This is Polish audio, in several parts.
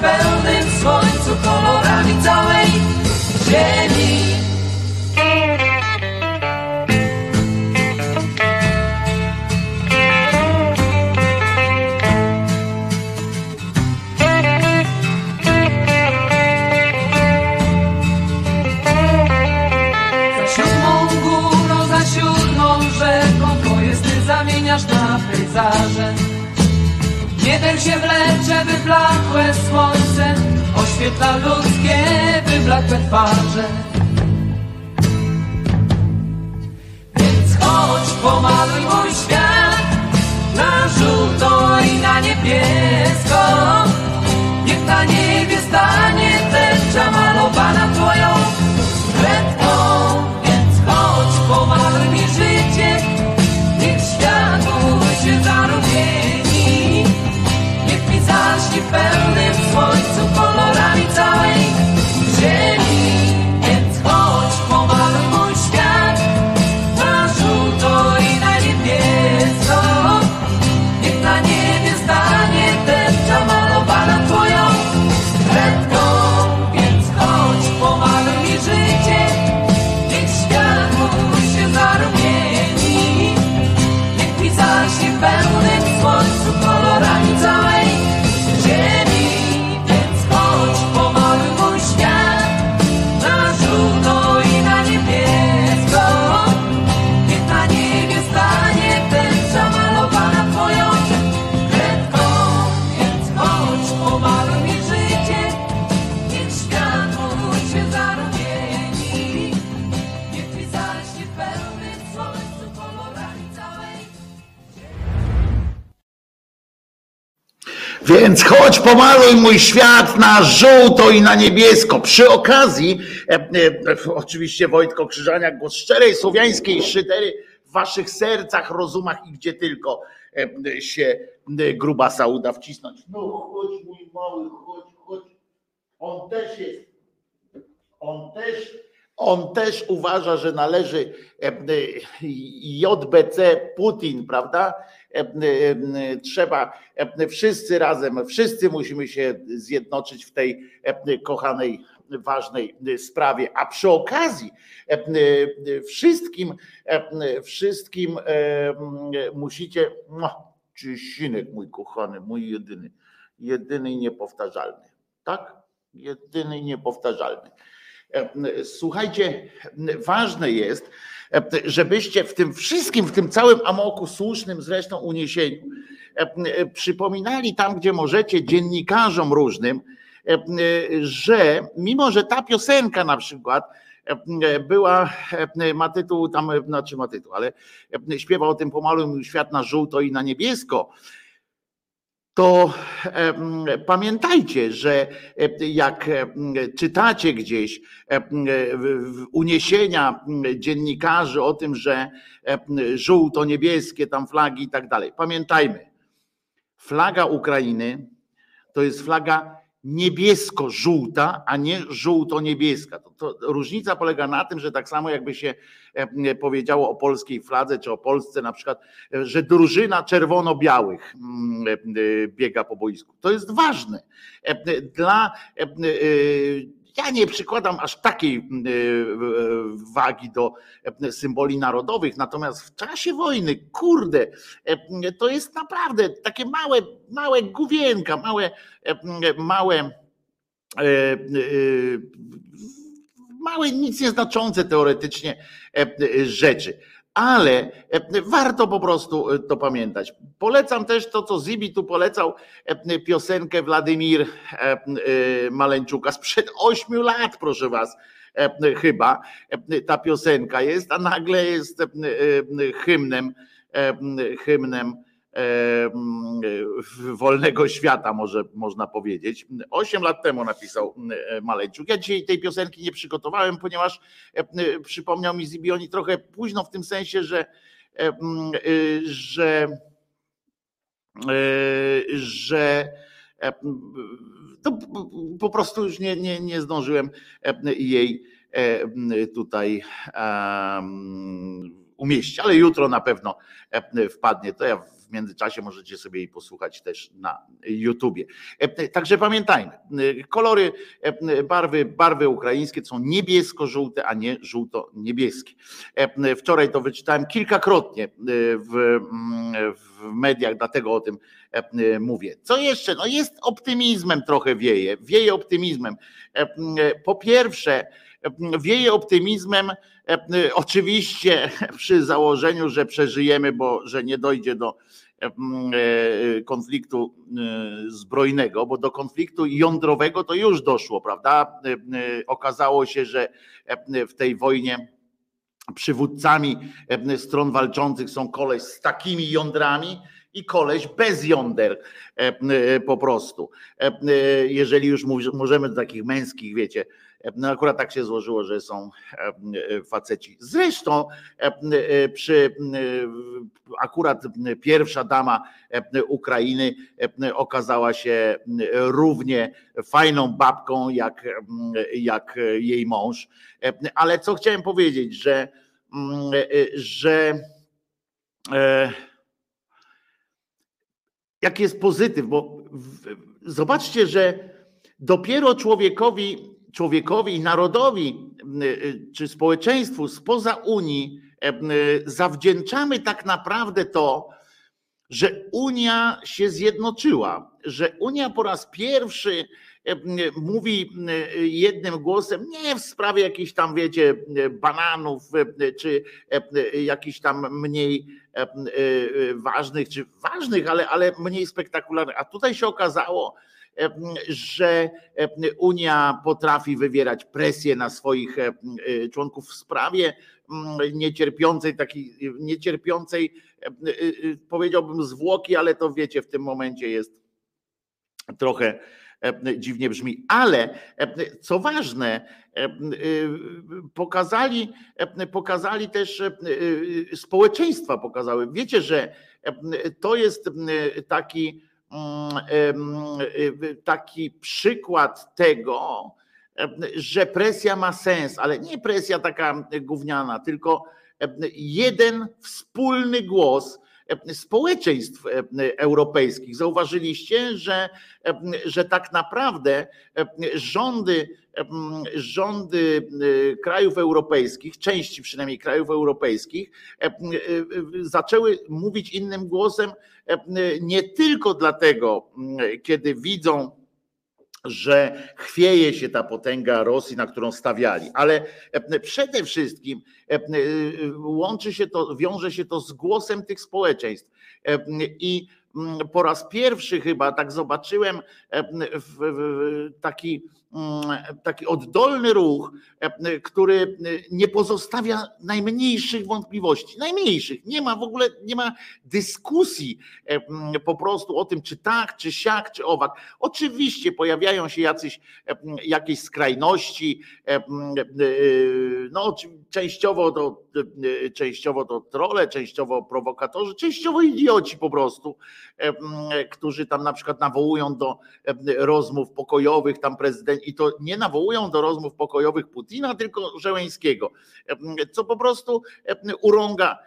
pełnym słońcu kolorami całej wyblakłe słońce Oświetla ludzkie wyblakłe twarze. Więc chodź pomaluj mój świat Na żółto i na niebiesko. Niech na niebie stanie zaśnie w pełnym Więc chodź, pomaluj mój świat na żółto i na niebiesko. Przy okazji, e, e, oczywiście Wojtko Krzyżania, głos szczerej słowiańskiej szydery w waszych sercach, rozumach i gdzie tylko e, się e, grubasa uda wcisnąć. No chodź mój mały, chodź, chodź. On też jest, on też, on też uważa, że należy JBC Putin, prawda? E, e, e, Trzeba wszyscy razem, wszyscy musimy się zjednoczyć w tej kochanej, ważnej sprawie. A przy okazji wszystkim, wszystkim musicie, no, Czysinek mój kochany, mój jedyny, jedyny i niepowtarzalny, tak? Jedyny i niepowtarzalny. Słuchajcie, ważne jest, żebyście w tym wszystkim, w tym całym amoku słusznym zresztą uniesieniu, e, e, przypominali tam, gdzie możecie, dziennikarzom różnym, e, e, że mimo, że ta piosenka na przykład e, była, e, ma tytuł tam, e, znaczy ma tytuł, ale e, śpiewa o tym pomaluj świat na żółto i na niebiesko, to pamiętajcie, że jak czytacie gdzieś uniesienia em, dziennikarzy o tym, że żółto-niebieskie tam flagi i tak dalej. Pamiętajmy, flaga Ukrainy to jest flaga niebiesko-żółta, a nie żółto-niebieska. To, to różnica polega na tym, że tak samo jakby się powiedziało o polskiej fladze, czy o Polsce na przykład, e, że drużyna czerwono-białych mm, e, biega po boisku. To jest ważne. E, Dla e, e, ja nie przykładam aż takiej e, wagi do e, symboli narodowych, natomiast w czasie wojny, kurde, e, to jest naprawdę takie małe, małe główienka, małe, e, małe małe, nic nieznaczące teoretycznie rzeczy ale warto po prostu to pamiętać. Polecam też to, co Zibi tu polecał, piosenkę Władimir Maleńczuka sprzed ośmiu lat, proszę was, chyba ta piosenka jest, a nagle jest hymnem, hymnem wolnego świata, może można powiedzieć. Osiem lat temu napisał Malejczuk. Ja dzisiaj tej piosenki nie przygotowałem, ponieważ przypomniał mi Zibioni trochę późno w tym sensie, że że że to po prostu już nie, nie, nie zdążyłem jej tutaj umieścić, ale jutro na pewno wpadnie. To ja w międzyczasie możecie sobie jej posłuchać też na YouTubie. E, także pamiętajmy, e, kolory, e, barwy, barwy ukraińskie są niebiesko-żółte, a nie żółto-niebieskie. Wczoraj to wyczytałem kilkakrotnie w, mm, w mediach, dlatego o tym mówię. Co jeszcze? No jest optymizmem trochę wieje, wieje optymizmem. Po pierwsze, wieje optymizmem, oczywiście przy założeniu, że przeżyjemy, bo że nie dojdzie do E, konfliktu e, zbrojnego, bo do konfliktu jądrowego to już doszło, prawda? E, okazało się, że w tej wojnie przywódcami stron walczących są koleś z takimi jądrami i koleś bez jąder po prostu. Jeżeli już możemy do takich męskich, wiecie, no akurat tak się złożyło, że są e, faceci. Zresztą e, przy akurat pierwsza dama Ukrainy okazała się równie fajną babką jak, jak jej mąż. Ale co chciałem powiedzieć, że, że jaki jest pozytyw, bo zobaczcie, że dopiero człowiekowi człowiekowi i narodowi, y, y, czy społeczeństwu spoza Unii e, y, zawdzięczamy tak naprawdę to, że Unia się zjednoczyła, że Unia po raz pierwszy e, mówi jednym głosem, nie w sprawie jakichś tam, wiecie, bananów, e, czy jakichś tam mniej ważnych, czy ważnych, ale, ale mniej spektakularnych. A tutaj się okazało, że Unia potrafi wywierać presję na swoich członków w sprawie niecierpiącej, takiej niecierpiącej, powiedziałbym zwłoki, ale to wiecie, w tym momencie jest trochę dziwnie brzmi, ale co ważne, pokazali, pokazali też społeczeństwa pokazały. Wiecie, że to jest taki Mm, y, taki przykład tego, że presja ma sens, ale nie presja taka gówniana, tylko jeden wspólny głos społeczeństw europejskich. Zauważyliście, że, że tak naprawdę rządy, rządy krajów europejskich, części przynajmniej krajów europejskich, zaczęły mówić innym głosem nie tylko dlatego, kiedy widzą, że chwieje się ta potęga Rosji, na którą stawiali, ale przede wszystkim łączy się to, wiąże się to z głosem tych społeczeństw. I po raz pierwszy chyba tak zobaczyłem taki Mm, taki oddolny ruch, e, który nie pozostawia najmniejszych wątpliwości, najmniejszych. Nie ma w ogóle, nie ma dyskusji e, po prostu o tym, czy tak, czy siak, czy owak. Oczywiście pojawiają się jacyś, e, jakieś skrajności, no częściowo to, częściowo to trole, częściowo prowokatorzy, częściowo idioci po prostu, którzy tam na przykład nawołują do rozmów pokojowych, tam prezydent i to nie nawołują do rozmów pokojowych Putina, tylko Żeleńskiego, co po prostu urąga,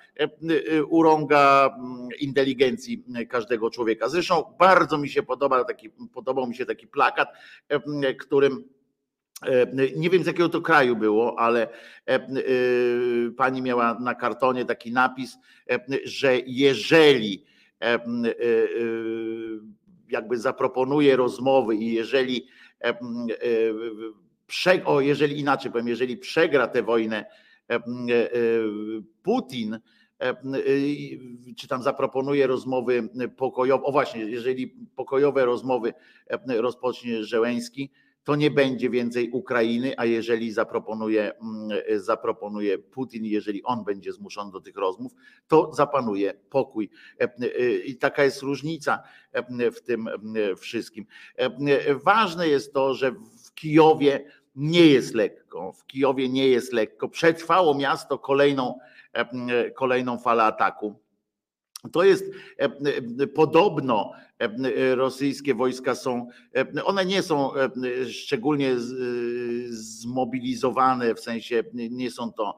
urąga inteligencji każdego człowieka. Zresztą bardzo mi się podoba taki, podobał mi się taki plakat, którym nie wiem z jakiego to kraju było, ale pani miała na kartonie taki napis, że jeżeli jakby zaproponuje rozmowy i jeżeli o, jeżeli inaczej powiem, jeżeli przegra tę wojnę Putin, czy tam zaproponuje rozmowy pokojowe, o właśnie, jeżeli pokojowe rozmowy rozpocznie Żeleński, to nie będzie więcej Ukrainy, a jeżeli zaproponuje, mm, zaproponuje Putin, jeżeli on będzie zmuszony do tych rozmów, to zapanuje pokój. E, e, I taka jest różnica e, w tym wszystkim. Ważne jest to, że w Kijowie nie jest lekko. W Kijowie nie jest lekko. Przetrwało miasto kolejną, kolejną falę ataku to jest e, e, podobno e, rosyjskie wojska są, one nie są szczególnie zmobilizowane, w sensie nie są to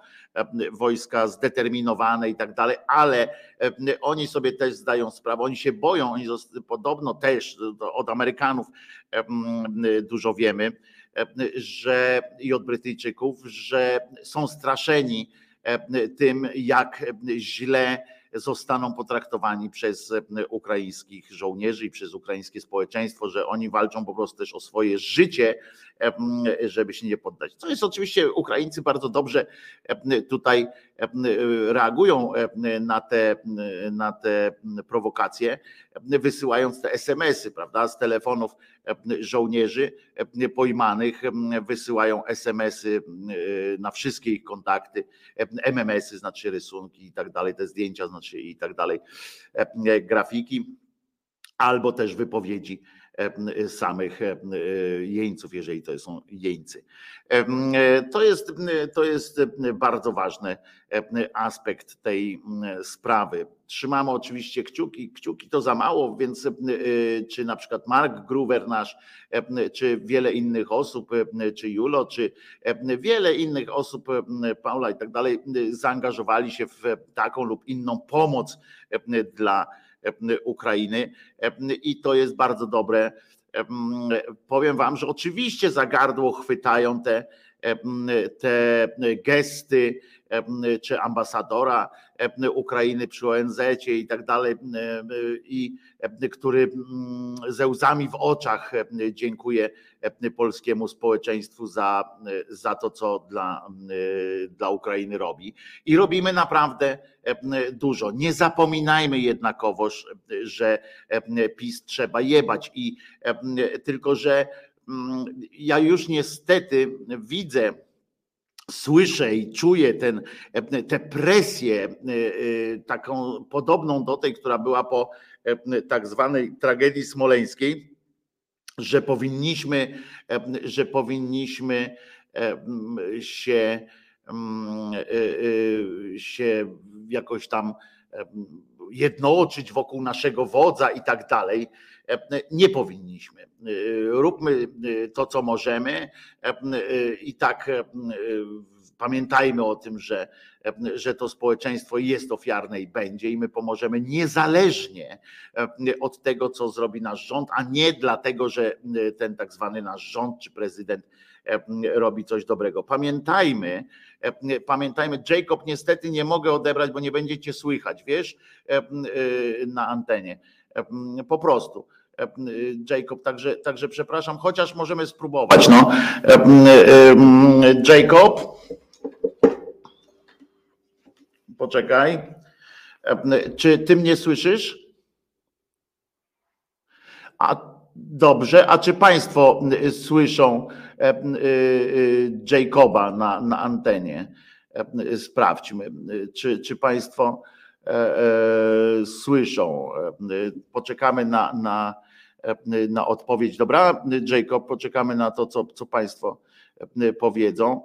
wojska zdeterminowane i tak dalej, ale oni sobie też zdają sprawę, oni się boją, oni podobno też od Amerykanów dużo wiemy, że i od Brytyjczyków, że są straszeni tym, jak źle zostaną potraktowani przez e, ukraińskich żołnierzy i przez ukraińskie społeczeństwo, że oni walczą po prostu też o swoje życie, żeby się nie poddać. Co jest oczywiście, Ukraińcy bardzo dobrze tutaj reagują na te, na te prowokacje, wysyłając te SMS-y, prawda, z telefonów żołnierzy pojmanych, wysyłają SMS-y na wszystkie ich kontakty, MMS-y, znaczy rysunki i tak dalej, te zdjęcia, znaczy i tak dalej, grafiki, albo też wypowiedzi samych jeńców, jeżeli to są jeńcy. To jest, to jest bardzo ważny aspekt tej sprawy. Trzymamy oczywiście kciuki, kciuki to za mało, więc czy na przykład Mark Gruber nasz, czy wiele innych osób, czy Julo, czy wiele innych osób, Paula i tak dalej, zaangażowali się w taką lub inną pomoc dla Ukrainy i to jest bardzo dobre. Powiem Wam, że oczywiście za gardło chwytają te, te gesty czy ambasadora Ukrainy przy ONZ i tak dalej, i który ze łzami w oczach dziękuję polskiemu społeczeństwu za, za to, co dla, dla Ukrainy robi. I robimy naprawdę dużo. Nie zapominajmy jednakowoż, że PiS trzeba jebać i tylko, że ja już niestety widzę, słyszę i czuję ten, tę presję e, e, taką podobną do tej, która była po e, tak zwanej tragedii smoleńskiej, że powinniśmy, że powinniśmy się, się jakoś tam jednoczyć wokół naszego wodza i tak dalej. Nie powinniśmy. Róbmy to, co możemy i tak pamiętajmy o tym, że, że to społeczeństwo jest ofiarne i będzie, i my pomożemy niezależnie od tego, co zrobi nasz rząd, a nie dlatego, że ten tak zwany nasz rząd czy prezydent robi coś dobrego. Pamiętajmy, pamiętajmy, Jacob, niestety nie mogę odebrać, bo nie będziecie słychać, wiesz, na antenie. Po prostu. Jacob, także, także przepraszam, chociaż możemy spróbować. No. Jacob. Poczekaj. Czy ty mnie słyszysz? A dobrze, a czy Państwo słyszą Jacoba na, na antenie? Sprawdźmy, czy, czy Państwo e, e, słyszą. Poczekamy na, na, na odpowiedź. Dobra, Jacob, poczekamy na to, co, co Państwo powiedzą.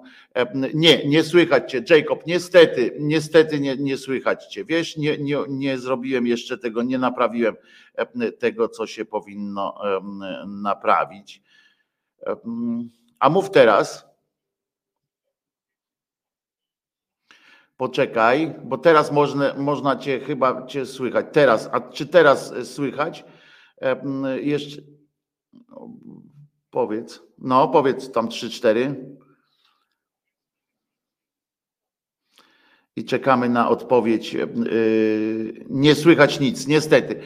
Nie, nie słychać cię, Jacob, niestety, niestety nie, nie słychać cię. Wiesz, nie, nie, nie zrobiłem jeszcze tego, nie naprawiłem tego, co się powinno naprawić. A mów teraz. Poczekaj, bo teraz można, można cię chyba cię słychać. Teraz, a czy teraz e, słychać? E, mm, jeszcze no, powiedz. No, powiedz tam 3-4. I czekamy na odpowiedź. Nie słychać nic, niestety.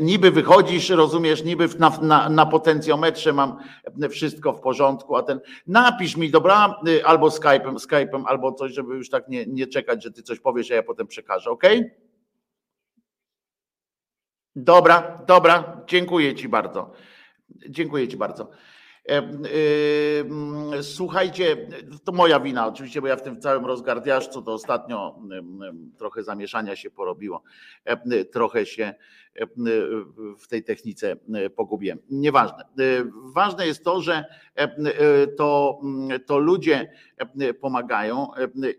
Niby wychodzisz, rozumiesz, niby na, na, na potencjometrze mam wszystko w porządku, a ten napisz mi, dobra, albo Skype'em, Skype'em, albo coś, żeby już tak nie, nie czekać, że ty coś powiesz, a ja potem przekażę, ok? Dobra, dobra, dziękuję ci bardzo. Dziękuję ci bardzo. Słuchajcie, to moja wina oczywiście, bo ja w tym całym rozgardiaszcu to ostatnio trochę zamieszania się porobiło, trochę się w tej technice pogubiłem. Nieważne. Ważne jest to, że to, to ludzie pomagają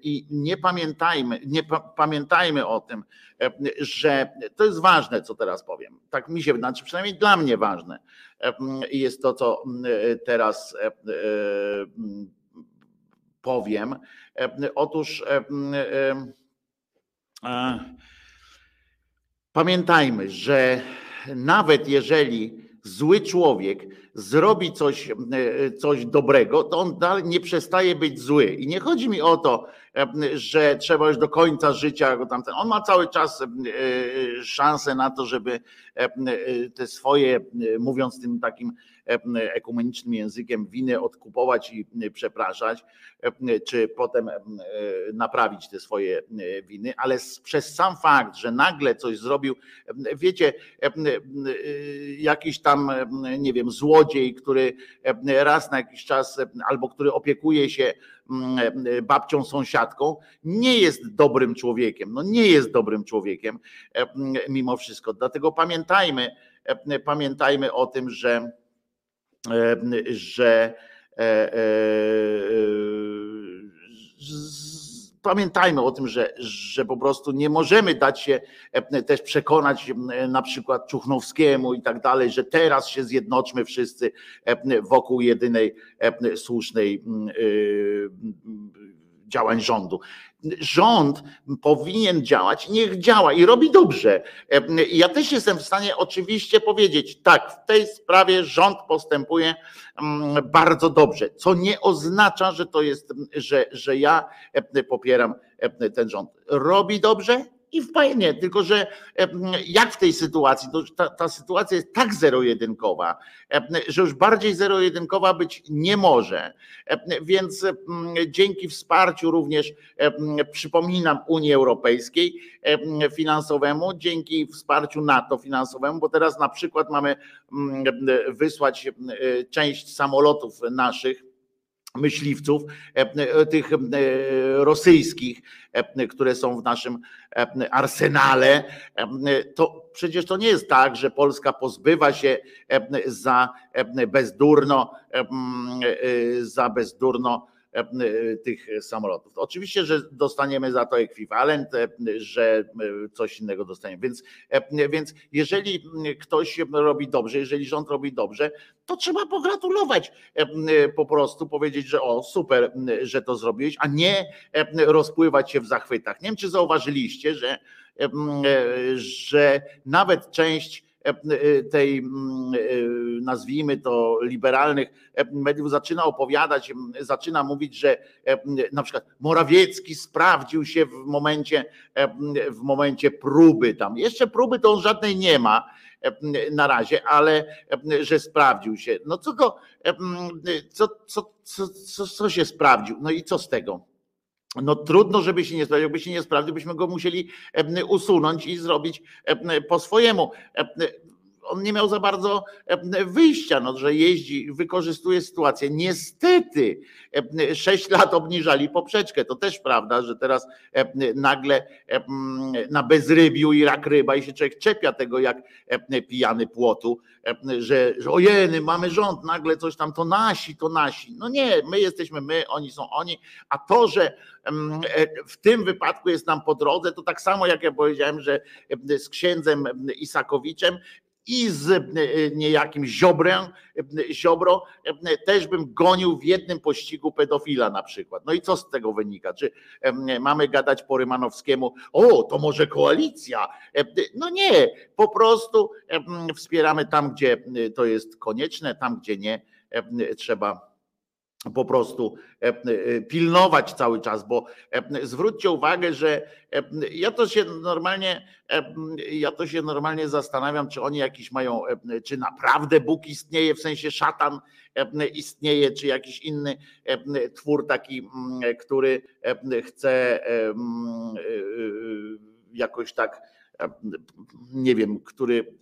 i nie pamiętajmy, nie pamiętajmy o tym, że to jest ważne, co teraz powiem. Tak mi się, znaczy przynajmniej dla mnie ważne jest to, co teraz powiem. Otóż Pamiętajmy, że nawet jeżeli zły człowiek zrobi coś, e, coś dobrego, to on dalej nie przestaje być zły. I nie chodzi mi o to, że trzeba już do końca życia go tamten. On ma cały czas e, szansę na to, żeby te swoje, mówiąc tym takim ekumenicznym językiem, winy odkupować i przepraszać, czy potem naprawić te swoje winy, ale przez sam fakt, że nagle coś zrobił, wiecie, jakiś tam, nie wiem, złodziej, który raz na jakiś czas, albo który opiekuje się babcią sąsiadką, nie jest dobrym człowiekiem. No nie jest dobrym człowiekiem mimo wszystko. Dlatego pamiętajmy, pamiętajmy o tym, że że e, e, pamiętajmy o tym, że, że po prostu nie możemy dać się e, też przekonać na przykład Czuchnowskiemu i tak dalej, że teraz się zjednoczmy wszyscy wokół jedynej słusznej działań rządu rząd powinien działać, niech działa i robi dobrze. Ja też jestem w stanie oczywiście powiedzieć, tak, w tej sprawie rząd postępuje mm, bardzo dobrze, co nie oznacza, że to jest, że, że ja popieram ten rząd. Robi dobrze, i fajnie, tylko że jak w tej sytuacji, ta, ta sytuacja jest tak zero-jedynkowa, że już bardziej zero-jedynkowa być nie może. Więc dzięki wsparciu również, przypominam, Unii Europejskiej finansowemu, dzięki wsparciu NATO finansowemu, bo teraz na przykład mamy wysłać część samolotów naszych myśliwców, tych rosyjskich, które są w naszym arsenale, to przecież to nie jest tak, że Polska pozbywa się za bezdurno, za bezdurno E, tych samolotów. Oczywiście, że dostaniemy za to ekwiwalent, e, że e, coś innego dostaniemy. Więc, więc jeżeli ktoś robi dobrze, jeżeli rząd robi dobrze, to trzeba pogratulować po prostu, powiedzieć, że o super, że to zrobiłeś, a nie rozpływać się w zachwytach. Nie wiem, czy zauważyliście, że, że nawet część E, e, tej, mm, e, nazwijmy to, liberalnych mediów zaczyna opowiadać, zaczyna mówić, że na przykład Morawiecki sprawdził się w momencie, w momencie próby tam. Jeszcze próby to on żadnej nie ma na razie, ale że sprawdził się. No co go, co, co, co, co, co się sprawdził? No i co z tego? No trudno, żeby się nie sprawdził. Jakby się nie sprawdził, byśmy go musieli usunąć i zrobić po swojemu. On nie miał za bardzo wyjścia, no, że jeździ, wykorzystuje sytuację. Niestety, sześć lat obniżali poprzeczkę. To też prawda, że teraz nagle na bezrybiu i rak ryba i się człowiek czepia tego jak pijany płotu, że, że ojeny, mamy rząd, nagle coś tam, to nasi, to nasi. No nie, my jesteśmy my, oni są oni, a to, że e, w tym wypadku jest nam po drodze, to tak samo jak ja powiedziałem, że z księdzem Isakowiczem i z e, niejakim Ziobrem, Ziobro też bym gonił w jednym pościgu pedofila na przykład. No i co z tego wynika? Czy mamy gadać po Rymanowskiemu, o, to może koalicja? No nie, po prostu wspieramy tam, gdzie to jest konieczne, tam, gdzie nie, trzeba po prostu e, e, pilnować cały czas, bo e, zwróćcie uwagę, że ja to się normalnie, ja to się normalnie zastanawiam, czy oni jakiś mają, czy naprawdę Bóg istnieje, w sensie szatan istnieje, czy jakiś inny twór taki, który chce jakoś tak, nie wiem, który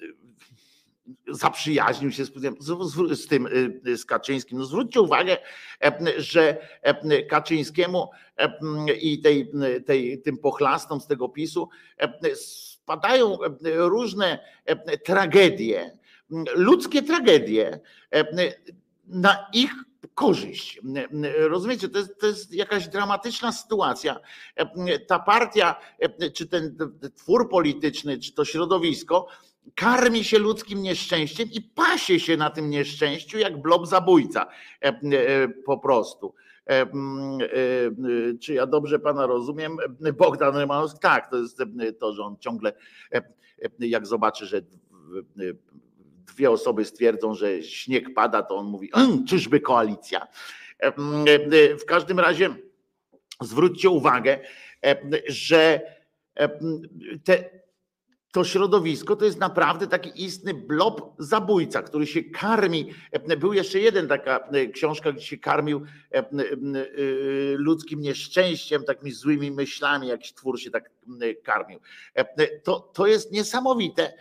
zaprzyjaźnił się z, z, z tym y, z Kaczyńskim. No zwróćcie uwagę, że Kaczyńskiemu i tej, tej, tym pochlastom z tego PiSu spadają różne tragedie, ludzkie tragedie na ich korzyść. Rozumiecie, to jest, to jest jakaś dramatyczna sytuacja. Ta partia, czy ten twór polityczny, czy to środowisko karmi się ludzkim nieszczęściem i pasie się na tym nieszczęściu jak blob zabójca e, e, po prostu. E, czy ja dobrze pana rozumiem? Bogdan Rymanowski, tak, to jest to, że on ciągle, jak zobaczy, że dwie osoby stwierdzą, że śnieg pada, to on mówi, czyżby koalicja. W każdym razie zwróćcie uwagę, że te to środowisko to jest naprawdę taki istny blob zabójca, który się karmi. Był jeszcze jeden taka e, książka, gdzie się karmił e, e, ludzkim nieszczęściem, takimi złymi myślami, jakiś twór się tak karmił. To, to jest niesamowite,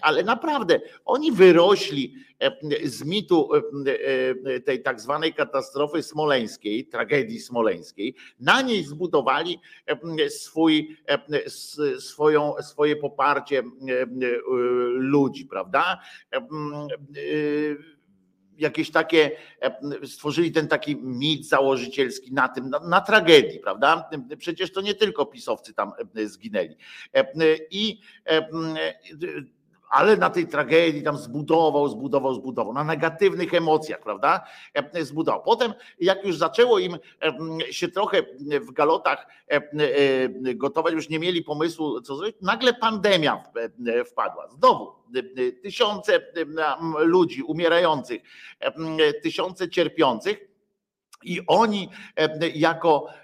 ale naprawdę oni wyrośli z mitu tej tak zwanej katastrofy smoleńskiej, tragedii smoleńskiej, na niej zbudowali swój, swoją, swoje poparcie ludzi, prawda? Jakieś takie, stworzyli ten taki mit założycielski na tym, na, na, tragedii, prawda? Przecież to nie tylko pisowcy tam zginęli. I ale na tej tragedii tam zbudował, zbudował, zbudował, na negatywnych emocjach, prawda? E, zbudował. Potem, jak już zaczęło im e, się trochę w galotach e, gotować, już nie mieli pomysłu, co zrobić, nagle pandemia wpadła. Znowu tysiące ludzi umierających, tysiące cierpiących. I oni jako E, e,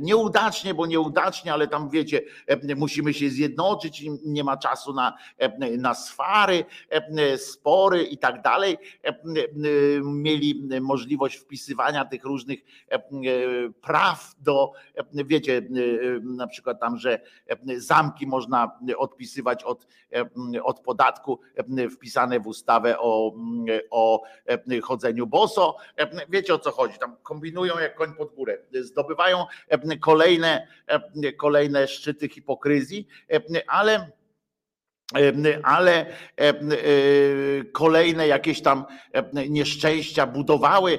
nieudacznie, bo nieudacznie, ale tam wiecie, e, musimy się zjednoczyć, nie ma czasu na, na swary, spory i tak dalej. Mieli możliwość wpisywania tych różnych praw do, wiecie, na przykład tam, że zamki można odpisywać od, od podatku, wpisane w ustawę o, o chodzeniu boso. Wiecie o co chodzi, tam kombinują jak koń pod górę zdobywają e, kolejne, e, kolejne szczyty hipokryzji, e, ale ale kolejne jakieś tam nieszczęścia budowały,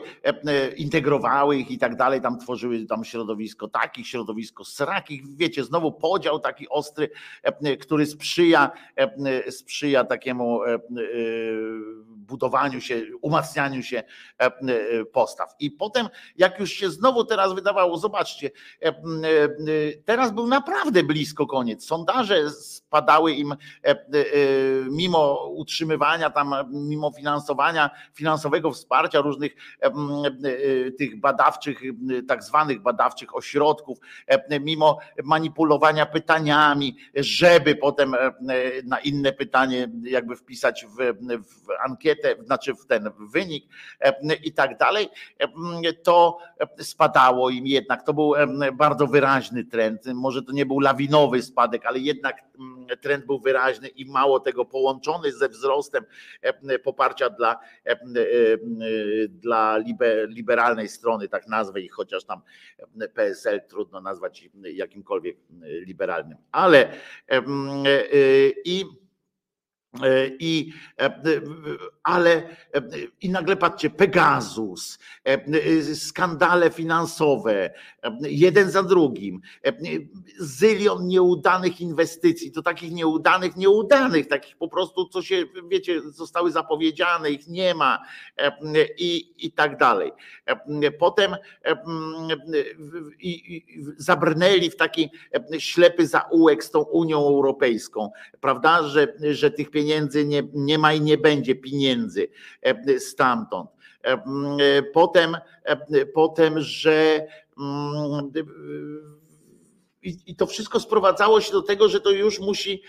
integrowały ich i tak dalej, tam tworzyły tam środowisko takich, środowisko srakich, wiecie, znowu podział taki ostry, który sprzyja, sprzyja takiemu budowaniu się, umacnianiu się postaw. I potem, jak już się znowu teraz wydawało, zobaczcie, teraz był naprawdę blisko koniec. Sondaże spadały im E, e, mimo utrzymywania tam, mimo finansowania, finansowego wsparcia różnych e, tych badawczych, tak zwanych badawczych ośrodków, mimo manipulowania pytaniami, żeby potem na inne pytanie jakby wpisać w, w ankietę, znaczy w ten wynik i tak dalej, to spadało im jednak. To był bardzo wyraźny trend. Może to nie był lawinowy spadek, ale jednak trend był wyraźny i mało tego połączony ze wzrostem e, poparcia dla, e, e, dla liberalnej strony, tak nazwę ich, chociaż tam PSL trudno nazwać jakimkolwiek liberalnym. Ale i I, e, ale i nagle patrzcie, Pegasus, e, skandale finansowe, jeden za drugim, zylion nieudanych inwestycji, to takich nieudanych, nieudanych, takich po prostu, co się, wiecie, zostały zapowiedziane, ich nie ma i, i tak dalej. Potem i, i zabrnęli w taki ślepy zaułek z tą Unią Europejską, prawda, że, że tych pieniędzy pieniędzy nie, nie ma i nie będzie pieniędzy e, stamtąd. potem, potem że mm, I, to wszystko sprowadzało się do tego, że to już musi,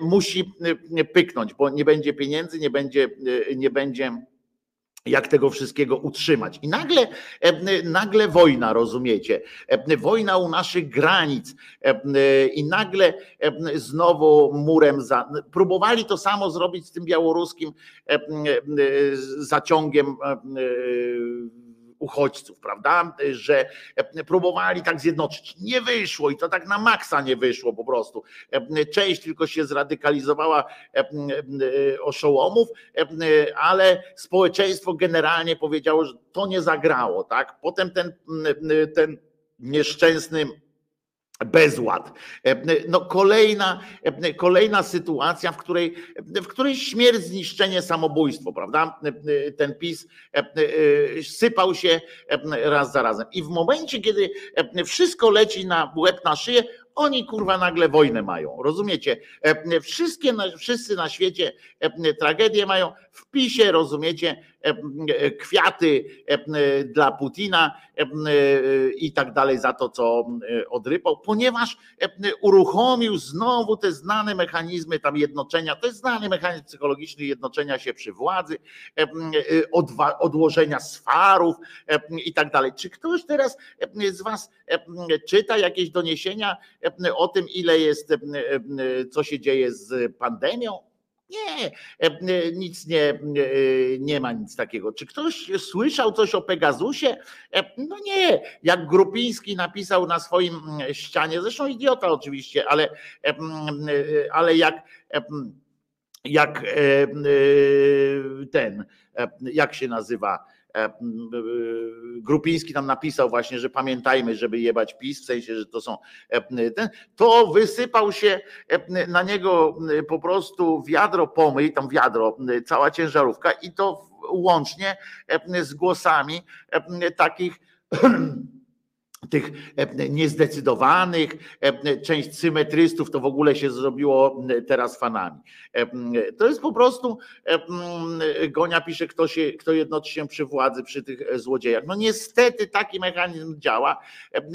musi pyknąć, bo nie będzie pieniędzy, nie będzie, nie będzie jak tego wszystkiego utrzymać. I nagle, nagle wojna, rozumiecie? Wojna u naszych granic i nagle znowu murem za. Próbowali to samo zrobić z tym białoruskim zaciągiem uchodźców, prawda? Że próbowali tak zjednoczyć. Nie wyszło i to tak na maksa nie wyszło po prostu. Część tylko się zradykalizowała oszołomów, ale społeczeństwo generalnie powiedziało, że to nie zagrało, tak? Potem ten, ten nieszczęsny bezład. No kolejna, kolejna sytuacja, w której, w której śmierć, zniszczenie, samobójstwo, prawda? Ten PiS sypał się raz za razem. I w momencie, kiedy wszystko leci na łeb na szyję, oni kurwa nagle wojnę mają. Rozumiecie? Wszystkie, wszyscy na świecie tragedie mają w PiSie, rozumiecie? Kwiaty dla Putina i tak dalej za to, co odrypał, ponieważ uruchomił znowu te znane mechanizmy tam jednoczenia, to jest znany mechanizm psychologiczny jednoczenia się przy władzy, odłożenia swarów i tak dalej. Czy ktoś teraz z Was czyta jakieś doniesienia o tym, ile jest, co się dzieje z pandemią? Nie, nic nie, nie ma nic takiego. Czy ktoś słyszał coś o Pegasusie? No nie. Jak Grupiński napisał na swoim ścianie, zresztą idiota oczywiście, ale, ale jak, jak ten, jak się nazywa? E, e, Grupiński tam napisał właśnie, że pamiętajmy, żeby jebać PiS, w sensie, że to są ten, to wysypał się na niego po prostu wiadro pomyj, tam wiadro, cała ciężarówka i to łącznie z głosami takich tych e, niezdecydowanych, e, część symetrystów to w ogóle się zrobiło teraz fanami. E, to jest po prostu, Gonia pisze, kto, się, kto jednoczy się przy władzy, przy tych złodziejach. No niestety taki mechanizm działa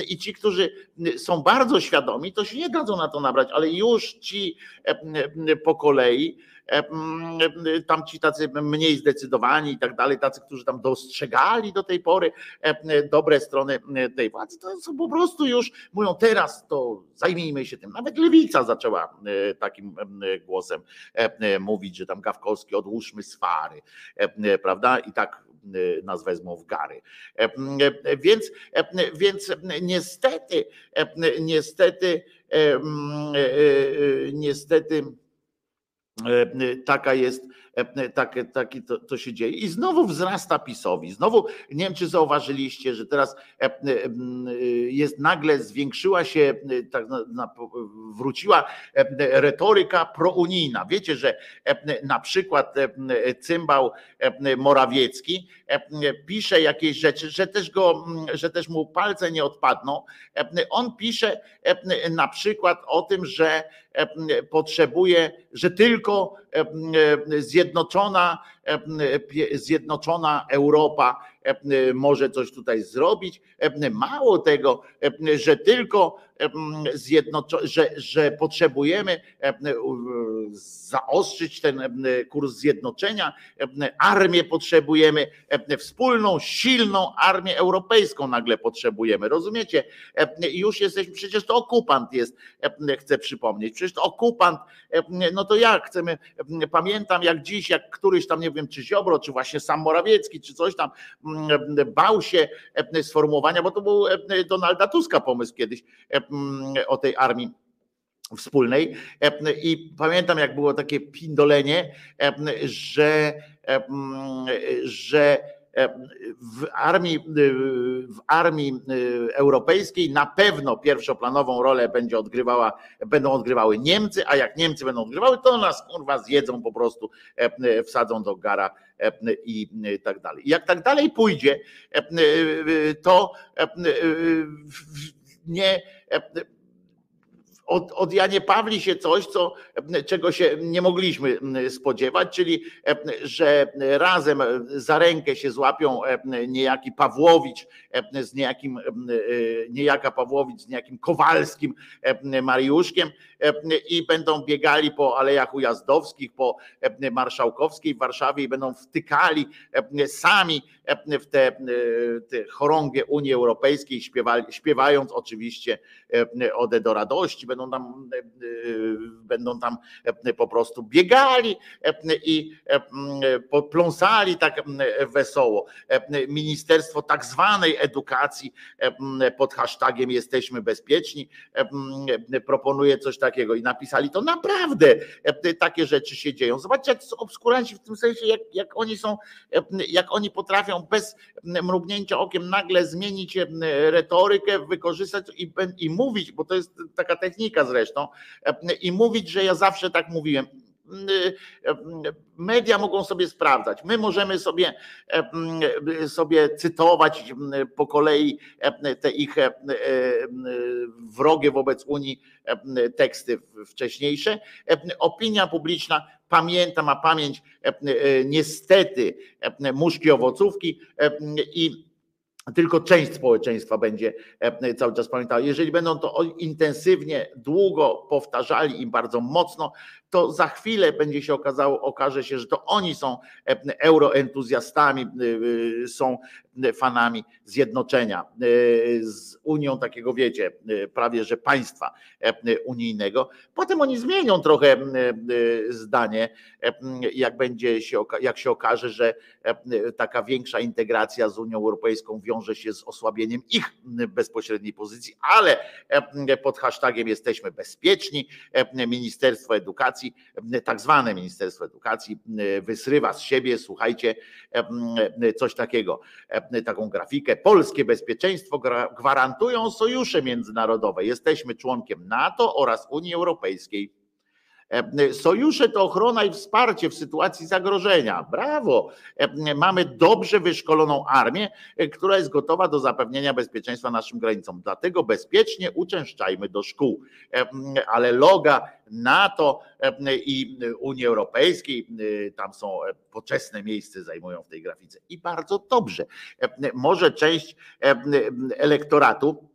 i ci, którzy są bardzo świadomi, to się nie dadzą na to nabrać, ale już ci po kolei, E, tam ci tacy mniej zdecydowani i tak dalej, tacy, którzy tam dostrzegali do tej pory e, dobre strony tej władzy, to są po prostu już mówią teraz to zajmijmy się tym. Nawet lewica zaczęła e, takim głosem mówić, że tam Gawkowski odłóżmy swary, prawda? I tak nas wezmą w gary. Więc, więc niestety, niestety, niestety E, taka jest, e, takie, takie to, to, się dzieje. I znowu wzrasta PiSowi. Znowu, nie wiem, czy zauważyliście, że teraz e, jest nagle zwiększyła się, tak wróciła retoryka prounijna. Wiecie, że na przykład cymbał Morawiecki pisze jakieś rzeczy, że też go, że też mu palce nie odpadną. On pisze na przykład o tym, że potrzebuje, że tylko zjednoczona, zjednoczona Europa może coś tutaj zrobić. Mało tego, że tylko że, że potrzebujemy zaostrzyć ten kurs zjednoczenia, armię potrzebujemy, wspólną, silną armię europejską nagle potrzebujemy. Rozumiecie? Już jesteśmy, przecież to okupant jest, chcę przypomnieć. Przecież to okupant, no to jak chcemy, pamiętam jak dziś, jak któryś tam, nie wiem, czy Ziobro, czy właśnie sam Morawiecki, czy coś tam bał się sformułowania, bo to był Donalda Tuska pomysł kiedyś o tej armii wspólnej. I pamiętam, jak było takie pindolenie, że, że w armii, w armii europejskiej na pewno pierwszoplanową rolę będzie odgrywała, będą odgrywały Niemcy, a jak Niemcy będą odgrywały, to nas kurwa zjedzą po prostu, wsadzą do gara i tak dalej. Jak tak dalej pójdzie, to nie od, od Janie Pawli się coś, co, czego się nie mogliśmy spodziewać, czyli że razem za rękę się złapią niejaki Pawłowicz z niejakim, niejaka Pawłowicz z niejakim Kowalskim Mariuszkiem i będą biegali po alejach ujazdowskich, po marszałkowskiej w Warszawie i będą wtykali sami w te, te chorągie Unii Europejskiej, śpiewali, śpiewając oczywiście Odę do radości, będą tam, będą tam po prostu biegali i pląsali tak wesoło. Ministerstwo tak zwanej edukacji pod hashtagiem jesteśmy bezpieczni proponuje coś takiego i napisali to naprawdę takie rzeczy się dzieją. Zobaczcie, jak obskuranci w tym sensie, jak, jak oni są, jak oni potrafią bez mrugnięcia okiem nagle zmienić retorykę, wykorzystać i, i mówić, bo to jest taka technika zresztą, i mówić, że ja zawsze tak mówiłem media mogą sobie sprawdzać. My możemy sobie, sobie cytować po kolei te ich wrogie wobec Unii teksty wcześniejsze. Opinia publiczna pamięta, ma pamięć niestety muszki owocówki i tylko część społeczeństwa będzie e, cały czas pamiętała. Jeżeli będą to intensywnie, długo powtarzali im bardzo mocno, to za chwilę będzie się okazało, okaże się, że to oni są e, euroentuzjastami, e, są fanami zjednoczenia z Unią takiego, wiecie, prawie że państwa unijnego. Potem oni zmienią trochę zdanie, jak będzie się, jak się okaże, że taka większa integracja z Unią Europejską wiąże się z osłabieniem ich bezpośredniej pozycji, ale pod hashtagiem jesteśmy bezpieczni. Ministerstwo Edukacji, tak zwane Ministerstwo Edukacji wysrywa z siebie, słuchajcie, coś takiego, taką grafikę. Polskie bezpieczeństwo gwarantują sojusze międzynarodowe. Jesteśmy członkiem NATO oraz Unii Europejskiej. E, sojusze to ochrona i wsparcie w sytuacji zagrożenia. Brawo! E, mamy dobrze wyszkoloną armię, e, która jest gotowa do zapewnienia bezpieczeństwa naszym granicom. Dlatego bezpiecznie uczęszczajmy do szkół. Ale loga NATO i Unii Europejskiej, tam są poczesne miejsce zajmują w tej grafice. I bardzo dobrze. Może część elektoratu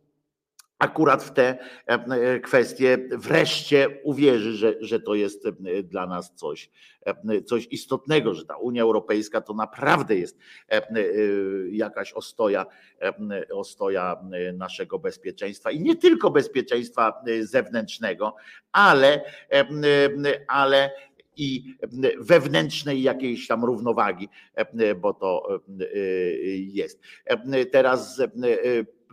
akurat w te e, kwestie wreszcie uwierzy, że, że to jest e, dla nas coś, e, coś istotnego, że ta Unia Europejska to naprawdę jest jakaś ostoja, ostoja naszego bezpieczeństwa. I nie tylko bezpieczeństwa zewnętrznego, ale, ale i wewnętrznej jakiejś tam równowagi, bo to jest. Teraz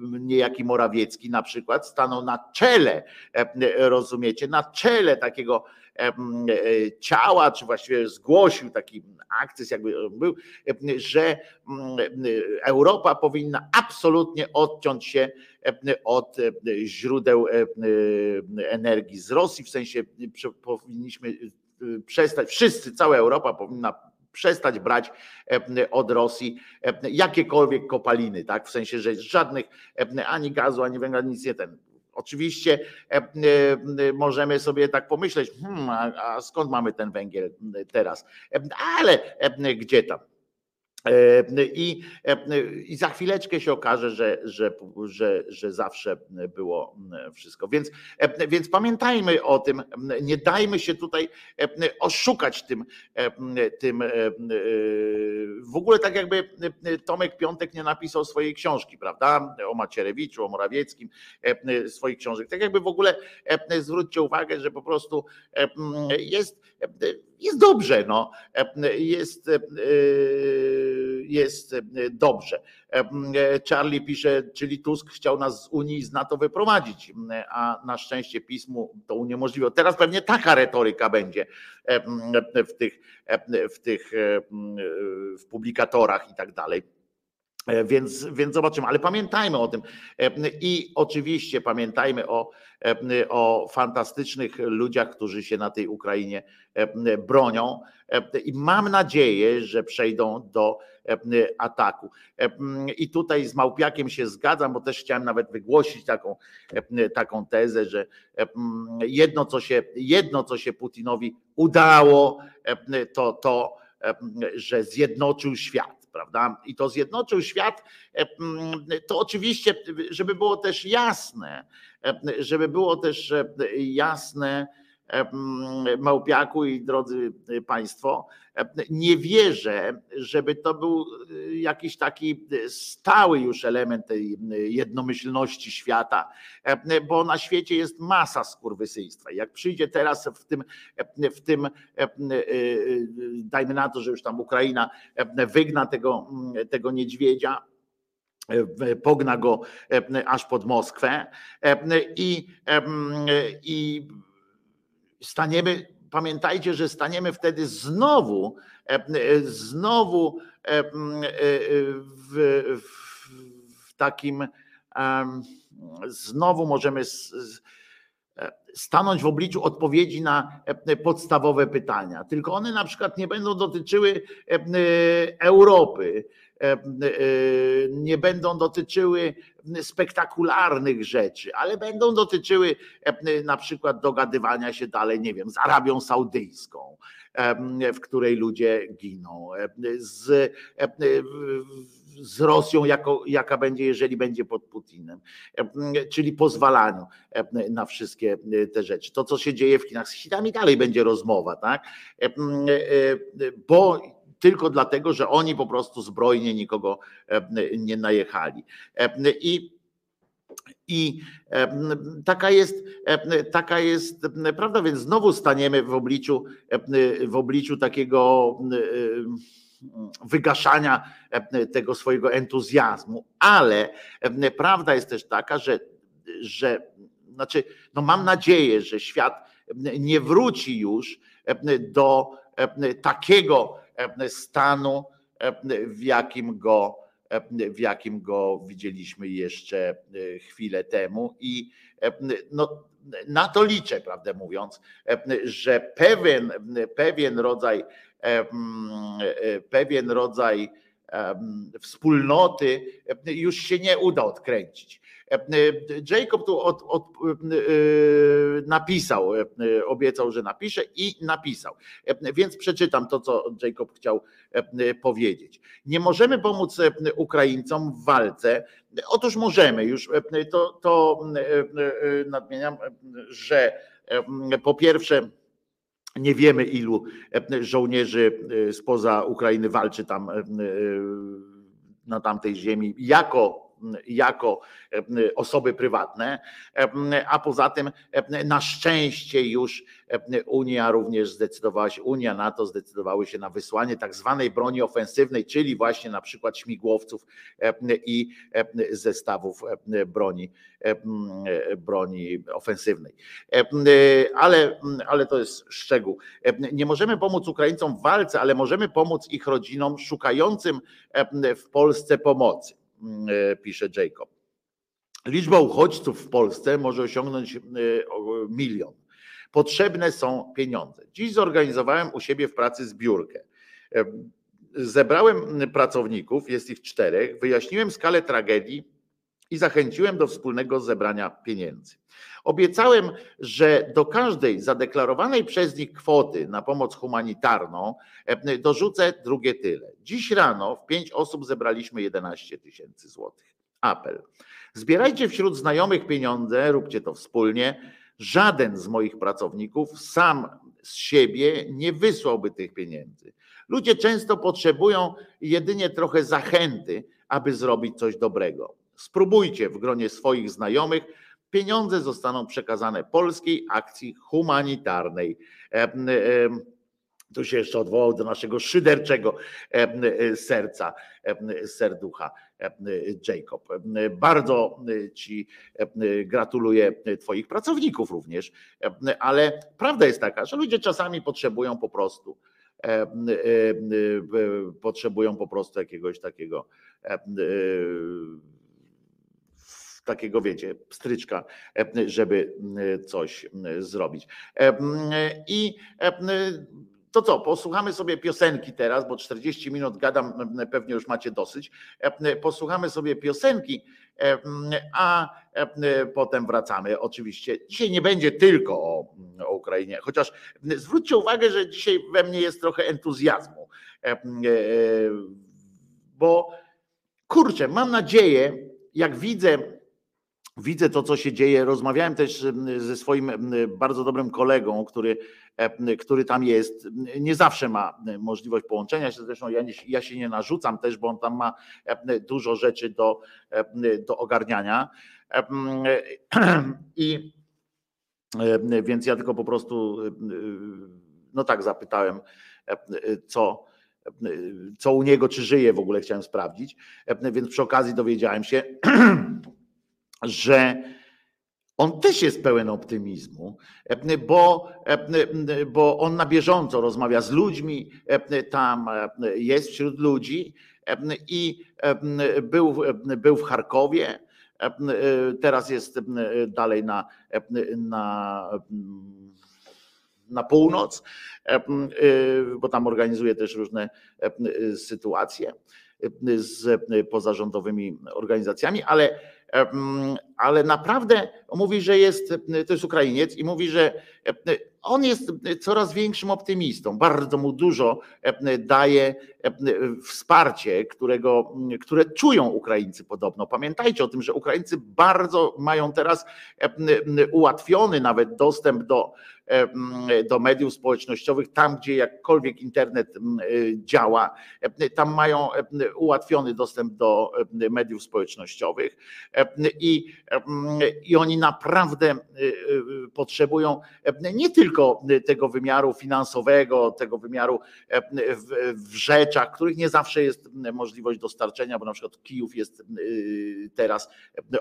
niejaki Morawiecki na przykład stanął na czele, e, rozumiecie, na czele takiego e, ciała, czy właściwie zgłosił taki akces, jakby był, że Europa powinna absolutnie odciąć się od źródeł energii z Rosji, w sensie powinniśmy przestać, wszyscy, cała Europa powinna przestać brać od Rosji jakiekolwiek kopaliny, tak? W sensie, że żadnych ani gazu, ani węgla, nic nie ten. Oczywiście możemy sobie tak pomyśleć, hmm, a, skąd mamy ten węgiel teraz? Ale gdzie tam? I, I za chwileczkę się okaże, że, że, że, że zawsze było wszystko. Więc, więc pamiętajmy o tym, nie dajmy się tutaj oszukać tym, tym. W ogóle tak jakby Tomek Piątek nie napisał swojej książki, prawda? O Macierewiczu, o Morawieckim, swoich książek. Tak jakby w ogóle zwróćcie uwagę, że po prostu jest jest dobrze, no. jest, jest dobrze. Charlie pisze, czyli Tusk chciał nas z Unii z NATO wyprowadzić, a na szczęście pismu to uniemożliwiło. Teraz pewnie taka retoryka będzie w tych, w tych w publikatorach i tak dalej E, więc, więc zobaczymy, ale pamiętajmy o tym. E, I oczywiście pamiętajmy o, e, o fantastycznych ludziach, którzy się na tej Ukrainie bronią. I mam nadzieję, że przejdą do ataku. I tutaj z Małpiakiem się zgadzam, bo też chciałem nawet wygłosić taką, taką tezę, że jedno co, się, jedno, co się Putinowi udało, to to, że zjednoczył świat prawda? I to zjednoczył świat. E, to oczywiście, żeby było też jasne, e, żeby było też e, jasne, Małpiaku i drodzy Państwo, nie wierzę, żeby to był jakiś taki stały już element tej jednomyślności świata, bo na świecie jest masa skurwysyństwa. Jak przyjdzie teraz w tym, w tym, dajmy na to, że już tam Ukraina wygna tego, tego niedźwiedzia, pogna go aż pod Moskwę i, i staniemy, pamiętajcie, że staniemy wtedy znowu, e, znowu e, e, w, w takim, znowu możemy stanąć w obliczu odpowiedzi na podstawowe pytania. Tylko one na przykład nie będą dotyczyły Europy, E, e, nie będą dotyczyły spektakularnych rzeczy, ale będą dotyczyły e, na przykład dogadywania się dalej, nie wiem, z Arabią Saudyjską, w której ludzie giną, z, z Rosją, jako, jaka będzie, jeżeli będzie pod Putinem, czyli pozwalaniu na wszystkie te rzeczy. To, co się dzieje w Chinach, z Chinami dalej będzie rozmowa, tak? Bo tylko dlatego, że oni po prostu zbrojnie nikogo e, nie najechali. E, I i e, taka jest, taka jest prawda, więc znowu staniemy w obliczu, w obliczu takiego wygaszania tego swojego entuzjazmu, ale prawda jest też taka, że, że znaczy, no mam nadzieję, że świat nie wróci już do takiego stanu, w jakim go, w jakim go widzieliśmy jeszcze chwilę temu. I no, na to liczę, prawdę mówiąc, że pewien, pewien rodzaj, pewien rodzaj wspólnoty już się nie uda odkręcić. Jacob tu od, od, napisał, obiecał, że napisze i napisał. Więc przeczytam to, co Jacob chciał powiedzieć. Nie możemy pomóc Ukraińcom w walce. Otóż możemy, już to, to nadmieniam, że po pierwsze, nie wiemy, ilu żołnierzy spoza Ukrainy walczy tam na tamtej ziemi. Jako jako e, osoby prywatne, e, a poza tym e, na szczęście już Unia również zdecydowała się, Unia NATO zdecydowały się na wysłanie tak zwanej broni ofensywnej, czyli właśnie na przykład śmigłowców i zestawów broni, broni ofensywnej. Ale, ale to jest szczegół. Nie możemy pomóc Ukraińcom w walce, ale możemy pomóc ich rodzinom szukającym w Polsce pomocy. E, pisze Jacob. Liczba uchodźców w Polsce może osiągnąć e, milion. Potrzebne są pieniądze. Dziś zorganizowałem u siebie w pracy zbiórkę. E, zebrałem pracowników, jest ich czterech, wyjaśniłem skalę tragedii i zachęciłem do wspólnego zebrania pieniędzy. Obiecałem, że do każdej zadeklarowanej przez nich kwoty na pomoc humanitarną e, dorzucę drugie tyle. Dziś rano w pięć osób zebraliśmy 11 tysięcy złotych. Apel. Zbierajcie wśród znajomych pieniądze, róbcie to wspólnie. Żaden z moich pracowników sam z siebie nie wysłałby tych pieniędzy. Ludzie często potrzebują jedynie trochę zachęty, aby zrobić coś dobrego. Spróbujcie w gronie swoich znajomych pieniądze zostaną przekazane polskiej akcji humanitarnej. Tu się jeszcze odwołał do naszego szyderczego serca, serducha Jacob. Bardzo Ci gratuluję Twoich pracowników również, ale prawda jest taka, że ludzie czasami potrzebują po prostu potrzebują po prostu jakiegoś takiego takiego, wiecie, stryczka, żeby coś zrobić. I to co, posłuchamy sobie piosenki teraz, bo 40 minut gadam, pewnie już macie dosyć. Posłuchamy sobie piosenki, a potem wracamy. Oczywiście dzisiaj nie będzie tylko o, o Ukrainie, chociaż zwróćcie uwagę, że dzisiaj we mnie jest trochę entuzjazmu, e, bo kurczę, mam nadzieję, jak widzę widzę to, co się dzieje. Rozmawiałem też ze swoim bardzo dobrym kolegą, który, który tam jest. Nie zawsze ma możliwość połączenia się, zresztą ja, nie, ja się nie narzucam też, bo on tam ma dużo rzeczy do, do ogarniania. I więc ja tylko po prostu, no tak, zapytałem, co co u niego, czy żyje w ogóle, chciałem sprawdzić. Więc przy okazji dowiedziałem się, że on też jest pełen optymizmu, bo, bo on na bieżąco rozmawia z ludźmi, tam jest wśród ludzi i był, był w Charkowie, teraz jest dalej na, na, na północ, bo tam organizuje też różne sytuacje z pozarządowymi organizacjami, ale um, ale naprawdę mówi, że jest, to jest Ukrainiec i mówi, że on jest coraz większym optymistą. Bardzo mu dużo daje wsparcie, którego, które czują Ukraińcy podobno. Pamiętajcie o tym, że Ukraińcy bardzo mają teraz ułatwiony nawet dostęp do, do mediów społecznościowych, tam gdzie jakkolwiek internet działa, tam mają ułatwiony dostęp do mediów społecznościowych i, i oni naprawdę potrzebują nie tylko tego wymiaru finansowego, tego wymiaru w, w rzeczach, których nie zawsze jest możliwość dostarczenia, bo na przykład Kijów jest teraz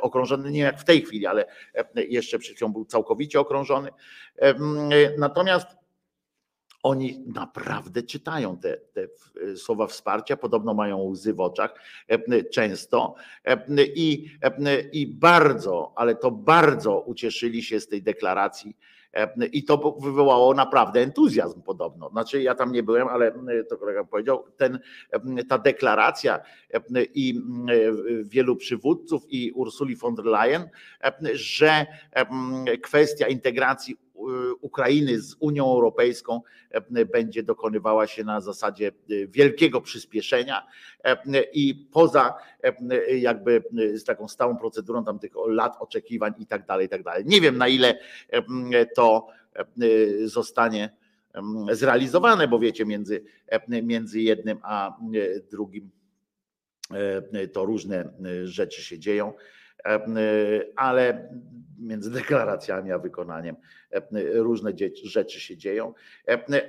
okrążony, nie jak w tej chwili, ale jeszcze przed chwilą był całkowicie okrążony. Natomiast oni naprawdę czytają te, te, słowa wsparcia, podobno mają łzy w oczach często i, i bardzo, ale to bardzo ucieszyli się z tej deklaracji i to wywołało naprawdę entuzjazm podobno. Znaczy ja tam nie byłem, ale to kolega powiedział, ten, ta deklaracja i wielu przywódców i Ursuli von der Leyen, że kwestia integracji Ukrainy z Unią Europejską będzie dokonywała się na zasadzie wielkiego przyspieszenia i poza jakby z taką stałą procedurą tam tych lat oczekiwań i tak dalej, i tak dalej. Nie wiem na ile to zostanie zrealizowane, bo wiecie, między, między jednym a drugim to różne rzeczy się dzieją, ale między deklaracjami a wykonaniem różne rzeczy się dzieją,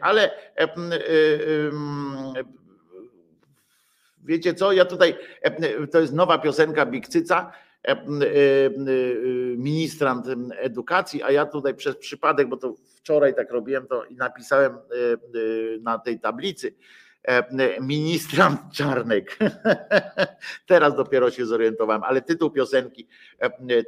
ale wiecie co, ja tutaj, to jest nowa piosenka Bikcyca, ministrant edukacji, a ja tutaj przez przypadek, bo to wczoraj tak robiłem to i napisałem na tej tablicy, ministrant Czarnek. Teraz dopiero się zorientowałem, ale tytuł piosenki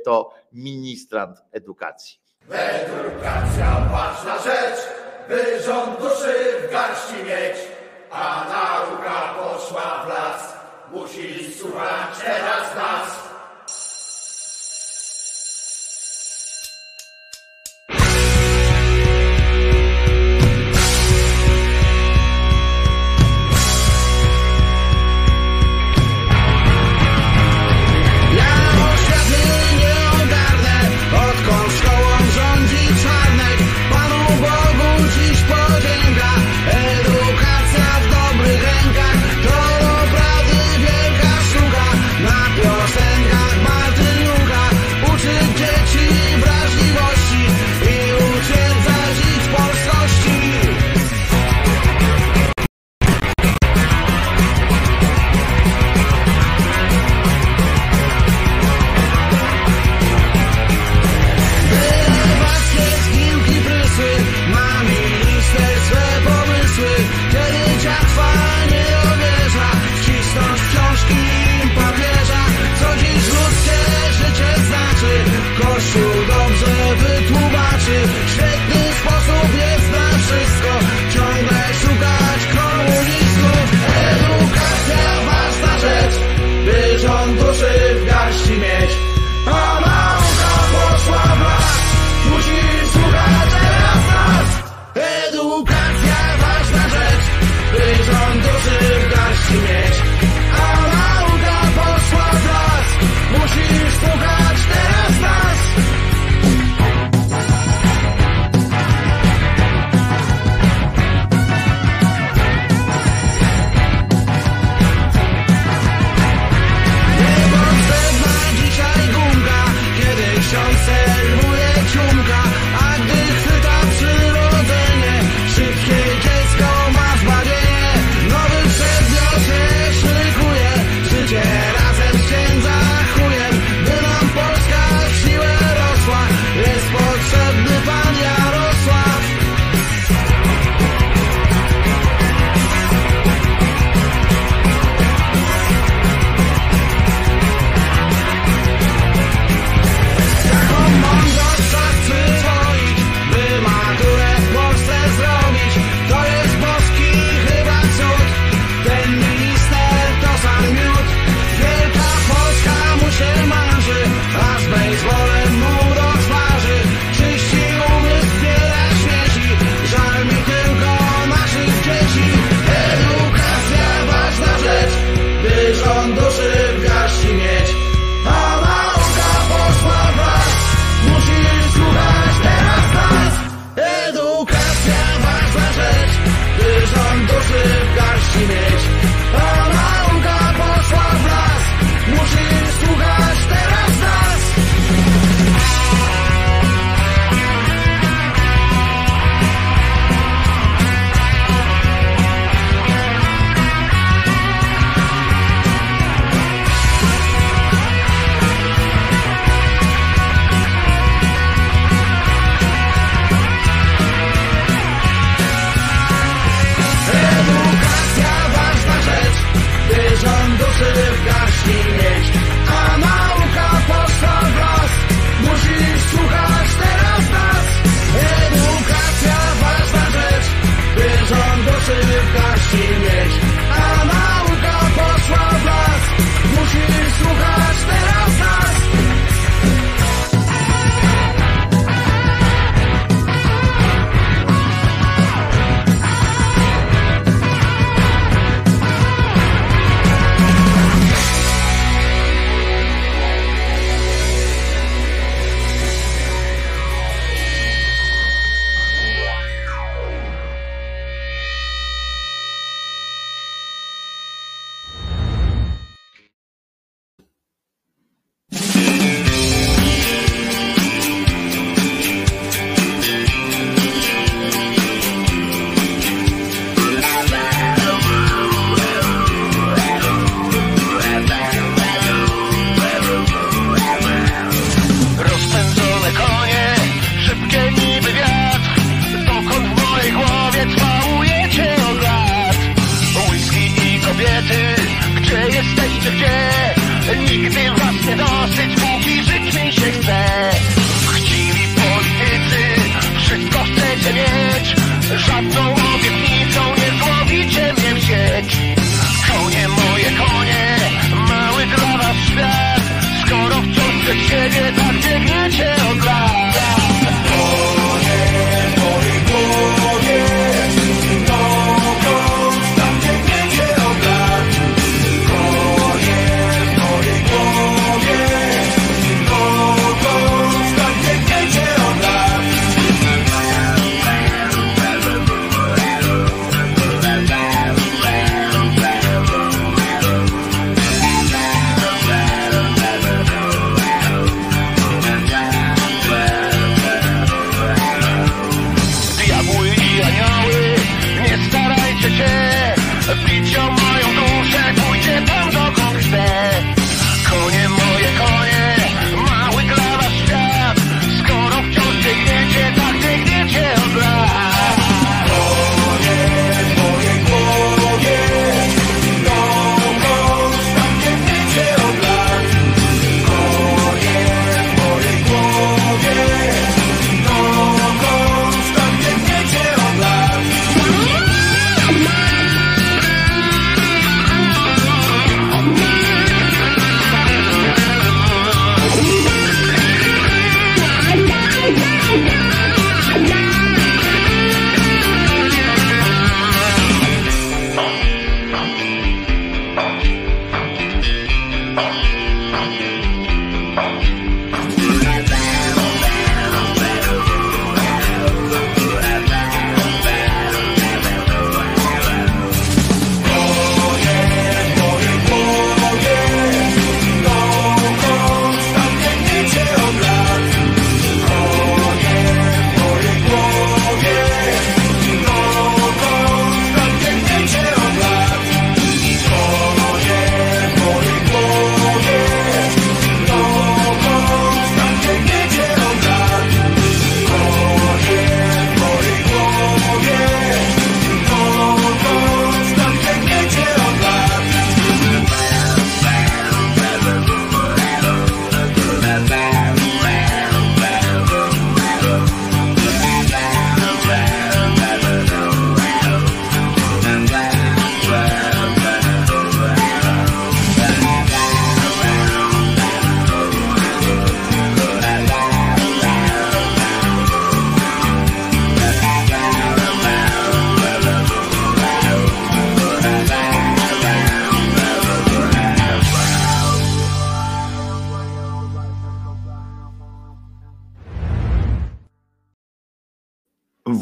to ministrant edukacji. Edukacja ważna rzecz, by rząd duszy w garści mieć, a nauka poszła w las. Musi słuchać teraz nas.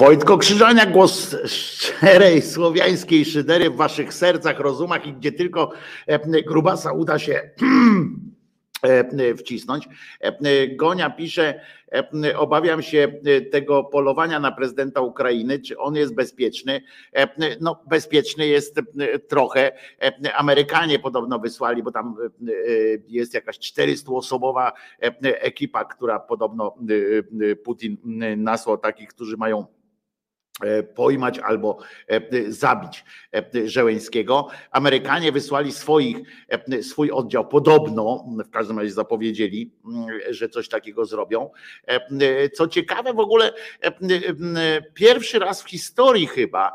Wojtko Krzyżania, głos szczerej słowiańskiej szydery w waszych sercach, rozumach i gdzie tylko e, grubasa uda się e, wcisnąć. E, Gonia pisze, obawiam się tego polowania na prezydenta Ukrainy, czy on jest bezpieczny. No bezpieczny jest trochę. Amerykanie podobno wysłali, bo tam jest jakaś 400-osobowa ekipa, która podobno Putin nasłał takich, którzy mają pojmać albo e, zabić. e, Żeleńskiego. Amerykanie wysłali swoich, swój oddział, podobno, w każdym razie zapowiedzieli, że coś takiego zrobią. Co ciekawe, w ogóle pierwszy raz w historii chyba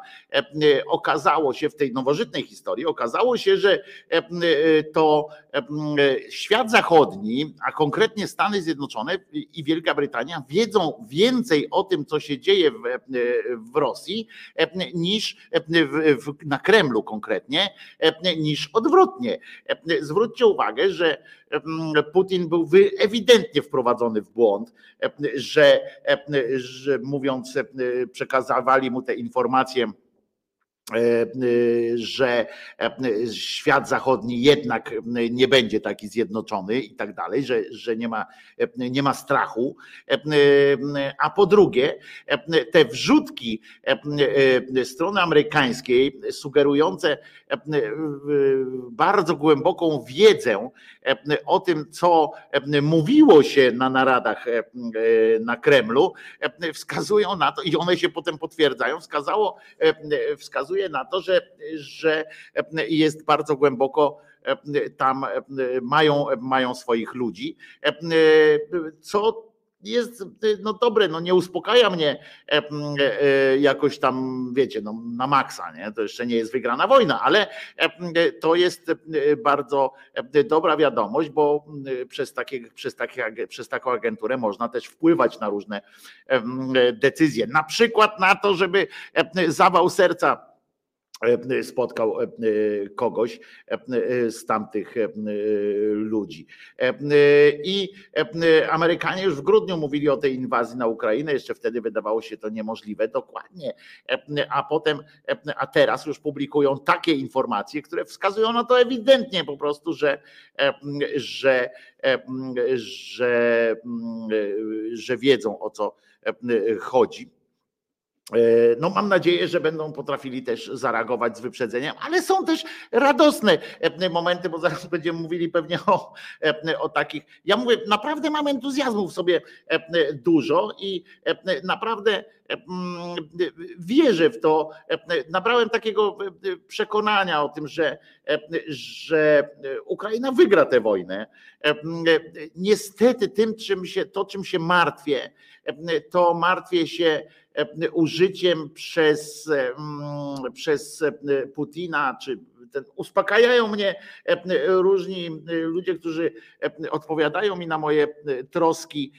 okazało się, w tej nowożytnej historii, okazało się, że to świat zachodni, a konkretnie Stany Zjednoczone i Wielka Brytania wiedzą więcej o tym, co się dzieje w, w Rosji, niż w, w, na Kremlu konkretnie, niż odwrotnie. Zwróćcie uwagę, że Putin był ewidentnie wprowadzony w błąd, że, że mówiąc, przekazywali mu te informacje że świat zachodni jednak nie będzie taki zjednoczony i tak dalej, że, że nie, ma, nie ma strachu. A po drugie, te wrzutki strony amerykańskiej sugerujące bardzo głęboką wiedzę o tym, co mówiło się na naradach na Kremlu, wskazują na to, i one się potem potwierdzają, wskazało, wskazuje na to, że, że jest bardzo głęboko tam mają, mają swoich ludzi, co jest no dobre, no nie uspokaja mnie jakoś tam, wiecie, no na maksa, nie? To jeszcze nie jest wygrana wojna, ale to jest bardzo dobra wiadomość, bo przez, takie, przez, takie, przez taką agenturę można też wpływać na różne decyzje. Na przykład na to, żeby zawał serca E, spotkał e, kogoś e, z tamtych ludzi. I Amerykanie już w grudniu mówili o tej inwazji na Ukrainę, jeszcze wtedy wydawało się to niemożliwe, dokładnie. A potem, a teraz już publikują takie informacje, które wskazują na to ewidentnie po prostu, że, że, że, że wiedzą o co chodzi E, no mam nadzieję, że będą potrafili też zareagować z wyprzedzeniem, ale są też radosne e, momenty, bo zaraz będziemy mówili pewnie o, e, o takich. Ja mówię, naprawdę mam entuzjazmu w sobie dużo i naprawdę wierzę w to. Nabrałem takiego przekonania o tym, że, że Ukraina wygra tę wojnę. Niestety tym, czym się, to czym się martwię, to martwię się użyciem przez, przez Putina, czy ten, uspokajają mnie różni ludzie, którzy odpowiadają mi na moje troski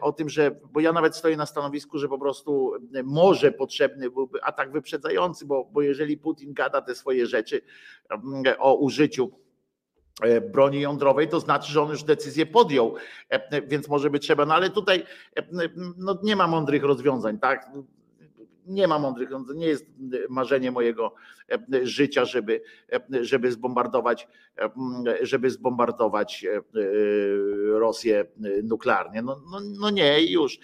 o tym, że, bo ja nawet stoję na stanowisku, że po prostu może potrzebny byłby atak wyprzedzający, bo, bo jeżeli Putin gada te swoje rzeczy o użyciu E, broni jądrowej, to znaczy, że on już decyzję podjął, e, więc może by trzeba, no ale tutaj e, no nie ma mądrych rozwiązań, tak? Nie ma mądrych, nie jest marzenie mojego e, życia, żeby, e, żeby zbombardować, e, żeby zbombardować Rosję nuklearnie. No, no, no nie, już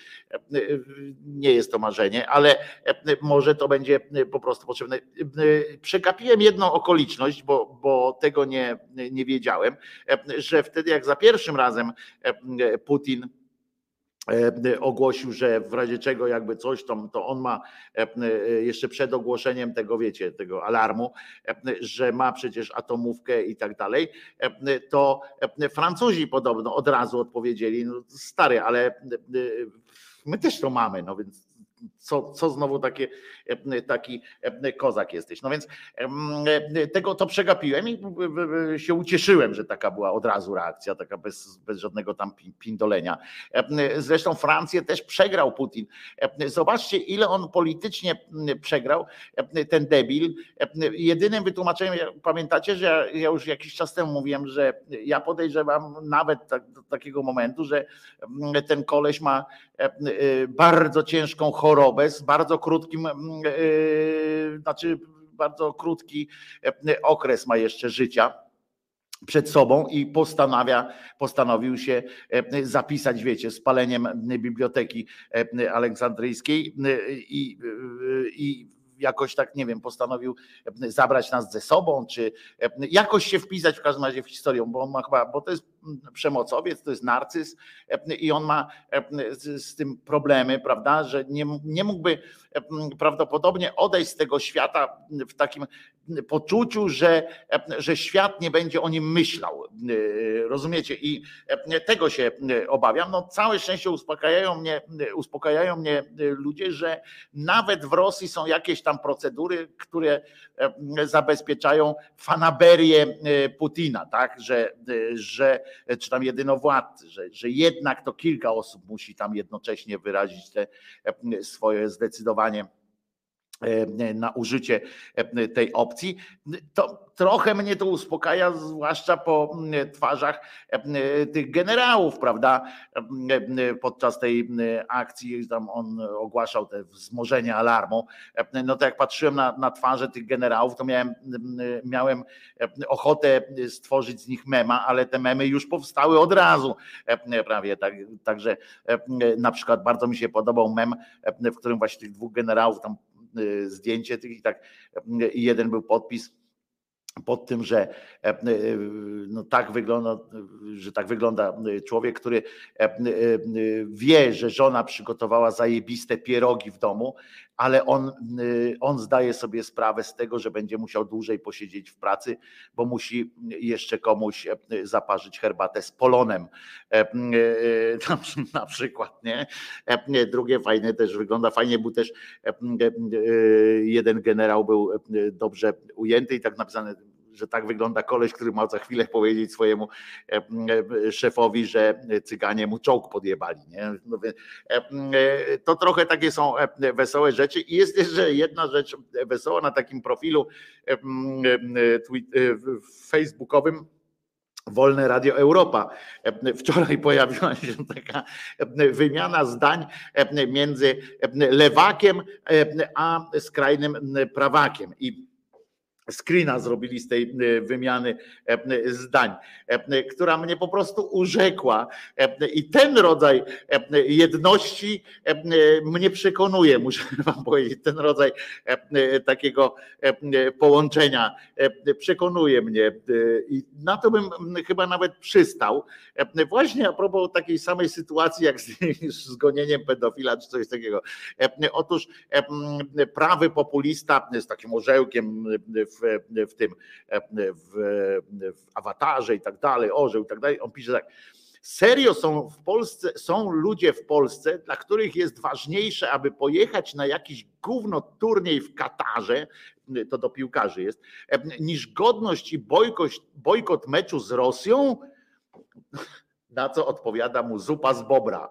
nie jest to marzenie, ale może to będzie po prostu potrzebne. Przekapiłem jedną okoliczność, bo, bo tego nie, nie wiedziałem, że wtedy jak za pierwszym razem Putin ogłosił, że w razie czego jakby coś tam, to on ma e, e, jeszcze przed ogłoszeniem tego, wiecie, tego alarmu, że ma przecież atomówkę i tak dalej, to Francuzi podobno od razu odpowiedzieli, no stary, ale my też to mamy, no więc co, co znowu takie, taki kozak jesteś. No więc tego to przegapiłem i się ucieszyłem, że taka była od razu reakcja, taka bez, bez żadnego tam pindolenia. Zresztą Francję też przegrał Putin. Zobaczcie, ile on politycznie przegrał, ten debil. Jedynym wytłumaczeniem, pamiętacie, że ja już jakiś czas temu mówiłem, że ja podejrzewam nawet tak, do takiego momentu, że ten koleś ma bardzo ciężką chorobę z bardzo krótkim, znaczy bardzo krótki okres ma jeszcze życia przed sobą i postanawia, postanowił się zapisać, wiecie, spaleniem biblioteki aleksandryjskiej i, i jakoś tak, nie wiem, postanowił e, zabrać nas ze sobą, czy e, jakoś się wpisać w każdym razie w historię, bo on ma chyba, bo to jest mm, przemocowiec, to jest narcyz e, i on ma z tym problemy, prawda, że nie, nie mógłby prawdopodobnie odejść z tego świata w takim poczuciu, że, że świat nie będzie o nim myślał. Rozumiecie? I tego się obawiam. No całe szczęście uspokajają mnie, uspokajają mnie ludzie, że nawet w Rosji są jakieś tam procedury, które zabezpieczają fanaberię Putina, tak? Że, że czy tam jedynowładcy, że, że jednak to kilka osób musi tam jednocześnie wyrazić te swoje zdecydowanie E, na użycie e, tej opcji. To trochę mnie to uspokaja, zwłaszcza po twarzach e, tych generałów, prawda? Podczas tej akcji tam on ogłaszał te wzmożenie alarmu. No to jak patrzyłem na, na twarze tych generałów, to miałem, miałem ochotę stworzyć z nich mema, ale te memy już powstały od razu prawie. Tak, także na przykład bardzo mi się podobał mem, w którym właśnie tych dwóch generałów tam zdjęcie tych i tak y, i jeden był podpis pod tym, że e, e, no tak wygląda, że tak wygląda człowiek, który e, wie, że żona przygotowała zajebiste pierogi w domu, ale on, on zdaje sobie sprawę z tego, że będzie musiał dłużej posiedzieć w pracy, bo musi jeszcze komuś zaparzyć herbatę z polonem. Na przykład, nie? Drugie fajne też wygląda, fajnie był też jeden generał był dobrze ujęty i tak napisane że tak wygląda koleś, który ma za chwilę powiedzieć swojemu e, e, szefowi, że cyganie mu czołg podjebali. Nie? No e, to trochę takie są wesołe rzeczy. I jest jeszcze jedna rzecz wesoła na takim profilu facebookowym. Wolne Radio Europa. Wczoraj pojawiła się taka wymiana zdań między lewakiem a skrajnym prawakiem. I screena zrobili z tej e, wymiany e, zdań, e, która mnie po prostu urzekła. I ten rodzaj jedności mnie przekonuje, muszę wam powiedzieć, ten rodzaj takiego połączenia przekonuje mnie. I na to bym chyba nawet przystał. Właśnie a propos takiej samej sytuacji, jak z, z gonieniem pedofila, czy coś takiego. Otóż prawy populista z takim orzełkiem w w, tym w, w awatarze i tak dalej, orzeł i tak dalej. On pisze tak. Serio są w Polsce, są ludzie w Polsce, dla których jest ważniejsze, aby pojechać na jakiś gówno turniej w Katarze, to do piłkarzy jest, niż godność i bojkot, bojkot meczu z Rosją, na co odpowiada mu zupa z bobra.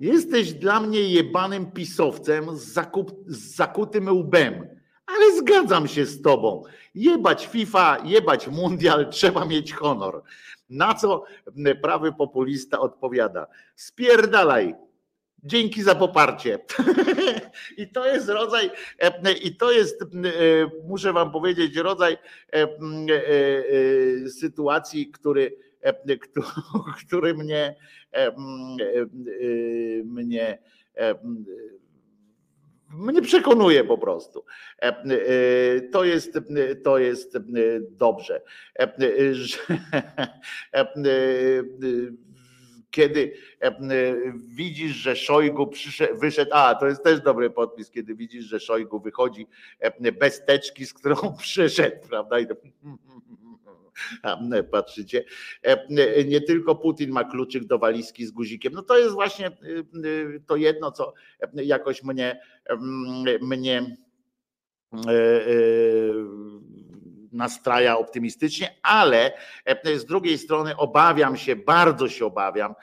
Jesteś dla mnie jebanym pisowcem z, zakup, z zakutym łbem ale zgadzam się z tobą. Jebać FIFA, jebać mundial, trzeba mieć honor. Na co prawy populista odpowiada: Spierdalaj. Dzięki za poparcie. I to jest rodzaj, i to jest, muszę wam powiedzieć, rodzaj sytuacji, który, który mnie, mnie mnie przekonuje po prostu. E, e, to jest, to jest dobrze. E, kiedy widzisz, że Szojgu przyszedł, wyszedł, a to jest też dobry podpis, kiedy widzisz, że Szojgu wychodzi bez teczki, z którą przyszedł, prawda? I to, patrzycie. Nie tylko Putin ma kluczyk do walizki z guzikiem. No to jest właśnie to jedno, co jakoś mnie, mnie e, e, nastraja optymistycznie, ale z drugiej strony obawiam się, bardzo się obawiam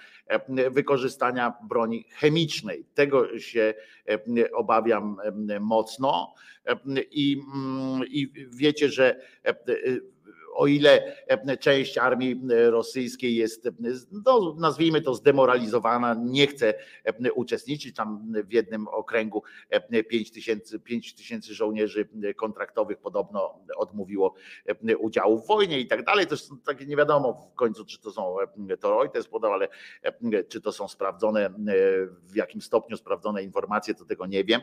wykorzystania broni chemicznej. Tego się obawiam mocno i, i wiecie, że o ile e, część armii e, rosyjskiej jest, e, no, nazwijmy to, zdemoralizowana, nie chce uczestniczyć, tam w jednym okręgu 5 tysięcy, 5 tysięcy żołnierzy kontraktowych podobno odmówiło udziału w wojnie i tak dalej. To jest takie nie wiadomo w końcu, czy to są to Reuters podał, ale czy to są sprawdzone, w jakim stopniu sprawdzone informacje, to tego nie wiem.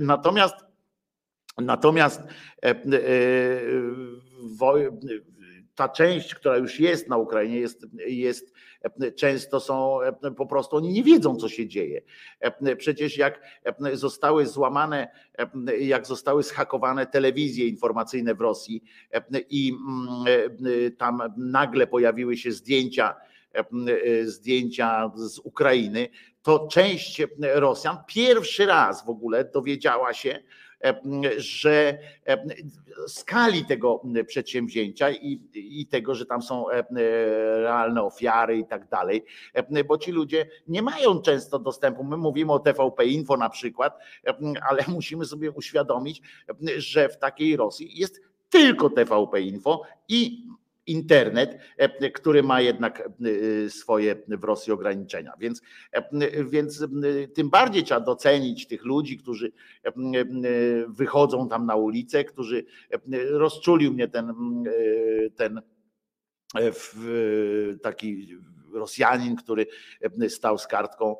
Natomiast Natomiast ta część, która już jest na Ukrainie, jest, jest często są po prostu oni nie wiedzą, co się dzieje. Przecież jak zostały złamane, jak zostały schakowane telewizje informacyjne w Rosji i mm, tam nagle pojawiły się zdjęcia, zdjęcia z Ukrainy, to część Rosjan pierwszy raz w ogóle dowiedziała się, że e, skali tego przedsięwzięcia i, i tego, że tam są e, realne ofiary i tak dalej, bo ci ludzie nie mają często dostępu. My mówimy o TVP Info na przykład, ale musimy sobie uświadomić, że w takiej Rosji jest tylko TVP Info i internet, e, który ma jednak e, swoje w Rosji ograniczenia. Więc, e, więc tym bardziej trzeba docenić tych ludzi, którzy wychodzą tam na ulicę, którzy rozczulił mnie ten, ten taki Rosjanin, który stał z kartką.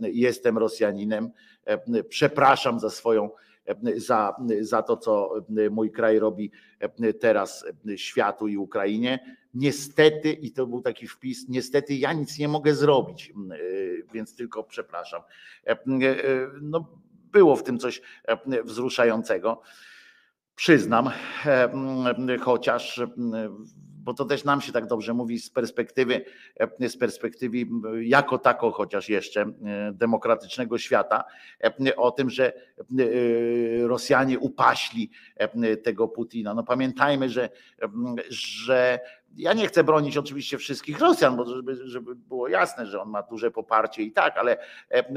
Jestem Rosjaninem. Przepraszam za swoją za, za to, co mój kraj robi teraz światu i Ukrainie. Niestety, i to był taki wpis, niestety ja nic nie mogę zrobić, więc tylko przepraszam. No, było w tym coś wzruszającego. Przyznam, chociaż bo to też nam się tak dobrze mówi z perspektywy, e, z perspektywy jako tako chociaż jeszcze e, demokratycznego świata, e, o tym, że Rosjanie upaśli tego Putina. No pamiętajmy, że, że ja nie chcę bronić oczywiście wszystkich Rosjan, bo żeby, żeby było jasne, że on ma duże poparcie i tak, ale,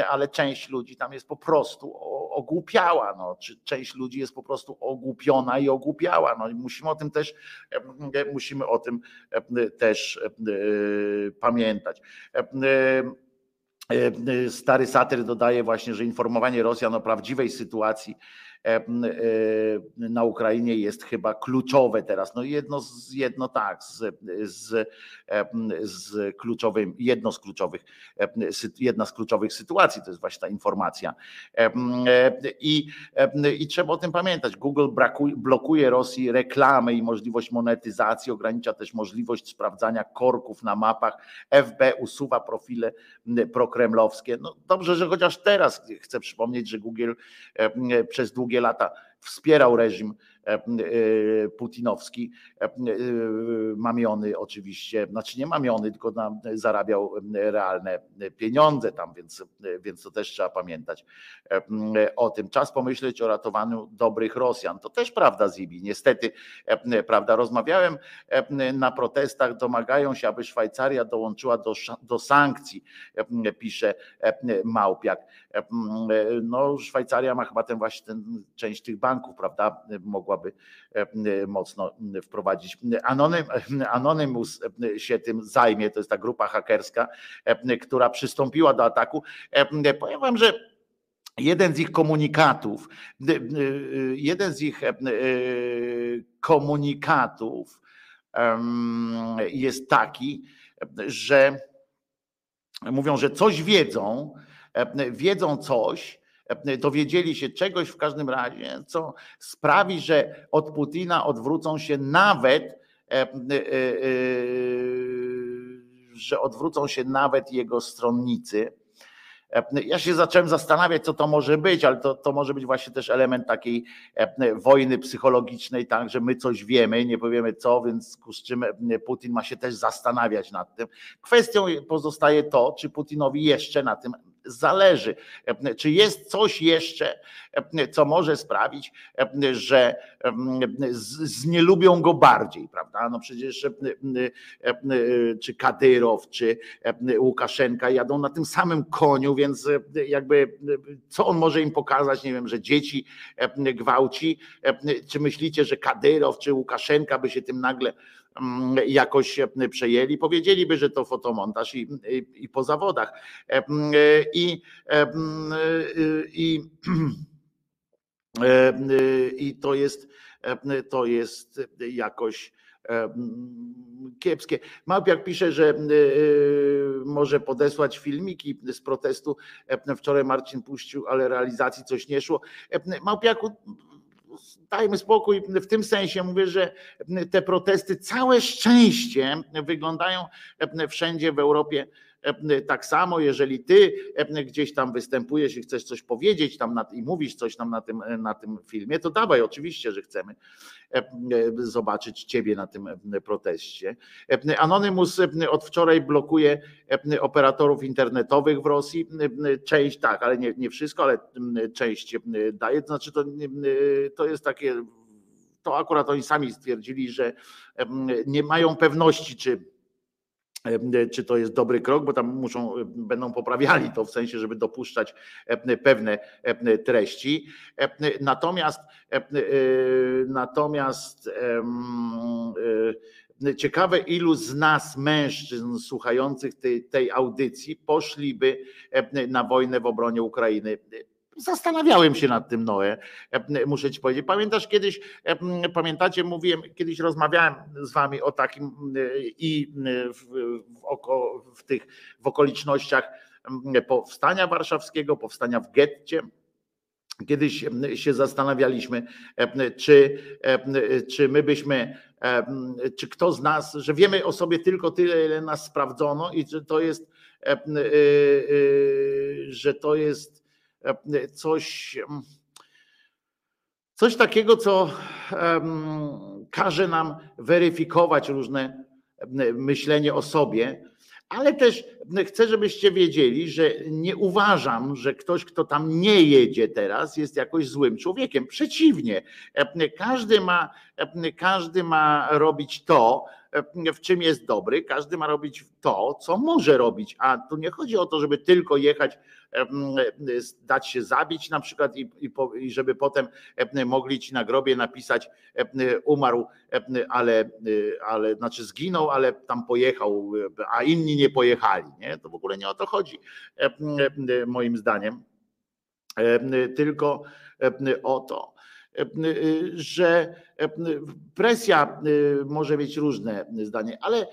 ale część ludzi tam jest po prostu ogłupiała. No, czy część ludzi jest po prostu ogłupiona i ogłupiała. No, i musimy o tym też musimy o tym też pamiętać. Stary satyr dodaje właśnie, że informowanie Rosjan o prawdziwej sytuacji E, e, na Ukrainie jest chyba kluczowe teraz. No jedno, jedno tak, z, z, z kluczowym, jedno z kluczowych, jedna z kluczowych sytuacji to jest właśnie ta informacja. E, I, i trzeba o tym pamiętać. Google brakuje, blokuje Rosji reklamy i możliwość monetyzacji, ogranicza też możliwość sprawdzania korków na mapach. FB usuwa profile prokremlowskie. No dobrze, że chociaż teraz chcę przypomnieć, że Google przez długie długie lata wspierał reżim putinowski, e, mamiony oczywiście, znaczy nie mamiony, tylko zarabiał realne pieniądze tam, więc, więc to też trzeba pamiętać o tym. Czas pomyśleć o ratowaniu dobrych Rosjan. To też prawda, Zibi. Niestety, prawda, rozmawiałem na protestach, domagają się, aby Szwajcaria dołączyła do, do sankcji, pisze Małpiak. No, Szwajcaria ma chyba ten właśnie ten, część tych banków, prawda, mogła mogłaby e, mocno wprowadzić. Anonym, Anonymous się tym zajmie, to jest ta grupa hakerska, e, która przystąpiła do ataku. E, powiem wam, że jeden z ich komunikatów, jeden z ich komunikatów jest taki, że mówią, że coś wiedzą, wiedzą coś, dowiedzieli się czegoś w każdym razie, co sprawi, że od Putina odwrócą się nawet, e, e, e, że odwrócą się nawet jego stronnicy. Ja się zacząłem zastanawiać, co to może być, ale to, to może być właśnie też element takiej wojny psychologicznej, tak, że my coś wiemy, nie powiemy co, więc kurczymy, Putin ma się też zastanawiać nad tym. Kwestią pozostaje to, czy Putinowi jeszcze na tym zależy. Czy jest coś jeszcze, co może sprawić, że znielubią go bardziej, prawda? No przecież czy Kadyrow, czy Łukaszenka jadą na tym samym koniu, więc jakby co on może im pokazać? Nie wiem, że dzieci gwałci. Czy myślicie, że Kadyrow czy Łukaszenka by się tym nagle jakoś przejęli, powiedzieliby, że to fotomontaż i, i, i po zawodach. E, I, i, i to jest to jest jakoś kiepskie. Małpiak pisze, że może podesłać filmiki z protestu. Wczoraj Marcin puścił, ale realizacji coś nie szło. Małpiaku, dajmy spokój. W tym sensie mówię, że te protesty, całe szczęście wyglądają wszędzie w Europie tak samo, jeżeli ty gdzieś tam występujesz i chcesz coś powiedzieć tam i mówisz coś tam na tym, na tym filmie, to dawaj, oczywiście, że chcemy zobaczyć ciebie na tym proteście. Anonymous od wczoraj blokuje operatorów internetowych w Rosji. Część tak, ale nie, nie wszystko, ale część daje. To znaczy, to, to jest takie, to akurat oni sami stwierdzili, że nie mają pewności, czy czy to jest dobry krok, bo tam muszą, będą poprawiali to w sensie, żeby dopuszczać pewne treści. Natomiast natomiast ciekawe, ilu z nas, mężczyzn słuchających tej, tej audycji, poszliby na wojnę w obronie Ukrainy Zastanawiałem się nad tym Noe, e, muszę ci powiedzieć. Pamiętasz kiedyś, e, pamiętacie, mówiłem, kiedyś rozmawiałem z wami o takim e, i w, w, oko, w tych w okolicznościach powstania warszawskiego, powstania w getcie Kiedyś się zastanawialiśmy, czy, czy my byśmy, czy kto z nas, że wiemy o sobie tylko tyle, ile nas sprawdzono i że to jest, że to jest coś, coś takiego, co każe nam weryfikować różne myślenie o sobie ale też chcę, żebyście wiedzieli, że nie uważam, że ktoś, kto tam nie jedzie teraz, jest jakoś złym człowiekiem. Przeciwnie, każdy ma, każdy ma robić to, w czym jest dobry, każdy ma robić to, co może robić. A tu nie chodzi o to, żeby tylko jechać, dać się zabić na przykład i, i, i żeby potem mogli ci na grobie napisać umarł, ale, ale znaczy zginął, ale tam pojechał, a inni nie pojechali. Nie? To w ogóle nie o to chodzi, moim zdaniem. Tylko o to, że presja może mieć różne zdanie, ale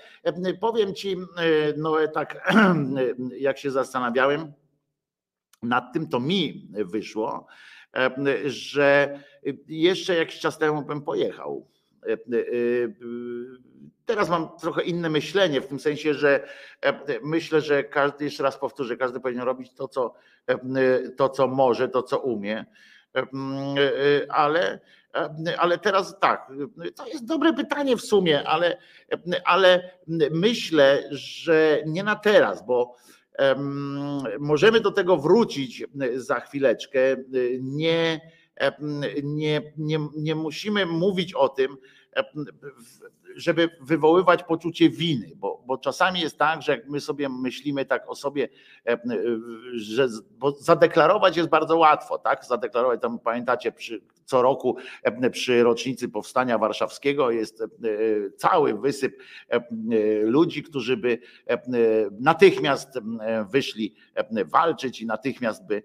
powiem ci, no tak jak się zastanawiałem nad tym, to mi wyszło, że jeszcze jakiś czas temu bym pojechał. Teraz mam trochę inne myślenie, w tym sensie, że myślę, że każdy, jeszcze raz powtórzę, każdy powinien robić to, co, to, co może, to, co umie ale, ale teraz tak, to jest dobre pytanie w sumie, ale, ale myślę, że nie na teraz, bo możemy do tego wrócić za chwileczkę. Nie, nie, nie, nie musimy mówić o tym, żeby wywoływać poczucie winy, bo, bo czasami jest tak, że jak my sobie myślimy tak o sobie, że bo zadeklarować jest bardzo łatwo, tak? Zadeklarować, tam pamiętacie, przy, co roku przy rocznicy powstania warszawskiego jest cały wysyp ludzi, którzy by natychmiast wyszli walczyć i natychmiast by,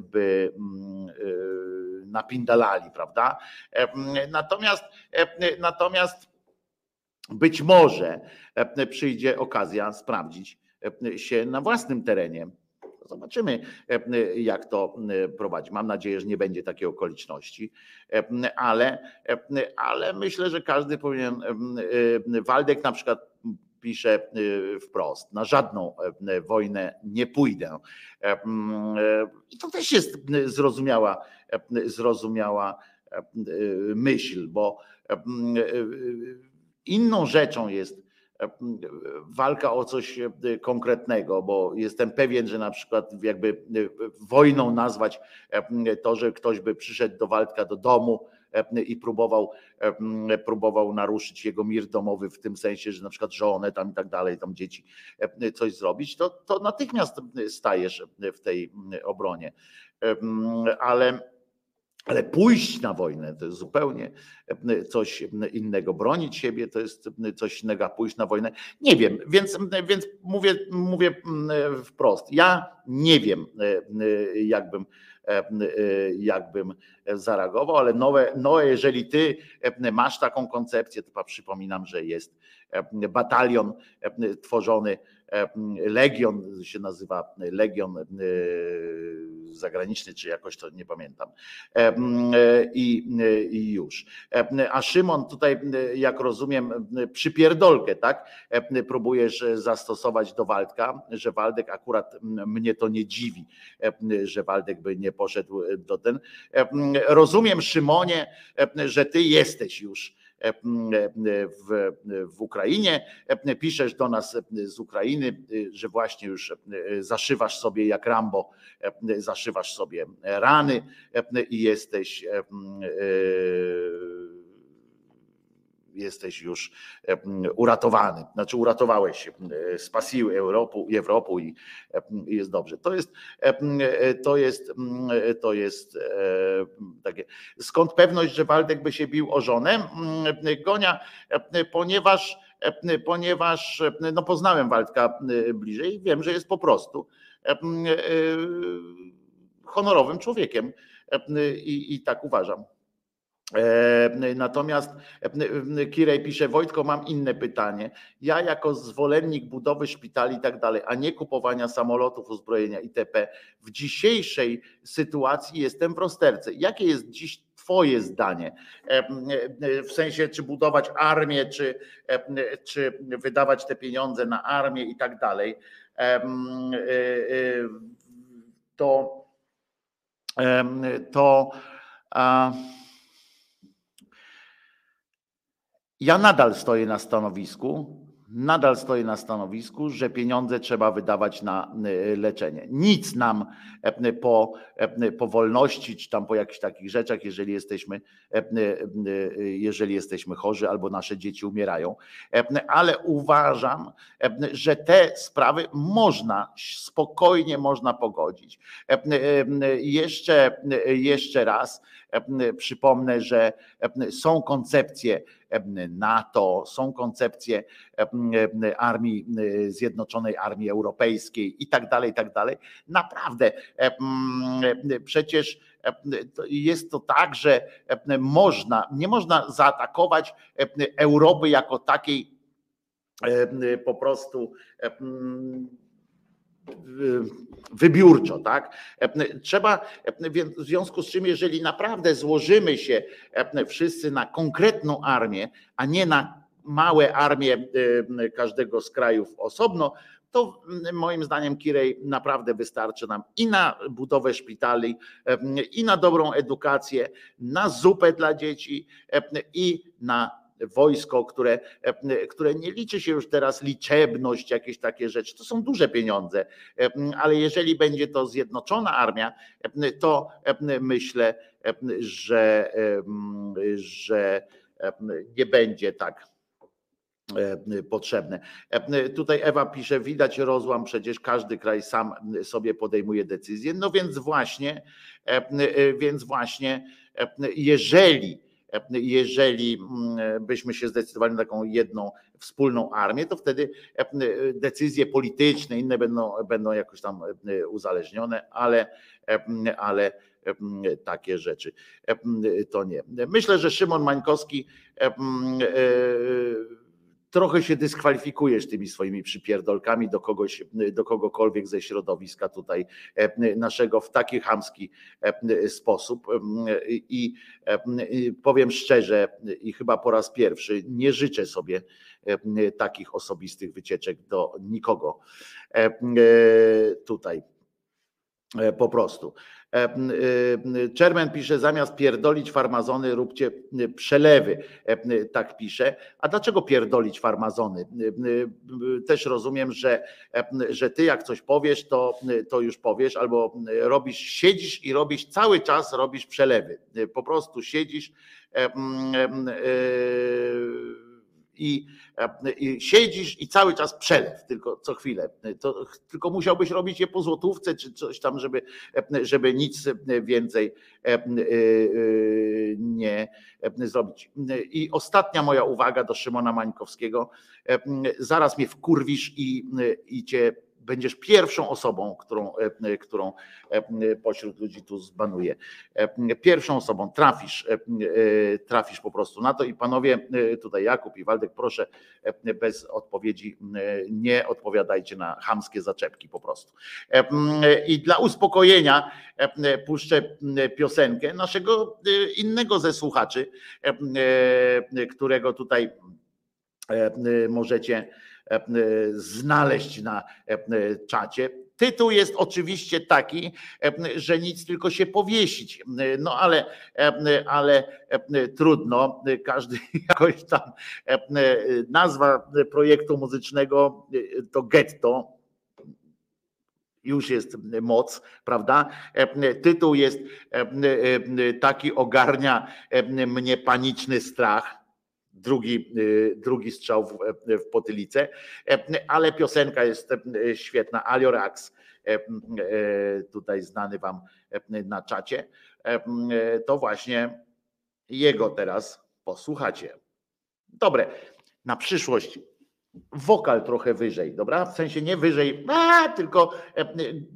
by napindalali, prawda? Natomiast, natomiast być może przyjdzie okazja sprawdzić się na własnym terenie. Zobaczymy, jak to prowadzi. Mam nadzieję, że nie będzie takiej okoliczności, ale, ale myślę, że każdy powinien. Waldek na przykład pisze wprost: Na żadną wojnę nie pójdę. I to też jest zrozumiała, zrozumiała myśl, bo inną rzeczą jest walka o coś konkretnego, bo jestem pewien, że na przykład jakby wojną nazwać to, że ktoś by przyszedł do Waldka do domu i próbował, próbował naruszyć jego mir domowy w tym sensie, że na przykład żonę tam i tak dalej, tam dzieci coś zrobić, to, to natychmiast stajesz w tej obronie. Ale ale pójść na wojnę to jest zupełnie coś innego. Bronić siebie to jest coś innego, pójść na wojnę nie wiem. Więc, więc mówię, mówię wprost. Ja nie wiem, jakbym, jakbym zareagował, ale nowe, no jeżeli ty masz taką koncepcję, to przypominam, że jest batalion tworzony Legion się nazywa Legion e, zagraniczny, czy jakoś to nie pamiętam. I, i już. A Szymon tutaj, jak rozumiem, przypierdolkę, tak? Próbujesz zastosować do Waldka, że Waldek akurat mnie to nie dziwi, że Waldek by nie poszedł do ten. Rozumiem, Szymonie, że ty jesteś już E, e, w, w Ukrainie. E, piszesz do nas z Ukrainy, że właśnie już zaszywasz sobie jak Rambo, zaszywasz sobie rany i jesteś jesteś już uratowany. Znaczy uratowałeś spasiły Europę, Europę i jest dobrze. To jest, to jest, to jest takie. Skąd pewność, że Waldek by się bił o żonę? Gonia, ponieważ ponieważ no poznałem Waldka bliżej i wiem, że jest po prostu honorowym człowiekiem i, i tak uważam. E, Natomiast e, Kirej pisze, Wojtko, mam inne pytanie. Ja jako zwolennik budowy szpitali i tak dalej, a nie kupowania samolotów, uzbrojenia itp. W dzisiejszej sytuacji jestem w rozterce. Jakie jest dziś Twoje zdanie? E, W sensie, czy budować armię, czy, czy wydawać te pieniądze na armię i tak dalej. To to a, ja nadal stoję na stanowisku, nadal stoję na stanowisku, że pieniądze trzeba wydawać na y, leczenie. Nic nam e, po, e, po wolności, czy tam po jakichś takich rzeczach, jeżeli jesteśmy, e, jeżeli jesteśmy chorzy albo nasze dzieci umierają. Ale uważam, że te sprawy można spokojnie można pogodzić. Jeszcze, jeszcze raz przypomnę, że są koncepcje NATO, są koncepcje armii, Zjednoczonej Armii Europejskiej i tak dalej, i tak dalej. Naprawdę, przecież jest to tak, że można, nie można zaatakować Europy jako takiej po prostu wybiórczo, tak? Trzeba, w związku z czym, jeżeli naprawdę złożymy się wszyscy na konkretną armię, a nie na małe armie każdego z krajów osobno, to moim zdaniem Kirej naprawdę wystarczy nam i na budowę szpitali, i na dobrą edukację, na zupę dla dzieci i na wojsko, które, które nie liczy się już teraz liczebność, jakieś takie rzeczy. To są duże pieniądze, ale jeżeli będzie to zjednoczona armia, to myślę, że, że nie będzie tak potrzebne. Tutaj Ewa pisze, widać rozłam, przecież każdy kraj sam sobie podejmuje decyzję. No więc właśnie, więc właśnie, jeżeli jeżeli mm, byśmy się zdecydowali na taką jedną wspólną armię, to wtedy decyzje polityczne, inne będą, będą jakoś tam uzależnione, ale, ale takie rzeczy to nie. Myślę, że Szymon Mańkowski e, trochę się dyskwalifikujesz tymi swoimi przypierdolkami do kogoś, do kogokolwiek ze środowiska tutaj e, naszego w taki chamski e, sposób. I powiem szczerze, i chyba po raz pierwszy, nie życzę sobie e, takich osobistych wycieczek do nikogo tutaj. Po prostu. Czermen pisze, zamiast pierdolić farmazony, róbcie przelewy. Tak pisze. A dlaczego pierdolić farmazony? Też rozumiem, że, że ty jak coś powiesz, to, to już powiesz, albo robisz, siedzisz i robisz cały czas robisz przelewy. Po prostu siedzisz i, i, siedzisz i cały czas przelew, tylko co chwilę. To, tylko musiałbyś robić je po złotówce czy coś tam, żeby, żeby nic więcej nie zrobić. I ostatnia moja uwaga do Szymona Mańkowskiego. Zaraz mnie wkurwisz i, i cię będziesz pierwszą osobą, którą, e, którą e, pośród ludzi tu zbanuje. E, pierwszą osobą trafisz, trafisz po prostu na to i panowie, tutaj Jakub i Waldek, proszę bez odpowiedzi nie odpowiadajcie na chamskie zaczepki po prostu. I dla uspokojenia puszczę piosenkę naszego innego ze słuchaczy, którego tutaj możecie E, znaleźć na e, czacie. Tytuł jest oczywiście taki, e, że nic tylko się powiesić. No ale, ale trudno, każdy jakoś tam nazwa projektu muzycznego to getto, już jest moc, prawda? Tytuł jest taki, ogarnia mnie paniczny strach drugi, y, drugi strzał w, e, w potylicę, e, ale piosenka jest e, świetna. Aliorax, tutaj znany wam na czacie, to właśnie jego teraz posłuchacie. Dobre, na przyszłość wokal trochę wyżej, dobra? W sensie nie wyżej, a, tylko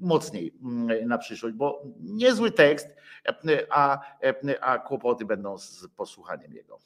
mocniej mm, na przyszłość, bo niezły tekst, a, a kłopoty będą z posłuchaniem jego.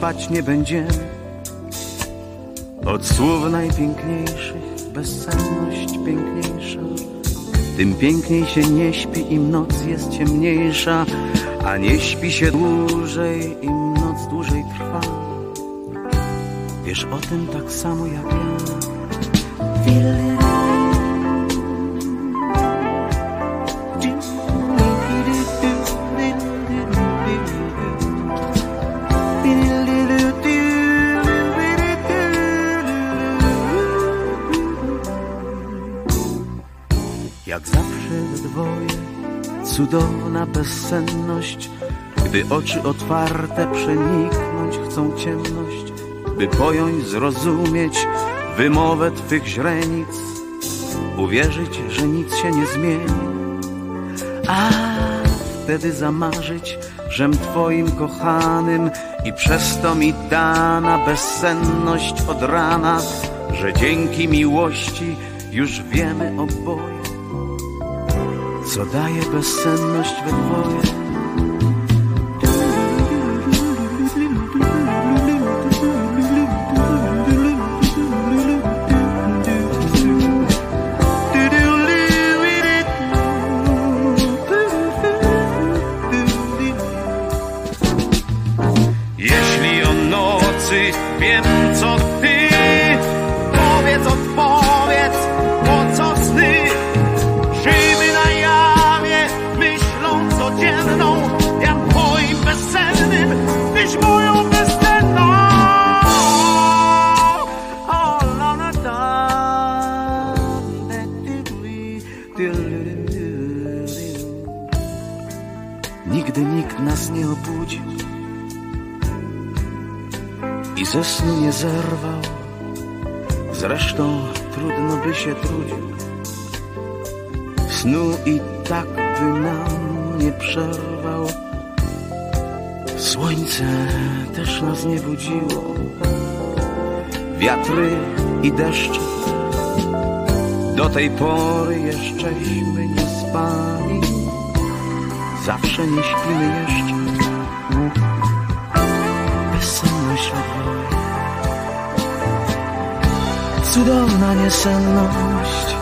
spać nie będziemy. Od słów najpiękniejszych bezsenność piękniejsza. Tym piękniej się nie śpi, im noc jest ciemniejsza, a nie śpi się dłużej, im noc dłużej trwa. Wiesz o tym tak samo jak ja. cudowna bezsenność, gdy oczy otwarte przeniknąć chcą ciemność, by pojąć, zrozumieć wymowę twych źrenic, uwierzyć, że nic się nie zmieni. A wtedy zamarzyć, żem twoim kochanym i przez to mi dana bezsenność od rana, że dzięki miłości już wiemy oboje co daje bezsenność we dwoje? I deszcze do tej pory jeszcześmy nie spali. Zawsze nie śpimy jeszcze. Bezsenność odwołuje. Cudowna niesenność.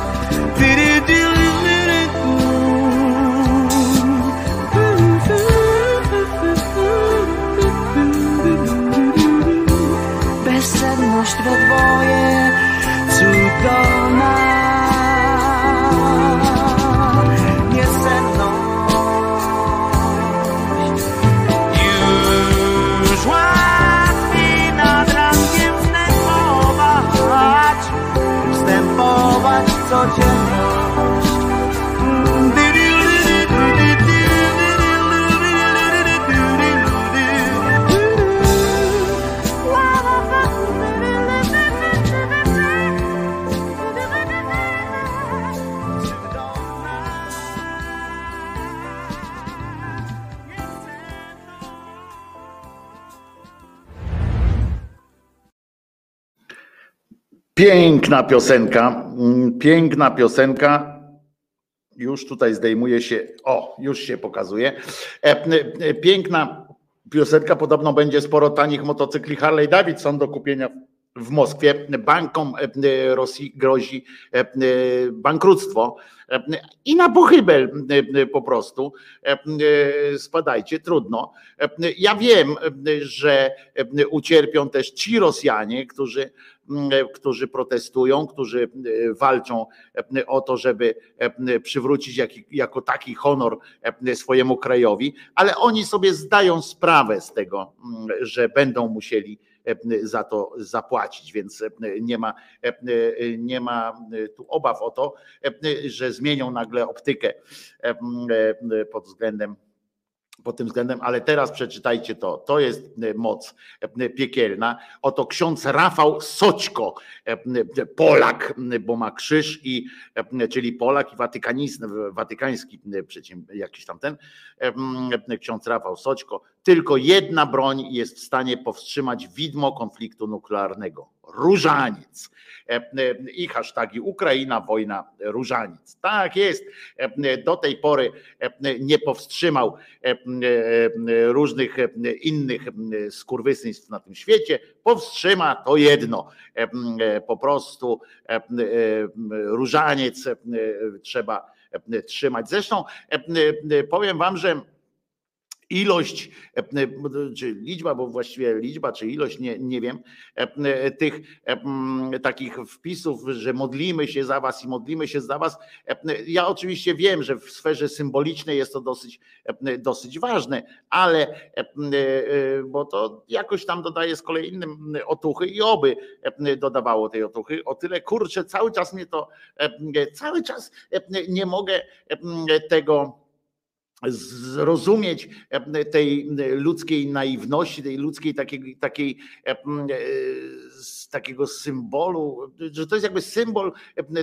Piękna piosenka, mm, piękna piosenka. Już tutaj zdejmuje się, o, już się pokazuje. E, e, Piękna piosenka, podobno będzie sporo tanich motocykli Harley Davidson do kupienia w Moskwie. Bankom e, Rosji grozi bankructwo i na pochybel po prostu. Spadajcie, trudno. Ja wiem, że ucierpią też ci Rosjanie, którzy którzy protestują, którzy e, walczą e, o to, żeby e, przywrócić jako taki honor e, swojemu krajowi, ale oni sobie zdają sprawę z tego, m, że będą musieli e, za to zapłacić, więc e, nie ma, e, nie ma tu obaw o to, e, że zmienią nagle optykę e, e, pod względem pod tym względem, ale teraz przeczytajcie to. To jest e, moc e, piekielna. Oto ksiądz Rafał Soćko, e, Polak, bo ma krzyż i czyli Polak i watykański jakiś tam ten ksiądz Rafał Soćko. Tylko jedna broń jest w stanie powstrzymać widmo konfliktu nuklearnego. Różaniec. I hashtagi Ukraina, wojna, różaniec. Tak jest. Do tej pory nie powstrzymał różnych innych skurwysyństw na tym świecie. Powstrzyma to jedno. Po prostu różaniec trzeba trzymać. Zresztą powiem wam, że ilość, czy liczba, bo właściwie liczba, czy ilość, nie, nie wiem, tych takich wpisów, że modlimy się za was i modlimy się za was. Ja oczywiście wiem, że w sferze symbolicznej jest to dosyć, dosyć ważne, ale bo to jakoś tam dodaje z kolei innym otuchy i oby dodawało tej otuchy. O tyle kurczę, cały czas mnie to, cały czas nie mogę tego zrozumieć tej ludzkiej naiwności, tej ludzkiej takiej, takiej z takiego symbolu, że to jest jakby symbol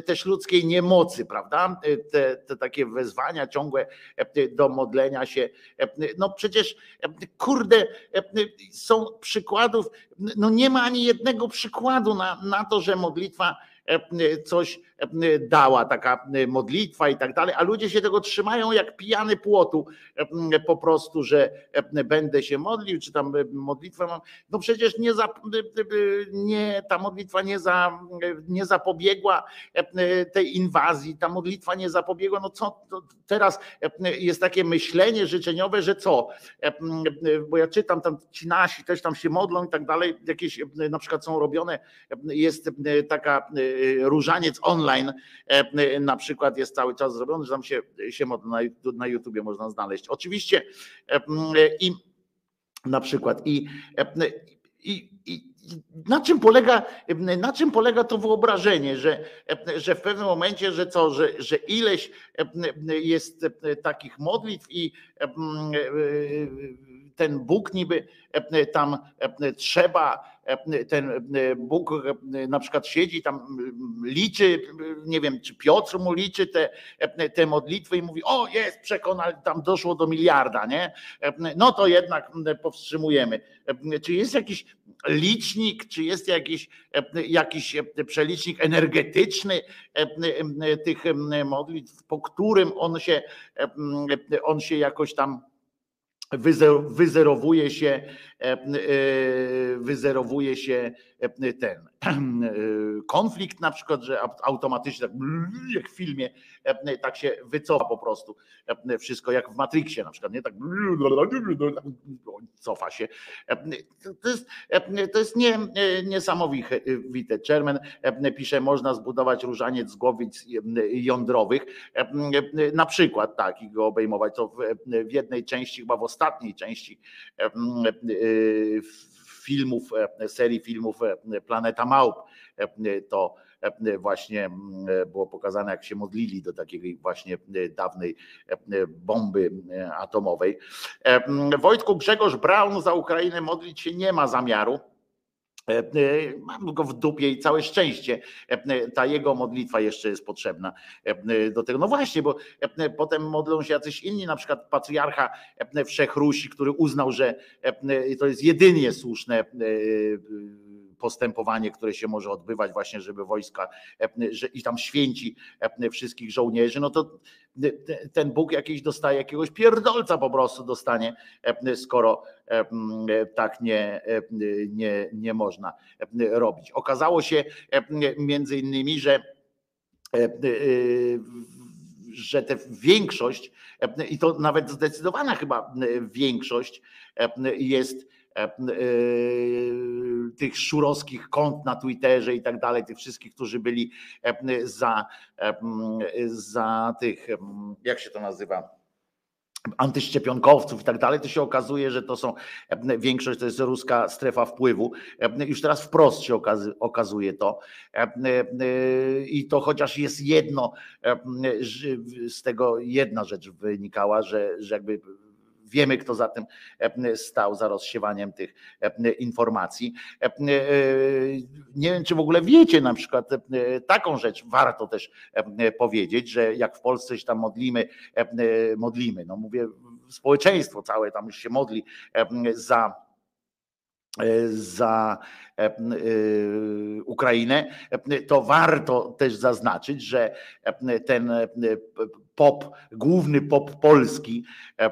też ludzkiej niemocy, prawda? Te, te takie wezwania ciągłe do modlenia się. No przecież kurde, są przykładów, no nie ma ani jednego przykładu na, na to, że modlitwa coś dała, taka modlitwa i tak dalej, a ludzie się tego trzymają jak pijany płotu, po prostu, że będę się modlił, czy tam modlitwę mam. No przecież nie, za, nie ta modlitwa nie, za, nie zapobiegła tej inwazji, ta modlitwa nie zapobiegła. No co teraz jest takie myślenie życzeniowe, że co? Bo ja czytam tam ci nasi też tam się modlą i tak dalej, jakieś na przykład są robione, jest taka różaniec online na przykład jest cały czas zrobiony, że tam się, się na, na YouTubie można znaleźć. Oczywiście i na przykład i i, i na czym polega, na czym polega to wyobrażenie, że, że w pewnym momencie, że co, że, że ileś jest takich modlitw i ten Bóg niby tam trzeba, ten Bóg na przykład siedzi tam, liczy, nie wiem, czy Piotr mu liczy te, te modlitwy i mówi, o jest, przekonał, tam doszło do miliarda, nie? No to jednak powstrzymujemy. Czy jest jakiś licznik, czy jest jakiś, jakiś przelicznik energetyczny tych modlitw, po którym on się, on się jakoś tam wyzerowuje się, e, e, wyzerowuje się e, ten konflikt na przykład, że automatycznie tak jak w filmie tak się wycofa po prostu wszystko jak w Matrixie na przykład, nie tak cofa się. To jest, to jest nie, niesamowite. Czermen pisze, można zbudować różaniec z głowic jądrowych, na przykład tak i go obejmować, to w jednej części, chyba w ostatniej części filmów, serii filmów Planeta Małp, to właśnie było pokazane, jak się modlili do takiej właśnie dawnej bomby atomowej. Wojtku Grzegorz Braun za Ukrainę modlić się nie ma zamiaru. Mam go w dupie i całe szczęście. Ta jego modlitwa jeszcze jest potrzebna do tego. No właśnie, bo potem modlą się jacyś inni, na przykład patriarcha Wszechrusi, który uznał, że to jest jedynie słuszne postępowanie, które się może odbywać właśnie, żeby wojska że, i tam święci wszystkich żołnierzy, no to ten Bóg jakiś dostaje jakiegoś pierdolca po prostu dostanie, skoro tak nie, nie, nie można robić. Okazało się między innymi, że że tę większość, i to nawet zdecydowana chyba większość jest E, e, tych szurowskich kont na Twitterze i tak dalej, tych wszystkich, którzy byli e, za, za tych, jak się to nazywa? antyszczepionkowców i tak dalej, to się okazuje, że to są większość to jest ruska strefa wpływu. Już teraz wprost się okazuje to. I to chociaż jest jedno, z tego jedna rzecz wynikała, że, że jakby Wiemy, kto za tym e, stał, za rozsiewaniem tych e, informacji. E, nie wiem, czy w ogóle wiecie na przykład taką rzecz, warto też powiedzieć, że jak w Polsce się tam modlimy, modlimy, no mówię, społeczeństwo całe tam już się modli za za Ukrainę, to warto też zaznaczyć, że ten pop, główny pop polski, e,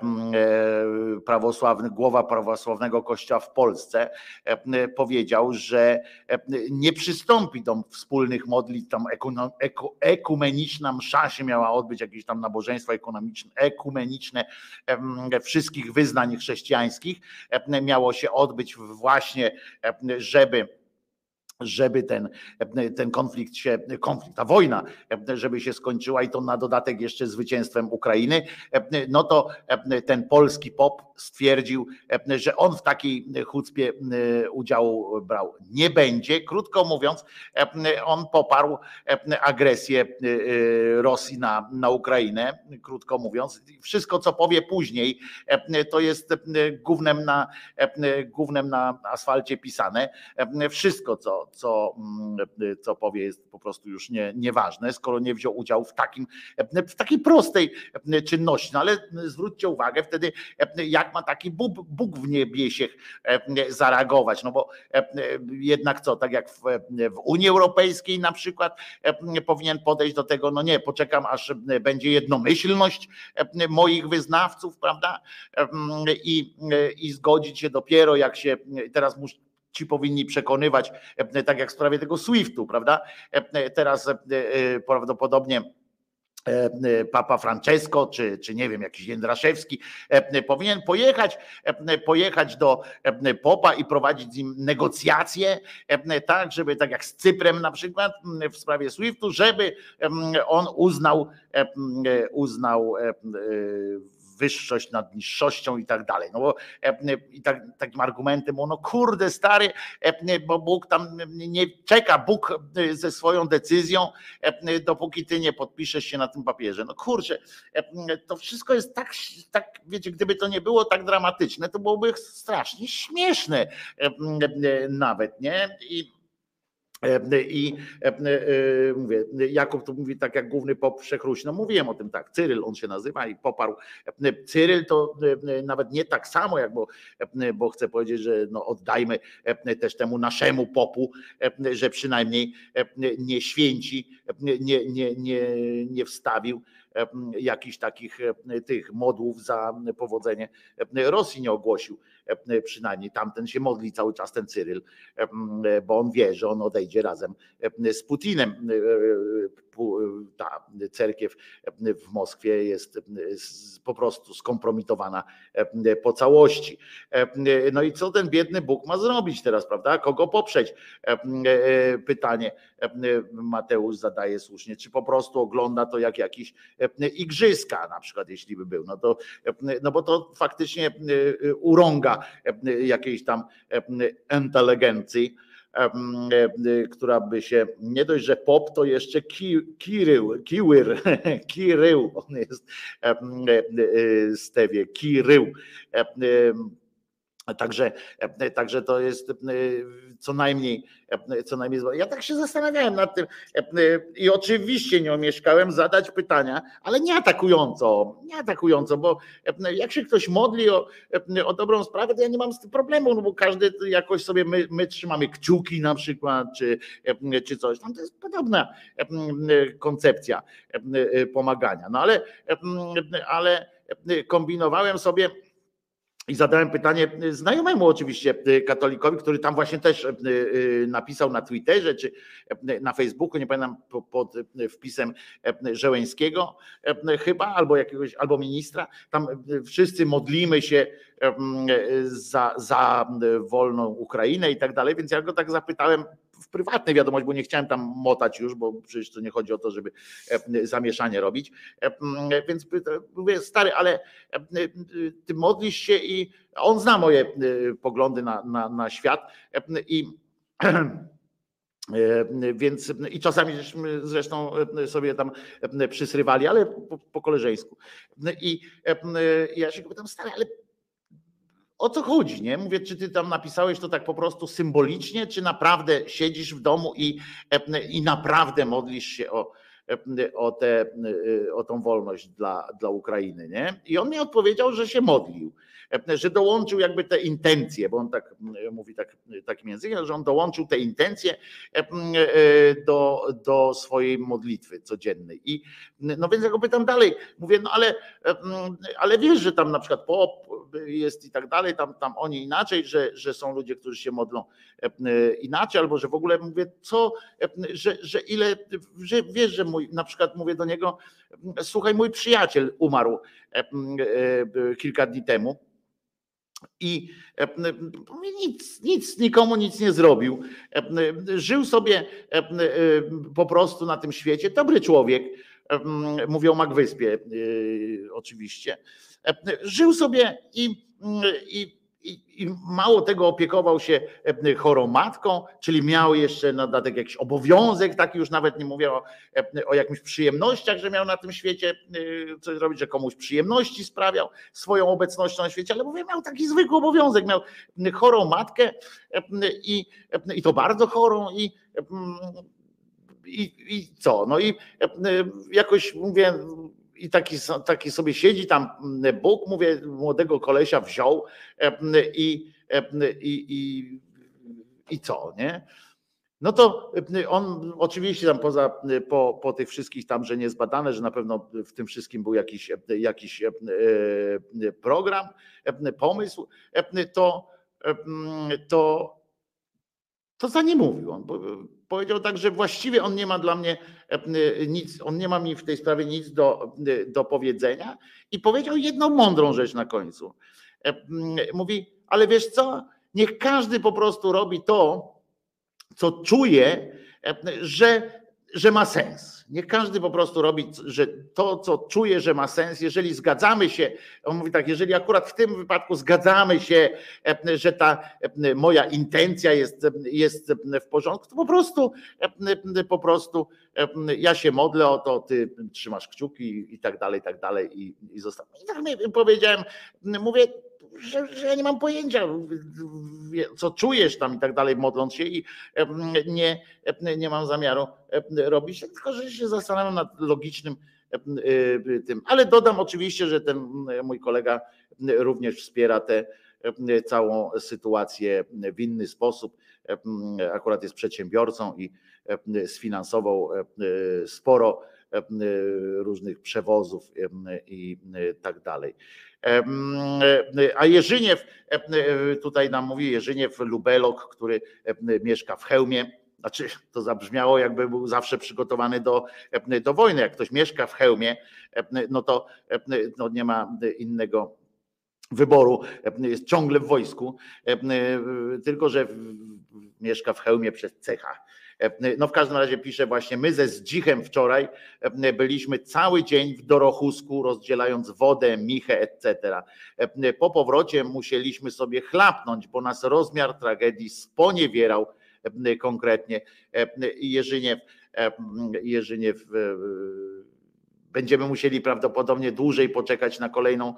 prawosławny, głowa prawosławnego kościoła w Polsce, powiedział, że nie przystąpi do wspólnych modlitw, tam ekumeniczna msza się miała odbyć, jakieś tam nabożeństwo ekonomiczne, ekumeniczne wszystkich wyznań chrześcijańskich, miało się odbyć właśnie, żeby żeby ten, ten konflikt się, konflikt, ta wojna, żeby się skończyła i to na dodatek jeszcze zwycięstwem Ukrainy, no to ten polski pop stwierdził, że on w takiej chucpie udziału brał nie będzie. Krótko mówiąc, on poparł agresję Rosji na, na Ukrainę, krótko mówiąc. Wszystko, co powie później, to jest głównym na, głównym na asfalcie pisane. Wszystko, co, co, mm, co powie, jest po prostu już nie, nieważne, skoro nie wziął udziału w, takim, w takiej prostej czynności. No ale zwróćcie uwagę wtedy, jak ma taki Bóg, Bóg w niebiesiech zareagować. No bo jednak co, tak jak w, w Unii Europejskiej na przykład powinien podejść do tego, no nie, poczekam aż będzie jednomyślność moich wyznawców, prawda? I, i zgodzić się dopiero jak się teraz muszę ci powinni przekonywać, e, tak jak w sprawie tego SWIFT-u, prawda? E, e, teraz prawdopodobnie Papa Francesco, czy, czy nie wiem, jakiś Jędraszewski, powinien pojechać, pojechać do Popa i prowadzić z nim negocjacje, tak, żeby tak jak z Cyprem na przykład w sprawie SWIFT-u, żeby on uznał, uznał wyższość nad niższością i tak dalej. No bo i tak, takim argumentem, no kurde stary, bo Bóg tam nie czeka, Bóg ze swoją decyzją, dopóki ty nie podpiszesz się na tym papierze. No kurczę, to wszystko jest tak, tak, wiecie, gdyby to nie było tak dramatyczne, to byłoby strasznie śmieszne nawet, nie? I i mówię, Jakub tu mówi tak jak główny pop Wszechruś. No mówiłem o tym tak, Cyryl on się nazywa i poparł. Cyryl to nawet nie tak samo, jak bo, bo chcę powiedzieć, że no oddajmy też temu naszemu popu, że przynajmniej nie święci, nie, nie, nie, nie wstawił jakichś takich tych modłów za powodzenie Rosji nie ogłosił. Przynajmniej tamten się modli cały czas ten Cyryl, bo on wie, że on odejdzie razem z Putinem. Ta cerkiew w Moskwie jest po prostu skompromitowana po całości. No i co ten biedny Bóg ma zrobić teraz, prawda? Kogo poprzeć? Pytanie Mateusz zadaje słusznie, czy po prostu ogląda to jak jakiś igrzyska, na przykład, jeśli by był. No, to, no bo to faktycznie urąga jakiejś tam inteligencji która by się nie dość, że pop, to jeszcze kirył, kiwyr, kirył, on jest Stewie, kirył. Także, także to jest co najmniej, co najmniej. Ja tak się zastanawiałem nad tym i oczywiście nie omieszkałem zadać pytania, ale nie atakująco, nie atakująco, bo jak się ktoś modli o, o dobrą sprawę, to ja nie mam z tym problemu, no bo każdy jakoś sobie my, my trzymamy kciuki na przykład, czy, czy coś tam. To jest podobna koncepcja pomagania. No ale, ale kombinowałem sobie i zadałem pytanie znajomemu oczywiście katolikowi, który tam właśnie też napisał na Twitterze czy na Facebooku, nie pamiętam pod wpisem Żeleńskiego chyba, albo jakiegoś, albo ministra. Tam wszyscy modlimy się za, za wolną Ukrainę i tak dalej, więc ja go tak zapytałem w prywatnej wiadomość, bo nie chciałem tam motać już, bo przecież to nie chodzi o to, żeby zamieszanie robić. Więc mówię, stary, ale ty modlisz się i on zna moje poglądy na, na, na świat i więc i czasami żeśmy zresztą sobie tam przysrywali, ale po, po koleżeńsku. I ja się pytam, stary, ale o co chodzi, nie? Mówię, czy ty tam napisałeś to tak po prostu symbolicznie, czy naprawdę siedzisz w domu i, i naprawdę modlisz się o, o, te, o tą wolność dla, dla Ukrainy, nie? I on mi odpowiedział, że się modlił że dołączył jakby te intencje, bo on tak mówi tak, takim językiem, że on dołączył te intencje do, do swojej modlitwy codziennej. I no więc ja go pytam dalej, mówię, no ale, ale wiesz, że tam na przykład pop jest i tak dalej, tam, tam oni inaczej, że, że są ludzie, którzy się modlą inaczej, albo że w ogóle mówię, co, że, że ile, że wiesz, że mój, na przykład mówię do niego, słuchaj, mój przyjaciel umarł kilka dni temu i e, nic, nic, nikomu nic nie zrobił. E, żył sobie e, po prostu na tym świecie. Dobry człowiek, mówię o Magwyspie oczywiście. Żył sobie i, i i, I, mało tego opiekował się e, chorą matką, czyli miał jeszcze na dodatek jakiś obowiązek, taki już nawet nie mówię o, e, o jakimś przyjemnościach, że miał na tym świecie e, coś robić, że komuś przyjemności sprawiał swoją obecnością na świecie, ale mówię, miał taki zwykły obowiązek, miał chorą matkę i, i to bardzo chorą i i, i co? No i jakoś mówię, i taki, taki sobie siedzi tam Bóg, mówię, młodego kolesia wziął i, i, i, i co, nie? No to on oczywiście tam poza, po, po tych wszystkich tam, że niezbadane, że na pewno w tym wszystkim był jakiś, jakiś program, pomysł, to, to, to za nie mówił. On powiedział tak, że właściwie on nie ma dla mnie e, nic, on nie ma mi w tej sprawie nic do, do powiedzenia i powiedział jedną mądrą rzecz na końcu. E, mówi, ale wiesz co, niech każdy po prostu robi to, co czuje, e, że, że ma sens. Niech każdy po prostu robi, że to, co czuje, że ma sens, jeżeli zgadzamy się, on mówi tak, jeżeli akurat w tym wypadku zgadzamy się, e, że ta e, moja intencja jest, jest w porządku, to po prostu, e, po prostu ja się modlę o to, ty trzymasz kciuki i tak dalej, i tak dalej i, i zostałem. I tak powiedziałem, mówię, że, że, ja nie mam pojęcia, co czujesz tam i tak dalej, modląc się i nie, nie mam zamiaru robić, tylko że się zastanawiam nad logicznym tym. Ale dodam oczywiście, że ten mój kolega również wspiera tę całą sytuację w inny sposób. Akurat jest przedsiębiorcą i sfinansował sporo różnych przewozów i tak dalej. A Jerzyniew, tutaj nam mówi Jerzyniew Lubelok, który mieszka w Chełmie, znaczy to zabrzmiało jakby był zawsze przygotowany do, do wojny. Jak ktoś mieszka w Chełmie, no to no nie ma innego wyboru, jest ciągle w wojsku, tylko że mieszka w Chełmie przez cecha E, no w każdym razie pisze właśnie, my ze Zdzichem wczoraj e, byliśmy cały dzień w Dorochusku, rozdzielając wodę, michę, etc. E, po powrocie musieliśmy sobie chlapnąć, bo nas rozmiar tragedii sponiewierał konkretnie. Jerzyniew, Jerzyniew będziemy musieli prawdopodobnie dłużej poczekać na kolejną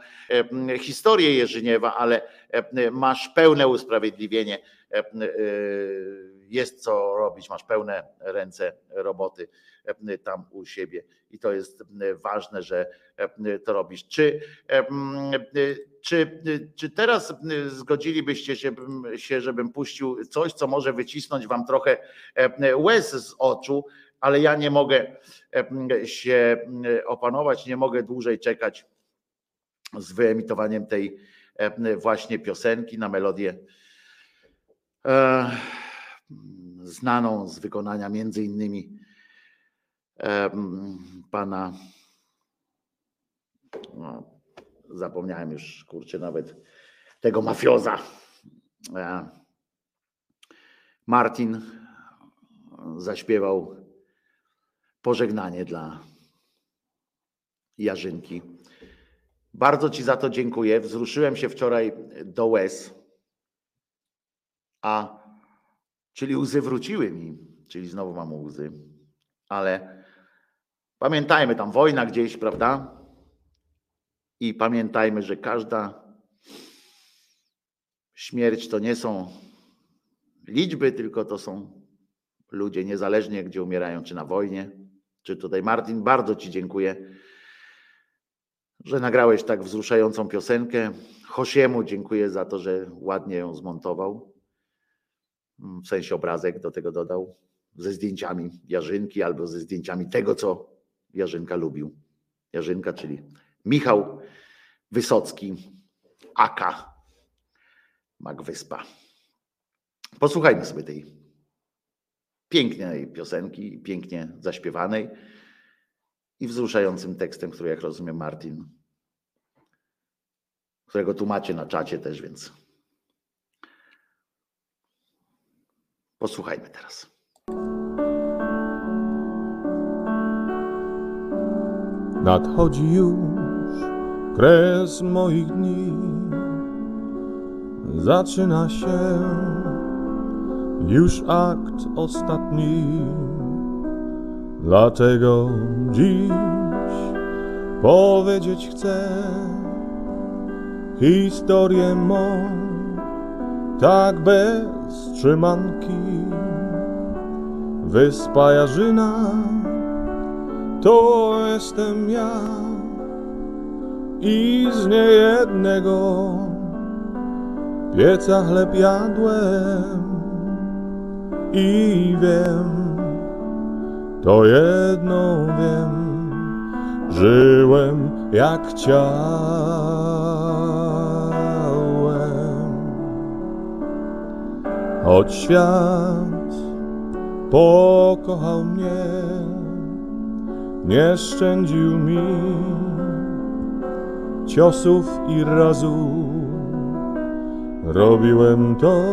historię Jerzyniewa, ale masz pełne usprawiedliwienie jest co robić, masz pełne ręce roboty e, tam u siebie i to jest e, ważne, że e, to robisz. Czy, czy, czy teraz zgodzilibyście się, żebym puścił coś, co może wycisnąć wam trochę łez z oczu, ale ja nie mogę się opanować, nie mogę dłużej czekać z wyemitowaniem tej właśnie piosenki na melodię znaną z wykonania między innymi pana no, zapomniałem już kurczę nawet tego mafioza e, Martin zaśpiewał pożegnanie dla Jarzynki. Bardzo Ci za to dziękuję. Wzruszyłem się wczoraj do łez, a Czyli łzy wróciły mi, czyli znowu mam łzy. Ale pamiętajmy, tam wojna gdzieś, prawda? I pamiętajmy, że każda śmierć to nie są liczby, tylko to są ludzie, niezależnie gdzie umierają, czy na wojnie, czy tutaj. Martin, bardzo Ci dziękuję, że nagrałeś tak wzruszającą piosenkę. Hosiemu dziękuję za to, że ładnie ją zmontował. Mm, w sensie obrazek do tego dodał, ze zdjęciami Jarzynki albo ze zdjęciami tego, co Jarzynka lubił. Jarzynka, czyli Michał Wysocki, Aka Magwyspa. Posłuchajmy sobie tej pięknej piosenki, pięknie zaśpiewanej i wzruszającym tekstem, który jak rozumiem Martin, którego tu macie na czacie też, więc Posłuchajmy teraz. Nadchodzi już kres moich dni. Zaczyna się już akt ostatni. Dlatego dziś powiedzieć chcę historię mą tak bez wstrzymanki. Wyspa Jarzyna to jestem ja i z niejednego pieca chleb jadłem i wiem, to jedno wiem, żyłem jak chciałem. Choć świat pokochał mnie, nie szczędził mi ciosów i razu. Robiłem to,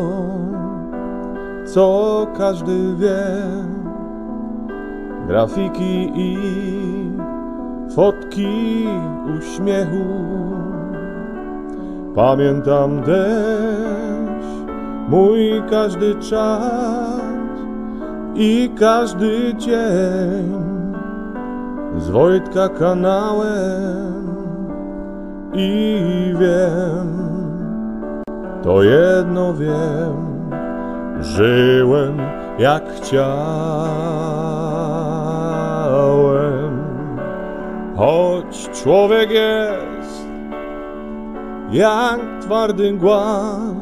co każdy wie, grafiki i fotki uśmiechu. Pamiętam deszcz, mój każdy czas i każdy dzień z Wojtka kanałem i wiem, to jedno wiem, żyłem jak chciałem. Choć człowiek jest jak twardy głaz,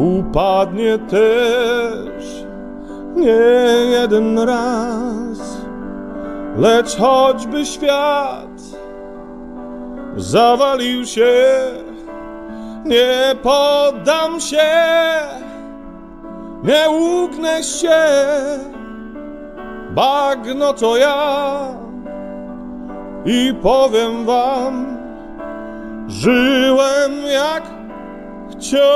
upadnie też nie jeden raz, lecz choćby świat zawalił się, nie poddam się, nie ugnę się, bagno to ja i powiem wam, żyłem jak chciałem.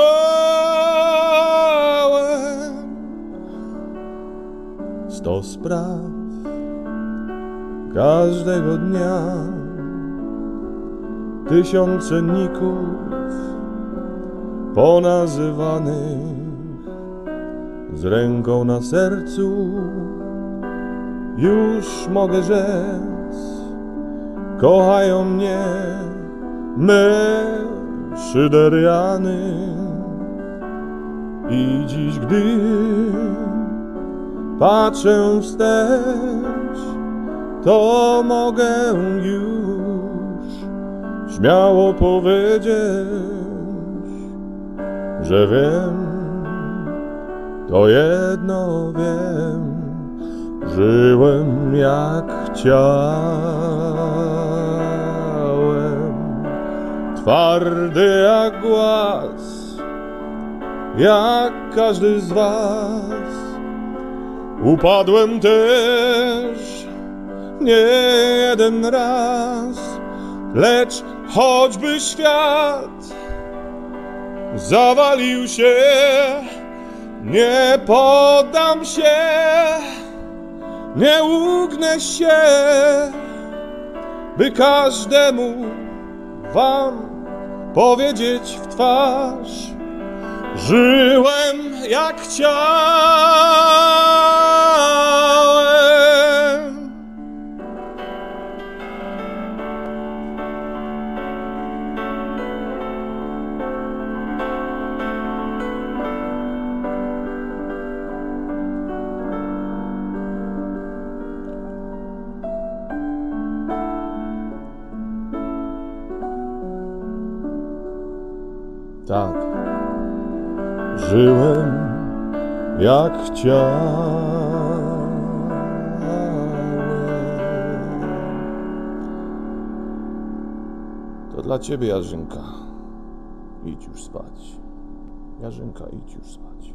Sto spraw każdego dnia, tysiące ników ponazywanych z ręką na sercu. Już mogę rzec, kochają mnie me szyderiany. I dziś, gdy patrzę wstecz, to mogę już śmiało powiedzieć, że wiem, to jedno wiem, żyłem jak chciałem, twardy jak głaz, jak każdy z was. Upadłem też nie jeden raz, lecz choćby świat zawalił się, nie poddam się, nie ugnę się, by każdemu wam powiedzieć w twarz, żyłem jak chciałem. Tak, żyłem jak chciałem. To dla ciebie, Jarzynka. Idź już spać. Jarzynka, idź już spać.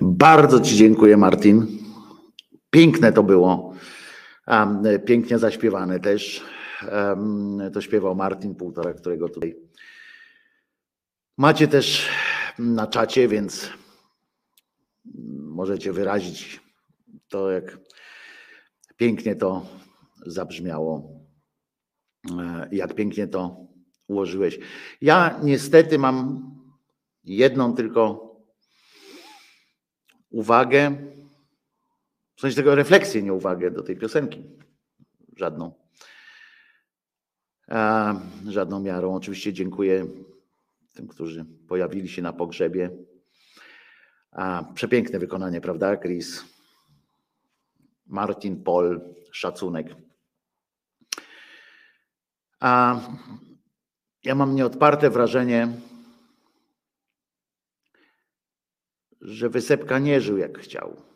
Bardzo Ci dziękuję, Martin. Piękne to było. Um, pięknie zaśpiewane też. To śpiewał Martin Półtora, którego tutaj macie też na czacie, więc możecie wyrazić to, jak pięknie to zabrzmiało, e, jak pięknie to ułożyłeś. Ja niestety mam jedną tylko uwagę, w sensie tego refleksję, nie uwagę do tej piosenki. Żadną. E, żadną miarą. Oczywiście dziękuję tym, którzy pojawili się na pogrzebie. A, przepiękne wykonanie, prawda, Chris? Martin, Paul, szacunek. A ja mam nieodparte wrażenie, że Wysepka nie żył jak chciał.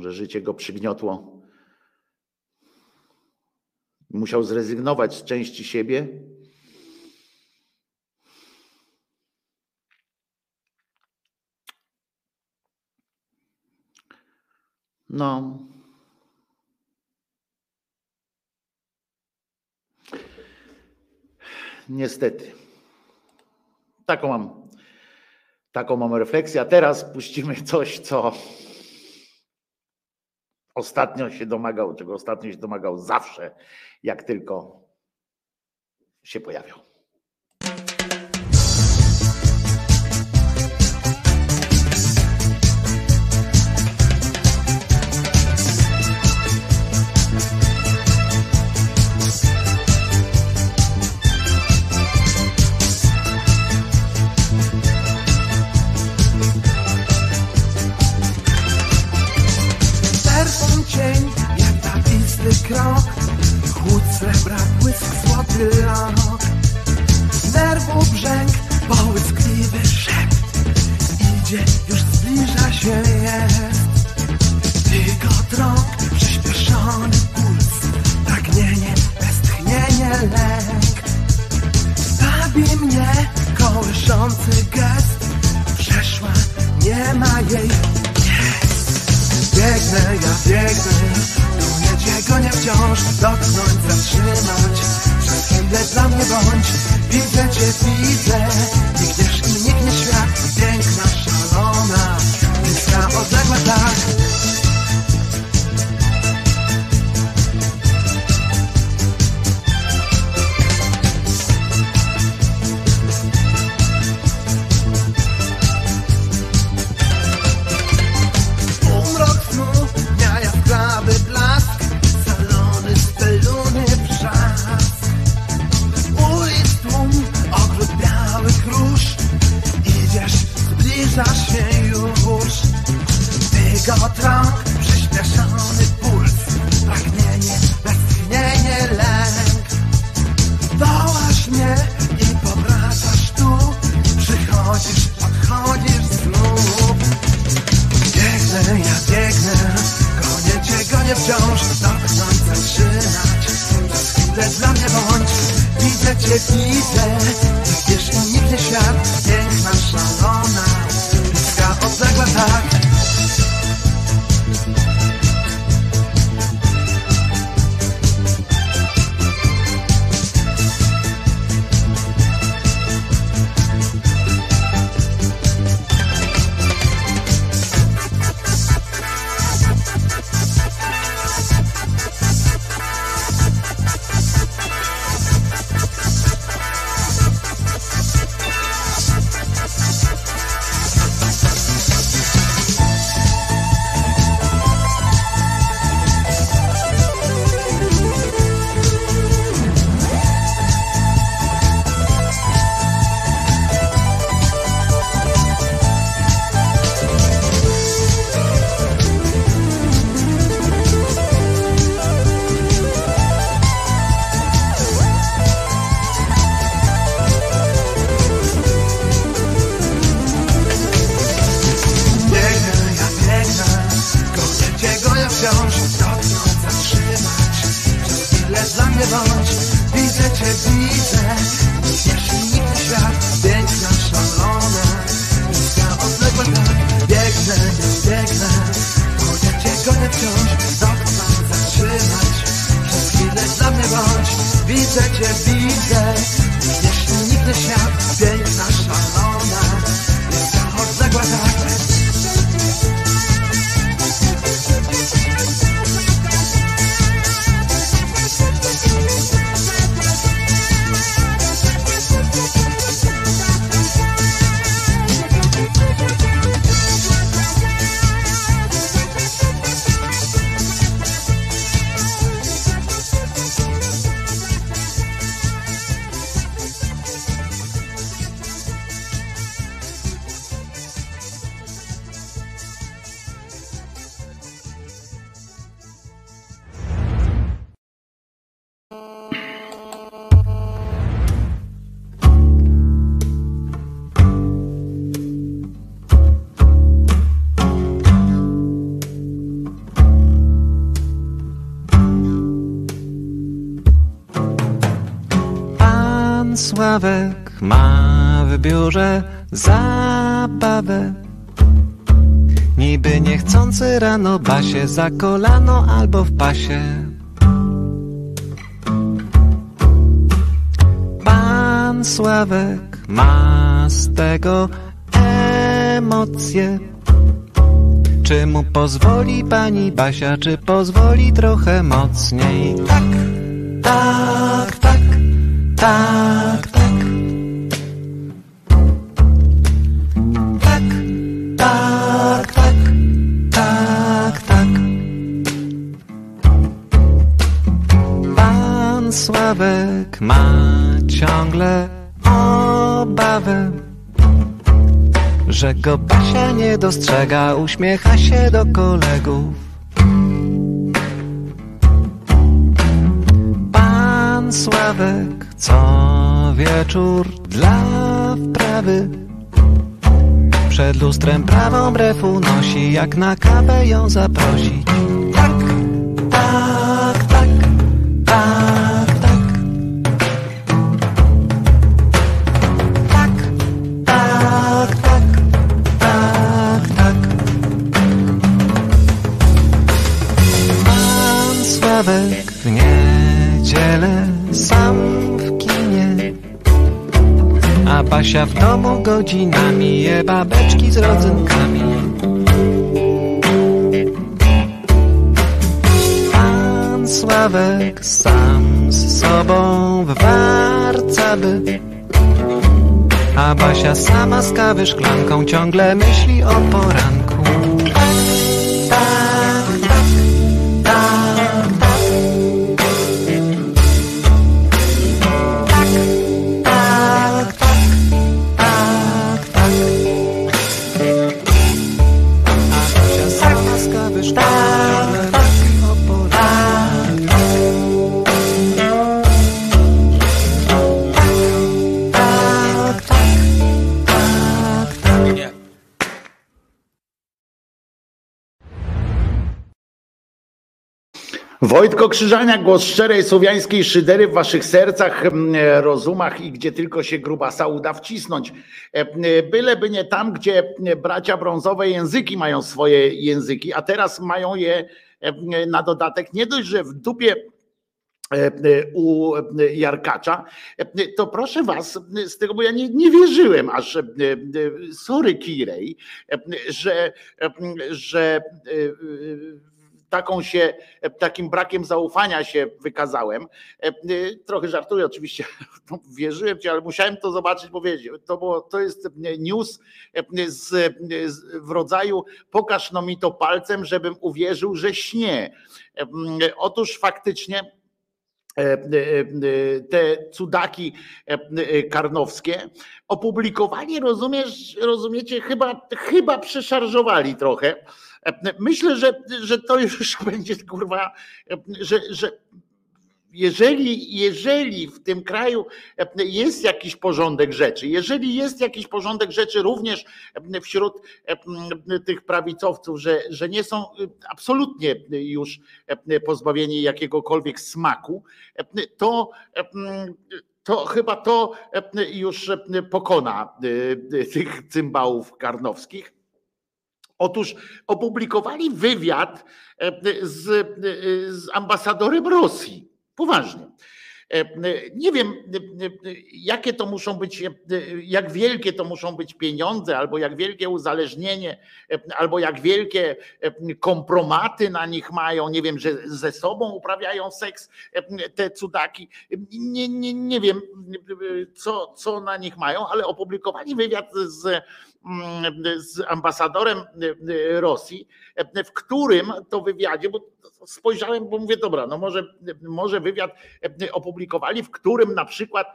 Że życie go przygniotło. Musiał zrezygnować z części siebie. No. Niestety. Taką mam, taką mam refleksję. A teraz puścimy coś, co ostatnio się domagał, czego ostatnio się domagał zawsze, jak tylko się pojawiał. Krok. Chłód srebra, błysk, złoty lok Nerwu brzęk, połyskliwy szept Idzie, już zbliża się jest. Jego drąg, przyspieszony puls. Pragnienie, westchnienie, lęk. Bawi mnie kołyszący gest. Przeszła, nie ma jej. Biegnę, ja biegnę Nie wciąż Dotknąć, zatrzymać. Chwilę dla mnie bądź Widzę cię, widzę. Nigniesz i niknie świat Piękna, biurze zabawę. Niby niechcący rano basie za kolano albo w pasie. Pan Sławek ma z tego emocje. Czy mu pozwoli pani Basia, czy pozwoli trochę mocniej? Tak, dostrzega, uśmiecha się do kolegów. Pan Sławek co wieczór dla wprawy przed lustrem prawą brefu nosi, jak na kawę ją zaprosić. Tak, tak, Basia w domu godzinami je babeczki z rodzynkami. Pan Sławek sam z sobą w warcaby, a Basia sama z kawy szklanką ciągle myśli o poranku. Wojtko Krzyżania, głos szczerej słowiańskiej szydery w waszych sercach, m, e, rozumach i gdzie tylko się grubasa uda wcisnąć. E, Byleby nie tam, gdzie bracia brązowe języki mają swoje języki, a teraz mają je e, na dodatek nie dość, że w dupie e, u Jarkacza, to proszę was, z tego, bo ja nie, nie wierzyłem aż, sorry Kirej, że, że taką się, takim brakiem zaufania się wykazałem. E, Trochę żartuję oczywiście, no, wierzyłem ci, ale musiałem to zobaczyć, powiedzieć. To, było, to jest news z, z, w rodzaju pokaż no mi to palcem, żebym uwierzył, że śnie. Otóż faktycznie e, e, e, te cudaki e, karnowskie opublikowali, rozumiesz, rozumiecie, chyba, chyba przeszarżowali trochę. Myślę, że, że to już będzie kurwa, że, że jeżeli, jeżeli w tym kraju jest jakiś porządek rzeczy, jeżeli jest jakiś porządek rzeczy również wśród tych prawicowców, że, że nie są absolutnie już pozbawieni jakiegokolwiek smaku, to to chyba to już pokona tych cymbałów karnowskich. Otóż opublikowali wywiad z, z ambasadorem Rosji. Poważnie. Nie wiem, jakie to muszą być, jak wielkie to muszą być pieniądze, albo jak wielkie uzależnienie, albo jak wielkie kompromaty na nich mają. Nie wiem, że ze sobą uprawiają seks te cudaki. Nie, nie, nie wiem, co, co na nich mają, ale opublikowali wywiad z, z ambasadorem Rosji, w którym to wywiadzie, bo spojrzałem, bo mówię, dobra, no może, może wywiad opublikowali, w którym na przykład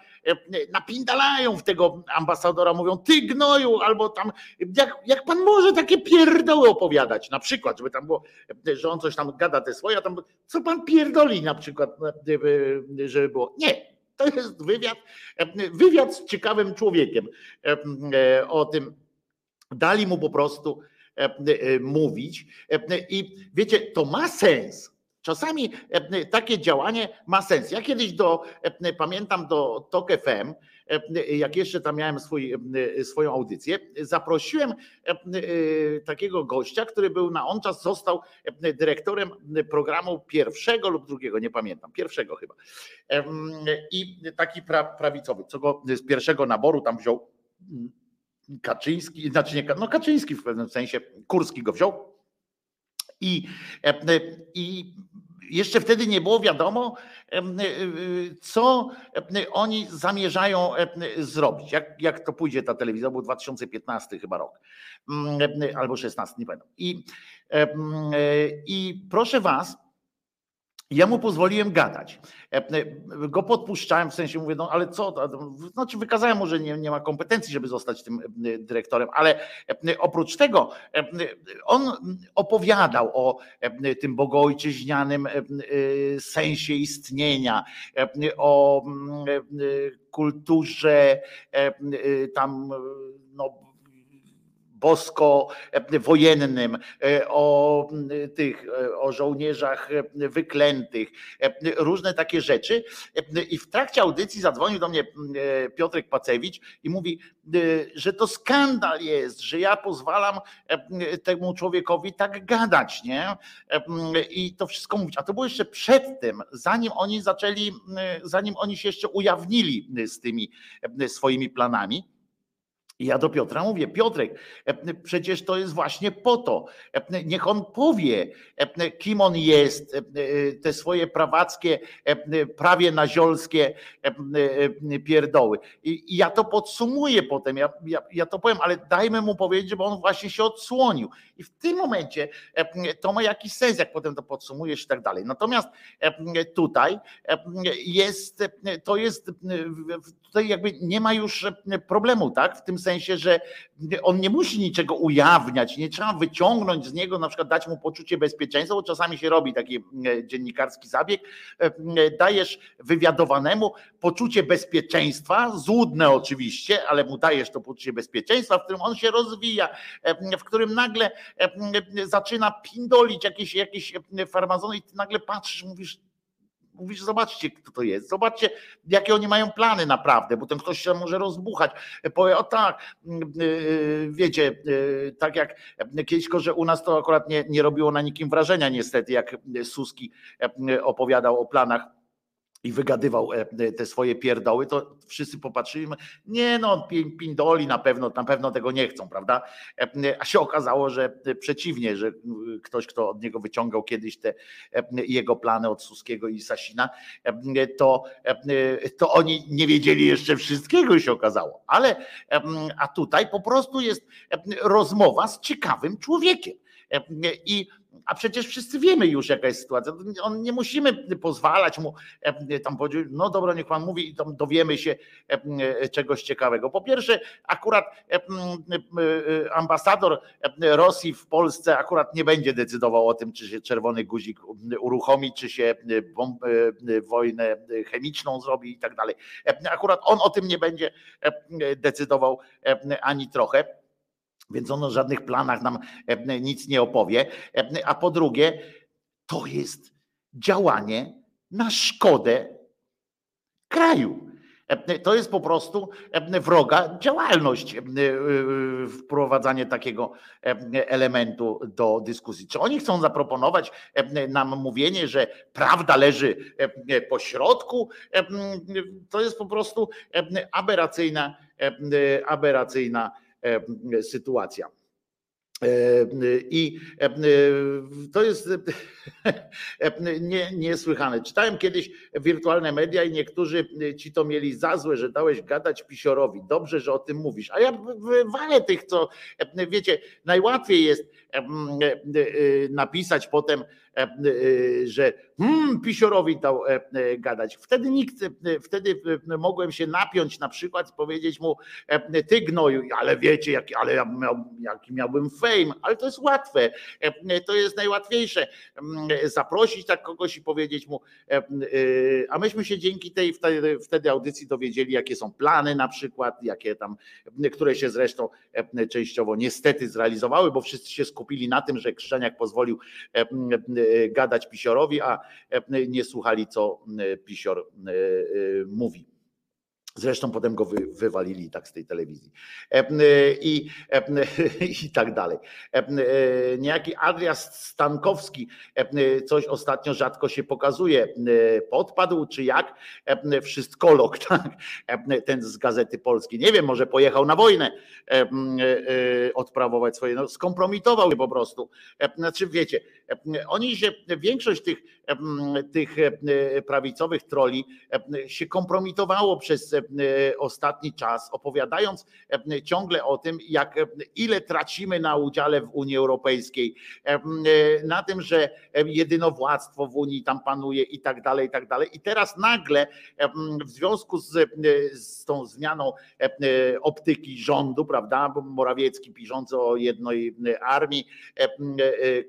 napindalają w tego ambasadora, mówią, ty gnoju, albo tam, jak, jak pan może takie pierdoły opowiadać, na przykład, żeby tam było, że on coś tam gada te swoje, a tam, co pan pierdoli na przykład, żeby było. Nie, to jest wywiad, wywiad z ciekawym człowiekiem o tym, dali mu po prostu mówić. I wiecie, to ma sens. Czasami takie działanie ma sens. Ja kiedyś do, pamiętam do TOK FM jak jeszcze tam miałem swój, swoją audycję, zaprosiłem takiego gościa, który był na on czas, został dyrektorem programu pierwszego lub drugiego, nie pamiętam, pierwszego chyba. I taki pra, prawicowy, co go z pierwszego naboru tam wziął Kaczyński, znaczy nie, no Kaczyński w pewnym sensie, Kurski go wziął. I, i jeszcze wtedy nie było wiadomo, co oni zamierzają zrobić, jak, jak to pójdzie ta telewizja, był 2015 chyba rok, albo 16, nie pamiętam. I, i proszę was, ja mu pozwoliłem gadać. E, e, go podpuszczałem, w sensie mówię, no ale co, znaczy wykazałem mu, że nie, nie ma kompetencji, żeby zostać tym e, dyrektorem, ale oprócz tego on opowiadał o tym bogojczyźnianym sensie istnienia, o kulturze tam no, bosko-wojennym, e, o tych, e, o żołnierzach wyklętych, różne takie rzeczy. I w trakcie audycji zadzwonił do mnie Piotrek Pacewicz i mówi, że to skandal jest, że ja pozwalam temu człowiekowi tak gadać, nie? I to wszystko mówić. A to było jeszcze przed tym, zanim oni zaczęli, zanim oni się jeszcze ujawnili z tymi swoimi planami. I ja do Piotra mówię, Piotrek, e, przecież to jest właśnie po to. E, niech on powie, e, kim on jest, te swoje prawackie, prawie naziolskie pierdoły. I ja to podsumuję potem, ja, ja, ja to powiem, ale dajmy mu powiedzieć, bo on właśnie się odsłonił. I w tym momencie to ma jakiś sens, jak potem to podsumujesz i tak dalej. Natomiast tutaj jest, to jest, tutaj jakby nie ma już problemu, tak? W tym sensie, sensie, że on nie musi niczego ujawniać, nie trzeba wyciągnąć z niego, na przykład dać mu poczucie bezpieczeństwa, bo czasami się robi taki e, dziennikarski zabieg, e, e, dajesz wywiadowanemu poczucie bezpieczeństwa, złudne oczywiście, ale mu dajesz to poczucie bezpieczeństwa, w którym on się rozwija, w którym nagle zaczyna pindolić jakieś, jakieś farmazony i ty nagle patrzysz, mówisz, mówisz, zobaczcie, kto to jest, zobaczcie, jakie oni mają plany naprawdę, bo ten ktoś się może rozbuchać. Powie, o tak, mm, y, y, wiecie, y, tak jak kiedyś, że u nas to akurat nie, nie robiło na nikim wrażenia niestety, jak Suski opowiadał o planach i wygadywał e, te swoje pierdoły, to wszyscy popatrzyli, nie no, pindoli na pewno, na pewno tego nie chcą, prawda? E, a się okazało, że przeciwnie, że ktoś, kto od niego wyciągał kiedyś te e, jego plany od Suskiego i Sasina, to, to oni nie wiedzieli jeszcze wszystkiego się okazało. Ale a tutaj po prostu jest rozmowa z ciekawym człowiekiem. I a przecież wszyscy wiemy już, jaka jest sytuacja. On nie musimy pozwalać mu e, tam powiedzieć, no dobra, niech pan mówi i tam dowiemy się e, e, czegoś ciekawego. Po pierwsze, akurat ambasador Rosji w Polsce akurat nie będzie decydował o tym, czy się czerwony guzik uruchomi, czy się wojnę chemiczną zrobi i tak dalej. Akurat on o tym nie będzie decydował ani trochę więc on o żadnych planach nam e, nic nie opowie. E, a po drugie, to jest działanie na szkodę kraju. E, to jest po prostu wroga działalność, wprowadzanie takiego elementu do dyskusji. Czy oni chcą zaproponować nam mówienie, że prawda leży po środku? To jest po prostu aberracyjna, aberracyjna sytuacja. E, I e, to jest nie, niesłychane. Czytałem kiedyś wirtualne media i niektórzy ci to mieli za złe, że dałeś gadać pisiorowi. Dobrze, że o tym mówisz. A ja wywalę tych, co wiecie, najłatwiej jest napisać potem E, e, że hmm, pisiorowi dał e, gadać. Wtedy nikt, wtedy mogłem się napiąć na przykład powiedzieć mu, ty gnoju, ale wiecie, jaki, ale ja miał, jaki miałbym fame, ale to jest łatwe, to jest najłatwiejsze. Zaprosić tak kogoś i powiedzieć mu, a myśmy się dzięki tej wtedy, audycji dowiedzieli, jakie są plany na przykład, jakie tam, które się zresztą częściowo niestety zrealizowały, bo wszyscy się skupili na tym, że Krzyżaniak pozwolił E, gadać pisiorowi, a e, nie słuchali, co e, pisior mówi. Zresztą potem go wy, wywalili tak z tej telewizji. I, I tak dalej. Niejaki Adrias Stankowski coś ostatnio rzadko się pokazuje. Podpadł czy jak? Wszystkolog, tak? Ten z Gazety Polskiej. Nie wiem, może pojechał na wojnę odprawować swoje. No, skompromitował się po prostu. Znaczy, wiecie, oni się, większość tych, tych prawicowych troli się kompromitowało przez ostatni czas, opowiadając ciągle o tym, jak ile tracimy na udziale w Unii Europejskiej, na tym, że jedynowładztwo w Unii tam panuje i tak dalej, i tak dalej. I teraz nagle w związku z, z tą zmianą optyki rządu, prawda, bo Morawiecki piszący o jednej armii,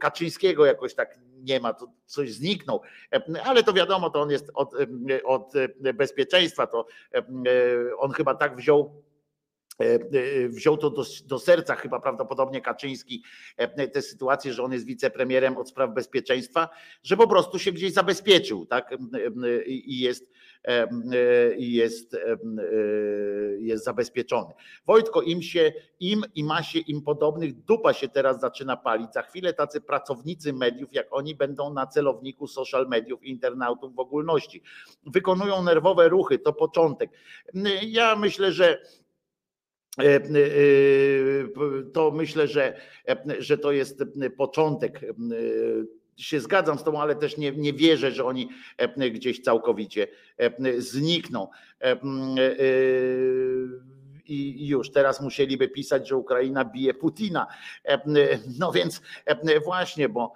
Kaczyńskiego jakoś tak nie ma, to coś zniknął, ale to wiadomo, to on jest od, od bezpieczeństwa, to on chyba tak wziął wziął to do, do, serca, chyba prawdopodobnie Kaczyński, tę sytuację, że on jest wicepremierem od spraw bezpieczeństwa, że po prostu się gdzieś zabezpieczył, tak? I jest jest, jest zabezpieczony. Wojtko, im się, im i ma się im podobnych, dupa się teraz zaczyna palić. Za chwilę tacy pracownicy mediów, jak oni będą na celowniku social mediów, internautów w ogólności. Wykonują nerwowe ruchy, to początek. Ja myślę, że to myślę, że, że to jest początek się zgadzam z tobą, ale też nie, nie wierzę, że oni e, gdzieś całkowicie e, znikną. E, I już teraz musieliby pisać, że Ukraina bije Putina. No więc właśnie, bo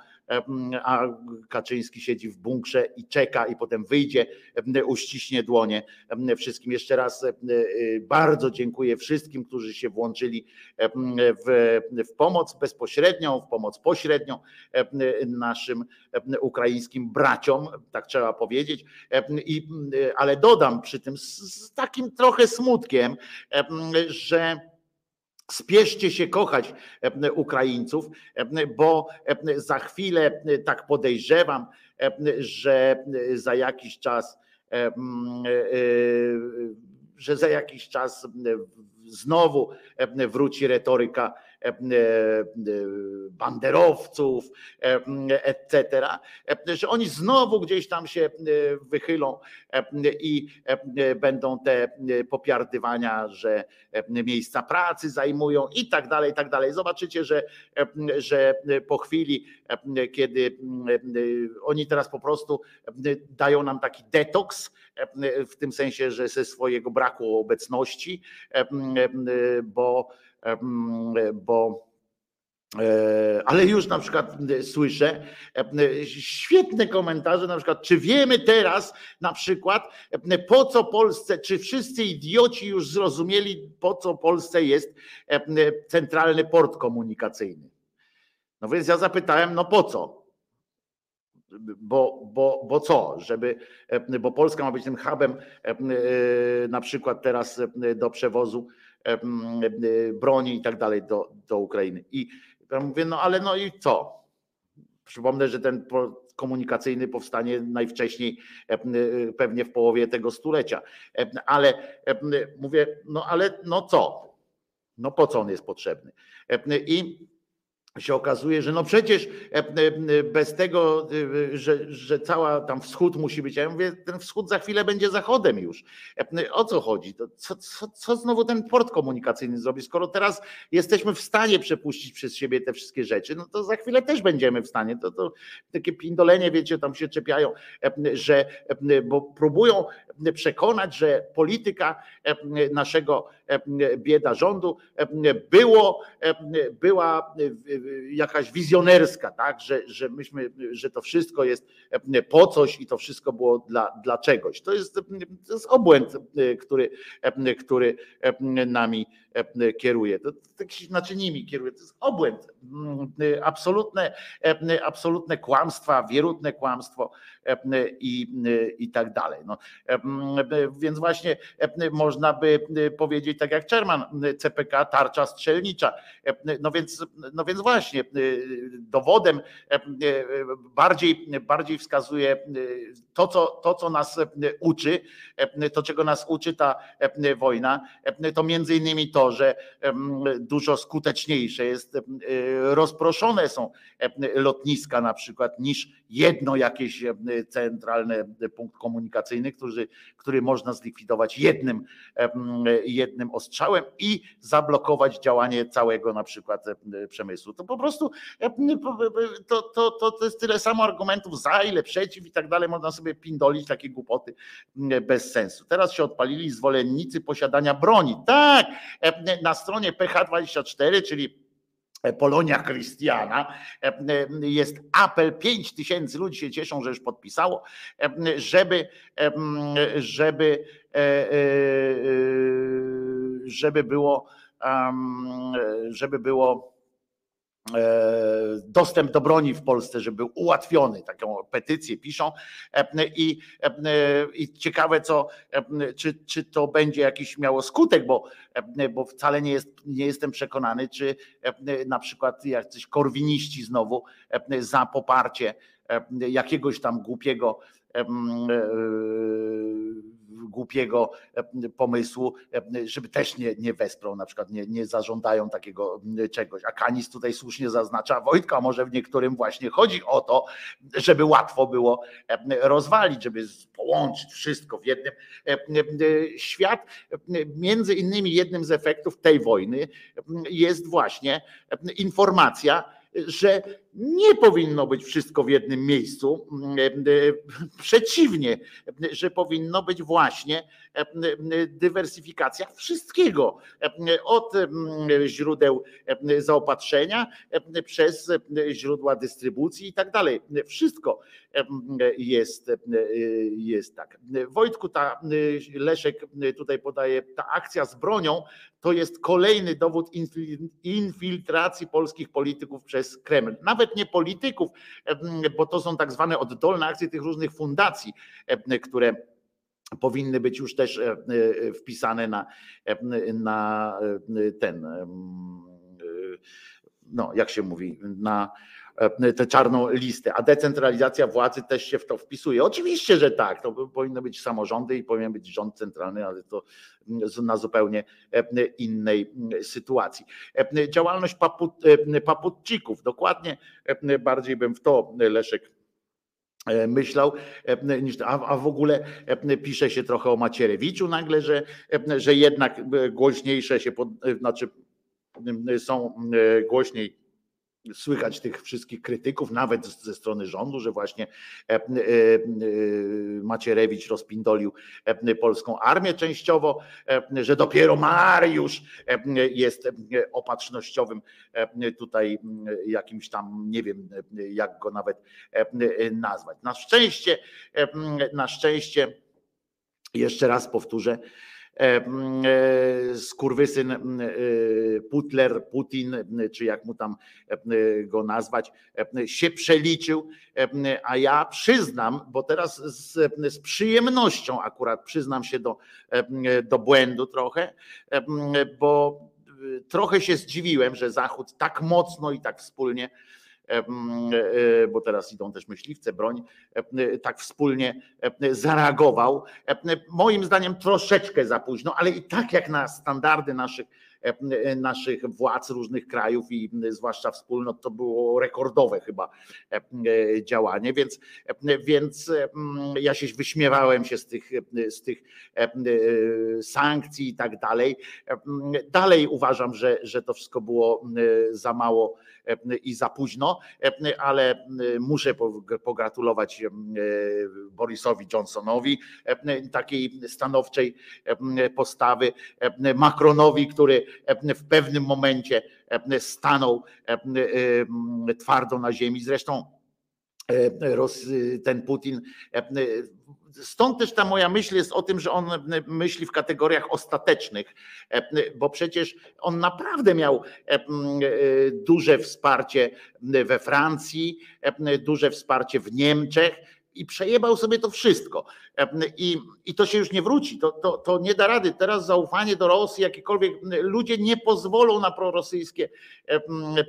a Kaczyński siedzi w bunkrze i czeka i potem wyjdzie, uściśnie dłonie wszystkim. Jeszcze raz bardzo dziękuję wszystkim, którzy się włączyli w, w pomoc bezpośrednią, w pomoc pośrednią naszym ukraińskim braciom, tak trzeba powiedzieć. I, ale dodam przy tym z, z takim trochę smutkiem, że Spieszcie się kochać e, Ukraińców, e, bo e, za chwilę tak podejrzewam, że za jakiś czas, że za jakiś czas znowu wróci retoryka banderowców, e, etc., że oni znowu gdzieś tam się wychylą i będą te popiardywania, że miejsca pracy zajmują i tak dalej, i tak dalej. Zobaczycie, że, że po chwili, kiedy oni teraz po prostu dają nam taki detoks, w tym sensie, że ze swojego braku obecności, bo bo e, ale już na przykład słyszę e, świetne komentarze, na przykład, czy wiemy teraz na przykład, po co Polsce, czy wszyscy idioci już zrozumieli, po co Polsce jest centralny port komunikacyjny. No więc ja zapytałem, no po co? Bo, bo, bo co? Żeby, bo Polska ma być tym hubem e, na przykład teraz do przewozu broni i tak dalej do, do Ukrainy. I ja mówię, no ale no i co? Przypomnę, że ten komunikacyjny powstanie najwcześniej pewnie w połowie tego stulecia. Ale mówię, no ale no co? No po co on jest potrzebny? I się okazuje, że no przecież e, e, bez tego, e, że, że cała tam wschód musi być, ja mówię, ten wschód za chwilę będzie zachodem już. O co chodzi? Co, co, co znowu ten port komunikacyjny zrobi? Skoro teraz jesteśmy w stanie przepuścić przez siebie te wszystkie rzeczy, no to za chwilę też będziemy w stanie. To, to takie pindolenie, wiecie, tam się czepiają, że bo próbują przekonać, że polityka naszego bieda rządu było, była jakaś wizjonerska, tak, że, że myśmy, że to wszystko jest po coś i to wszystko było dla, dla czegoś. To jest, to jest obłęd, który, który nami kieruje, to, znaczy nimi kieruje, to jest obłęd, absolutne, absolutne kłamstwa, wierutne kłamstwo i, i tak dalej. No, więc właśnie można by powiedzieć, tak jak Czerman, CPK, tarcza strzelnicza. No więc, no więc właśnie, dowodem bardziej, bardziej wskazuje to co, to, co nas uczy, to czego nas uczy ta wojna, to między innymi to, że dużo skuteczniejsze jest, rozproszone są lotniska na przykład niż jedno jakieś centralny punkt komunikacyjny, który, który można zlikwidować jednym, jednym ostrzałem i zablokować działanie całego na przykład przemysłu. To po prostu to, to, to, to jest tyle samo argumentów za, ile przeciw i tak dalej. Można sobie pindolić takie głupoty bez sensu. Teraz się odpalili zwolennicy posiadania broni. Tak, na stronie PH24, czyli Polonia Christiana. Jest apel, 5 tysięcy ludzi się cieszą, że już podpisało, żeby, żeby, e, e, żeby było, żeby było E, dostęp do broni w Polsce, żeby był ułatwiony, taką petycję piszą. E, i, e, i ciekawe co, czy, czy to będzie jakiś miało skutek, bo, bo wcale nie, jest, nie jestem przekonany, czy na przykład jacyś korwiniści znowu za poparcie jakiegoś tam głupiego głupiego e, pomysłu, e, żeby też nie, nie wesprą, na przykład nie, nie zażądają takiego czegoś. A Kanis tutaj słusznie zaznacza, Wojtka, może w niektórym właśnie chodzi o to, żeby łatwo było e, rozwalić, żeby połączyć wszystko w jednym. Świat, między innymi jednym z efektów tej wojny jest właśnie informacja, że nie powinno być wszystko w jednym miejscu. Przeciwnie, że powinno być właśnie dywersyfikacja wszystkiego. Od źródeł zaopatrzenia przez źródła dystrybucji i tak dalej. Wszystko jest, jest tak. Wojtku, ta Leszek tutaj podaje, ta akcja z bronią to jest kolejny dowód infiltracji polskich polityków przez Kreml. Nawet nie polityków, bo to są tak zwane oddolne akcje tych różnych fundacji, które powinny być już też wpisane na, na ten, no jak się mówi, na E, tę czarną listę, a decentralizacja władzy też się w to wpisuje. Oczywiście, że tak, to powinny być samorządy i powinien być rząd centralny, ale to na zupełnie e, innej sytuacji. E, działalność paput, paputczyków, dokładnie bardziej bym w to Leszek myślał, a w ogóle pisze się trochę o Macierewiczu nagle, że, że jednak głośniejsze się, pod, znaczy są głośniej słychać tych wszystkich krytyków, nawet ze strony rządu, że właśnie e, e, e, Macierewicz rozpindolił polską armię częściowo, że dopiero Mariusz jest opatrznościowym tutaj jakimś tam, nie wiem jak go nawet nazwać. Na szczęście, na szczęście, jeszcze raz powtórzę, skurwysyn e, Putler, Putin, czy jak mu tam go nazwać, się przeliczył, a ja przyznam, bo teraz z, z przyjemnością akurat przyznam się do, do błędu trochę, bo trochę się zdziwiłem, że Zachód tak mocno i tak wspólnie E, e, bo teraz idą też myśliwce, broń, tak wspólnie zareagował. Moim zdaniem troszeczkę za późno, ale i tak jak na standardy naszych naszych władz różnych krajów i zwłaszcza wspólnot to było rekordowe chyba działanie, więc, więc ja się wyśmiewałem się z tych, z tych sankcji i tak dalej. Dalej uważam, że, że to wszystko było za mało i za późno, ale muszę pogratulować Borisowi Johnsonowi takiej stanowczej postawy, Macronowi, który w pewnym momencie stanął twardo na ziemi. Zresztą ten Putin Stąd też ta moja myśl jest o tym, że on myśli w kategoriach ostatecznych, bo przecież on naprawdę miał duże wsparcie we Francji, duże wsparcie w Niemczech i przejebał sobie to wszystko. I, i to się już nie wróci, to, to, to nie da rady. Teraz zaufanie do Rosji, jakiekolwiek, ludzie nie pozwolą na prorosyjskie,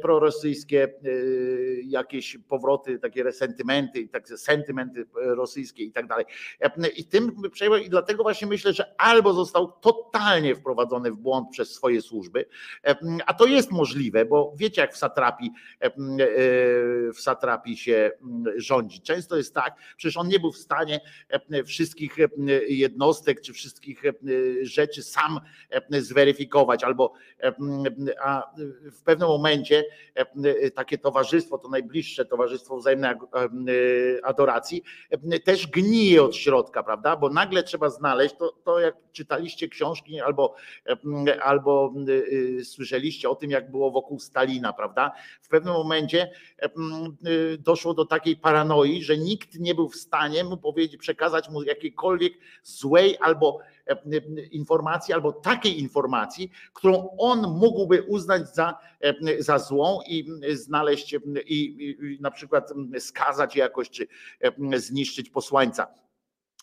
prorosyjskie jakieś powroty, takie resentymenty, takie sentymenty rosyjskie i tak dalej. I tym przejebał i dlatego właśnie myślę, że albo został totalnie wprowadzony w błąd przez swoje służby, a to jest możliwe, bo wiecie jak w satrapii, w satrapii się rządzi. Często jest tak, przecież on nie był w stanie wszystkich jednostek czy wszystkich rzeczy sam zweryfikować, albo a w pewnym momencie takie towarzystwo, to najbliższe towarzystwo wzajemnej adoracji też gnije od środka, prawda? Bo nagle trzeba znaleźć, to, to jak czytaliście książki albo, albo słyszeliście o tym, jak było wokół Stalina, prawda? W pewnym momencie doszło do takiej paranoi, że nikt nie był w stanie mu powiedzieć, przekazać mu jakiejkolwiek złej albo informacji, albo takiej informacji, którą on mógłby uznać za, za złą i znaleźć i, i na przykład skazać jakoś, czy zniszczyć posłańca.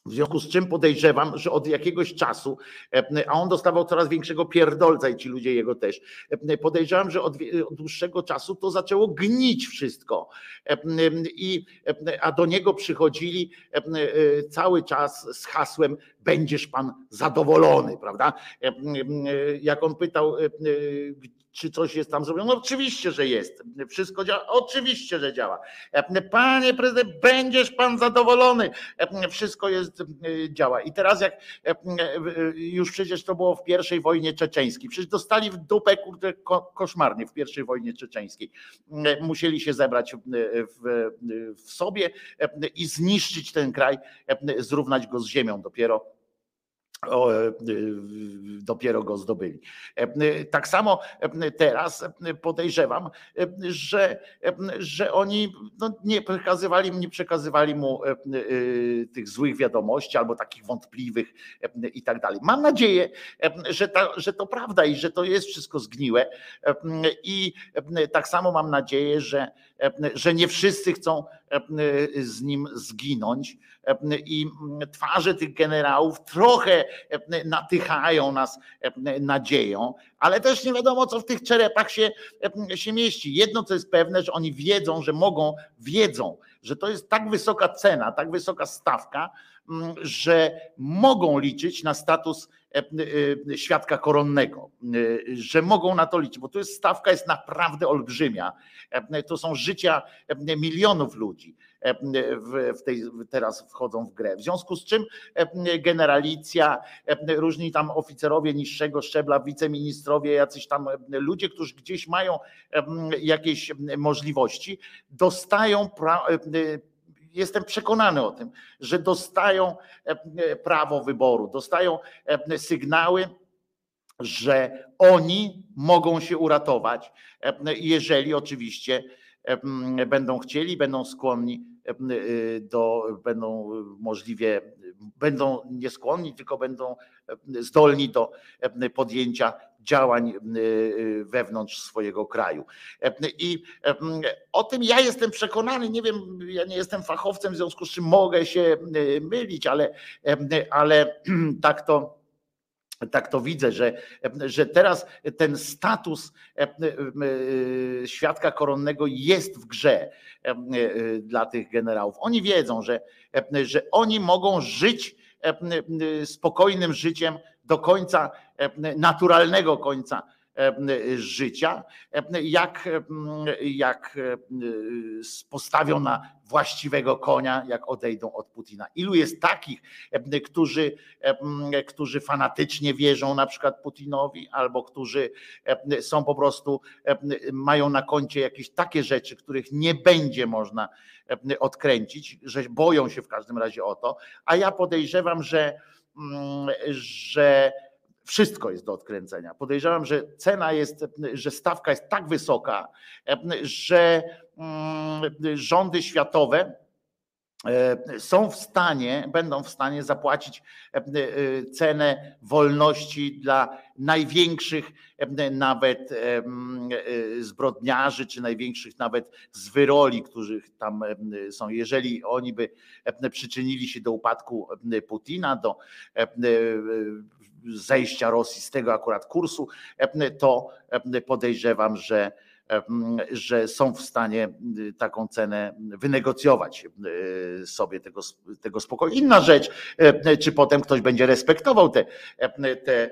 W związku z czym podejrzewam, że od jakiegoś czasu, a on dostawał coraz większego pierdolca i ci ludzie jego też, podejrzewam, że od, od dłuższego czasu to zaczęło gnić wszystko. I, a do niego przychodzili cały czas z hasłem będziesz pan zadowolony, prawda? Jak on pytał, czy coś jest tam zrobione? No oczywiście, że jest. Wszystko działa. Oczywiście, że działa. Panie prezydent, będziesz pan zadowolony. Wszystko jest, działa. I teraz jak już przecież to było w pierwszej wojnie czeczeńskiej. Przecież dostali w dupę kurde koszmarnie w pierwszej wojnie czeczeńskiej. Musieli się zebrać w, w sobie i zniszczyć ten kraj, zrównać go z ziemią dopiero e, dopiero go zdobyli. E, tak samo e, teraz podejrzewam, że, że oni no, nie przekazywali, nie przekazywali mu tych złych wiadomości albo takich wątpliwych i tak dalej. Mam nadzieję, że, ta, że to prawda i że to jest wszystko zgniłe. I tak samo mam nadzieję, że, że nie wszyscy chcą z nim zginąć i twarze tych generałów trochę natychają nas nadzieją, ale też nie wiadomo, co w tych czerepach się, się mieści. Jedno, co jest pewne, że oni wiedzą, że mogą, wiedzą, że to jest tak wysoka cena, tak wysoka stawka, że mogą liczyć na status świadka koronnego, że mogą na to liczyć, bo tu jest stawka jest naprawdę olbrzymia. To są życia milionów ludzi w tej, teraz wchodzą w grę. W związku z czym generalicja, różni tam oficerowie niższego szczebla, wiceministrowie, jacyś tam ludzie, którzy gdzieś mają jakieś możliwości, dostają jestem przekonany o tym, że dostają prawo wyboru, dostają sygnały, że oni mogą się uratować, jeżeli oczywiście będą chcieli, będą skłonni do, będą możliwie, będą nie skłonni, tylko będą zdolni do podjęcia działań y, wewnątrz swojego kraju. I o tym ja jestem przekonany, nie wiem, ja nie jestem fachowcem, w związku z czym mogę się y, mylić, ale, ale tak to tak to widzę, że, że teraz ten status e, e, świadka koronnego jest w grze e, dla tych generałów. Oni wiedzą, że, że oni mogą żyć spokojnym życiem do końca, naturalnego końca życia, jak, jak postawią na właściwego konia, jak odejdą od Putina. Ilu jest takich, którzy, którzy fanatycznie wierzą na przykład Putinowi, albo którzy są po prostu, mają na koncie jakieś takie rzeczy, których nie będzie można odkręcić, że boją się w każdym razie o to, a ja podejrzewam, że, że wszystko jest do odkręcenia. Podejrzewam, że cena jest, że stawka jest tak wysoka, że mm, rządy światowe e, są w stanie, będą w stanie zapłacić e, e, cenę wolności dla największych nawet zbrodniarzy, czy największych nawet zwyroli, którzy tam są. Jeżeli oni by przyczynili się do upadku Putina, do zejścia Rosji z tego akurat kursu, to podejrzewam, że że są w stanie y, taką cenę wynegocjować y, sobie tego, tego spokoju. Inna rzecz, czy potem ktoś będzie respektował te, te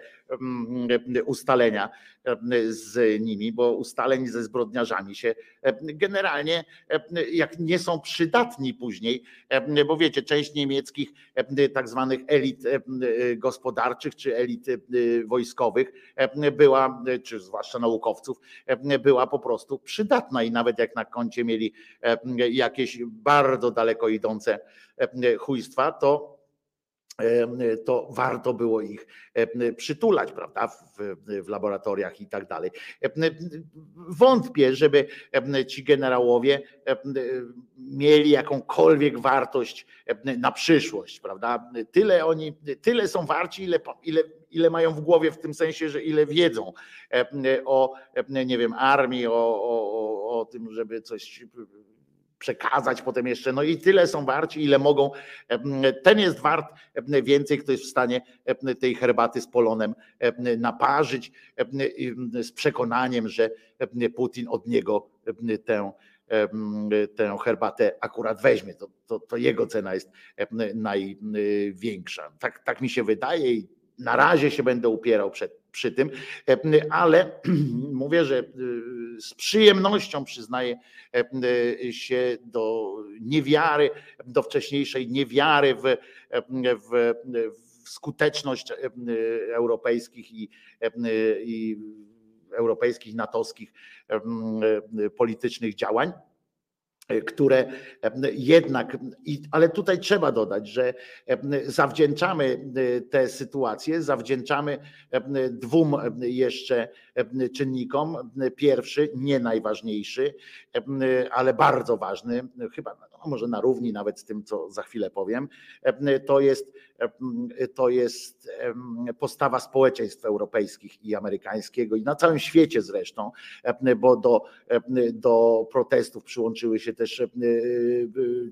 ustalenia z nimi, bo ustaleń ze zbrodniarzami się generalnie, jak nie są przydatni później, bo wiecie, część niemieckich tak zwanych elit gospodarczych czy elit wojskowych była, czy zwłaszcza naukowców, była po prostu przydatna i nawet jak na koncie mieli jakieś bardzo daleko idące chujstwa, to to warto było ich przytulać, prawda, w, w, laboratoriach i tak dalej. Wątpię, żeby ci generałowie mieli jakąkolwiek wartość na przyszłość, prawda? Tyle oni, tyle są warci, ile, ile, ile mają w głowie w tym sensie, że ile wiedzą o, nie wiem, armii, o, o, o tym, żeby coś przekazać potem jeszcze, no i tyle są warci, ile mogą. Ten jest wart więcej, kto jest w stanie tej herbaty z polonem naparzyć z przekonaniem, że Putin od niego tę tę herbatę akurat weźmie. To, to, to jego cena jest największa. Tak, tak mi się wydaje i na razie się będę upierał przed, przy tym, ale mówię, że y, z przyjemnością przyznaję się do niewiary, do wcześniejszej niewiary w, w, w skuteczność europejskich i, i europejskich, natowskich politycznych działań które jednak, ale tutaj trzeba dodać, że zawdzięczamy tę sytuację, zawdzięczamy dwóm jeszcze czynnikom. Pierwszy, nie najważniejszy, ale bardzo ważny, chyba no może na równi nawet z tym, co za chwilę powiem, to jest, to jest postawa społeczeństw europejskich i amerykańskiego i na całym świecie zresztą, bo do, do protestów przyłączyły się też,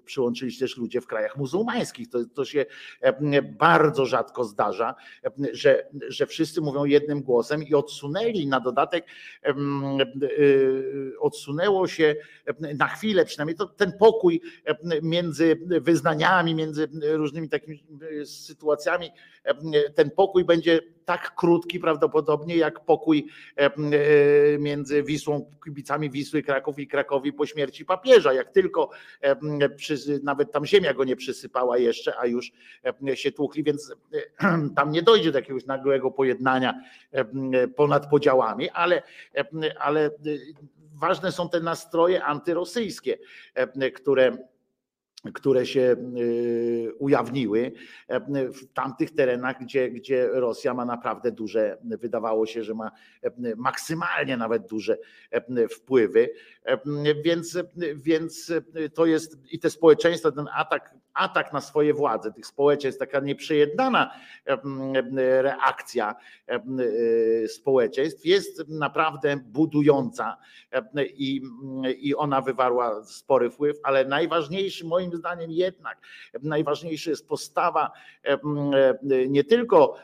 przyłączyli się też ludzie w krajach muzułmańskich. To, to się bardzo rzadko zdarza, że, że wszyscy mówią jednym głosem i odsunęli na dodatek, odsunęło się na chwilę przynajmniej to, ten pokój między wyznaniami, między różnymi takimi e, sytuacjami, ten pokój będzie tak krótki prawdopodobnie jak pokój e, między Wisłą, kibicami Wisły Kraków i Krakowi po śmierci papieża. Jak tylko nawet tam ziemia go nie przysypała jeszcze, a już się tłukli, więc tam nie dojdzie do jakiegoś nagłego pojednania ponad podziałami, ale, ale ważne są te nastroje antyrosyjskie, które które się y, ujawniły e, w tamtych terenach, gdzie, gdzie Rosja ma naprawdę duże, wydawało się, że ma e, maksymalnie nawet duże e, wpływy. Więc, więc to jest i te społeczeństwa, ten atak, atak na swoje władze, tych społeczeństw, taka nieprzejednana reakcja społeczeństw. Jest naprawdę budująca i, i ona wywarła spory wpływ, ale najważniejszy moim zdaniem jednak najważniejsza jest postawa nie tylko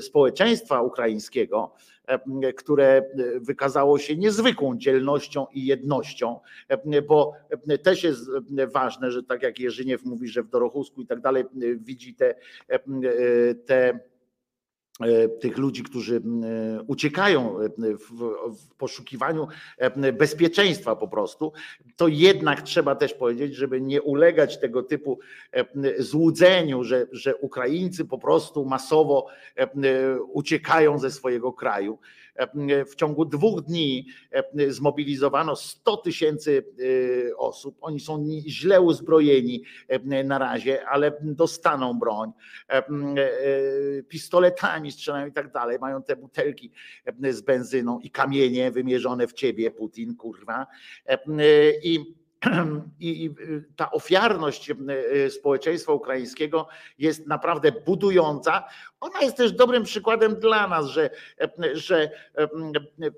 społeczeństwa ukraińskiego, które wykazało się niezwykłą dzielnością i jednością, bo też jest ważne, że tak jak Jerzyniew mówi, że w Dorochusku i tak dalej widzi te, te E, tych ludzi, którzy e, uciekają e, w, poszukiwaniu bezpieczeństwa po prostu, to jednak trzeba też powiedzieć, żeby nie ulegać tego typu złudzeniu, że, że Ukraińcy po prostu masowo uciekają ze swojego kraju w ciągu dwóch dni zmobilizowano 100 tysięcy e, osób. Oni są źle uzbrojeni na razie, ale dostaną broń. E, pistoletami strzelają i tak dalej. Mają te butelki z benzyną i kamienie wymierzone w ciebie, Putin, kurwa. I i, i ta ofiarność e, społeczeństwa ukraińskiego jest naprawdę budująca. Ona jest też dobrym przykładem dla nas, że, że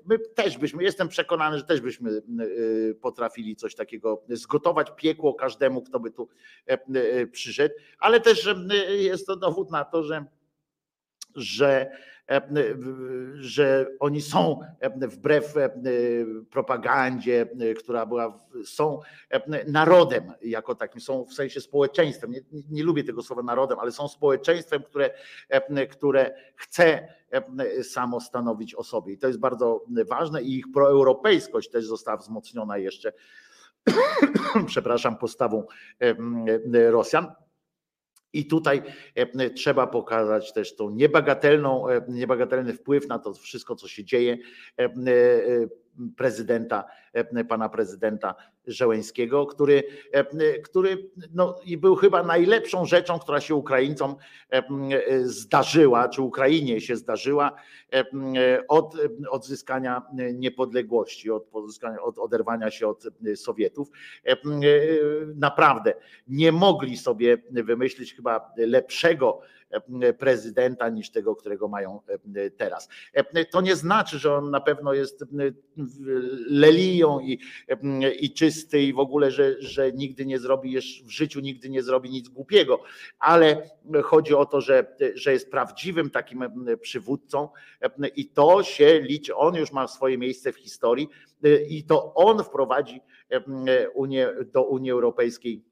my też byśmy, jestem przekonany, że też byśmy potrafili coś takiego zgotować piekło każdemu, kto by tu przyszedł, ale też jest to dowód na to, że że że oni są e, wbrew e, propagandzie, która była, są narodem jako takim, są w sensie społeczeństwem. Nie, nie lubię tego słowa narodem, ale są społeczeństwem, które, które chce samo stanowić o sobie. I to jest bardzo ważne i ich proeuropejskość też została wzmocniona jeszcze, przepraszam, postawą Rosjan. I tutaj e, trzeba pokazać też tą niebagatelną, e, niebagatelny wpływ na to wszystko, co się dzieje e, prezydenta, pana prezydenta Żeleńskiego, który, który no, był chyba najlepszą rzeczą, która się Ukraińcom zdarzyła, czy Ukrainie się zdarzyła od odzyskania niepodległości, od, pozyskania, od oderwania się od Sowietów. Naprawdę nie mogli sobie wymyślić chyba lepszego prezydenta niż tego, którego mają teraz. To nie znaczy, że on na pewno jest i, i czysty i w ogóle, że, że nigdy nie zrobi, w życiu nigdy nie zrobi nic głupiego, ale chodzi o to, że, że jest prawdziwym takim przywódcą i to się liczy. On już ma swoje miejsce w historii i to on wprowadzi Unię, do Unii Europejskiej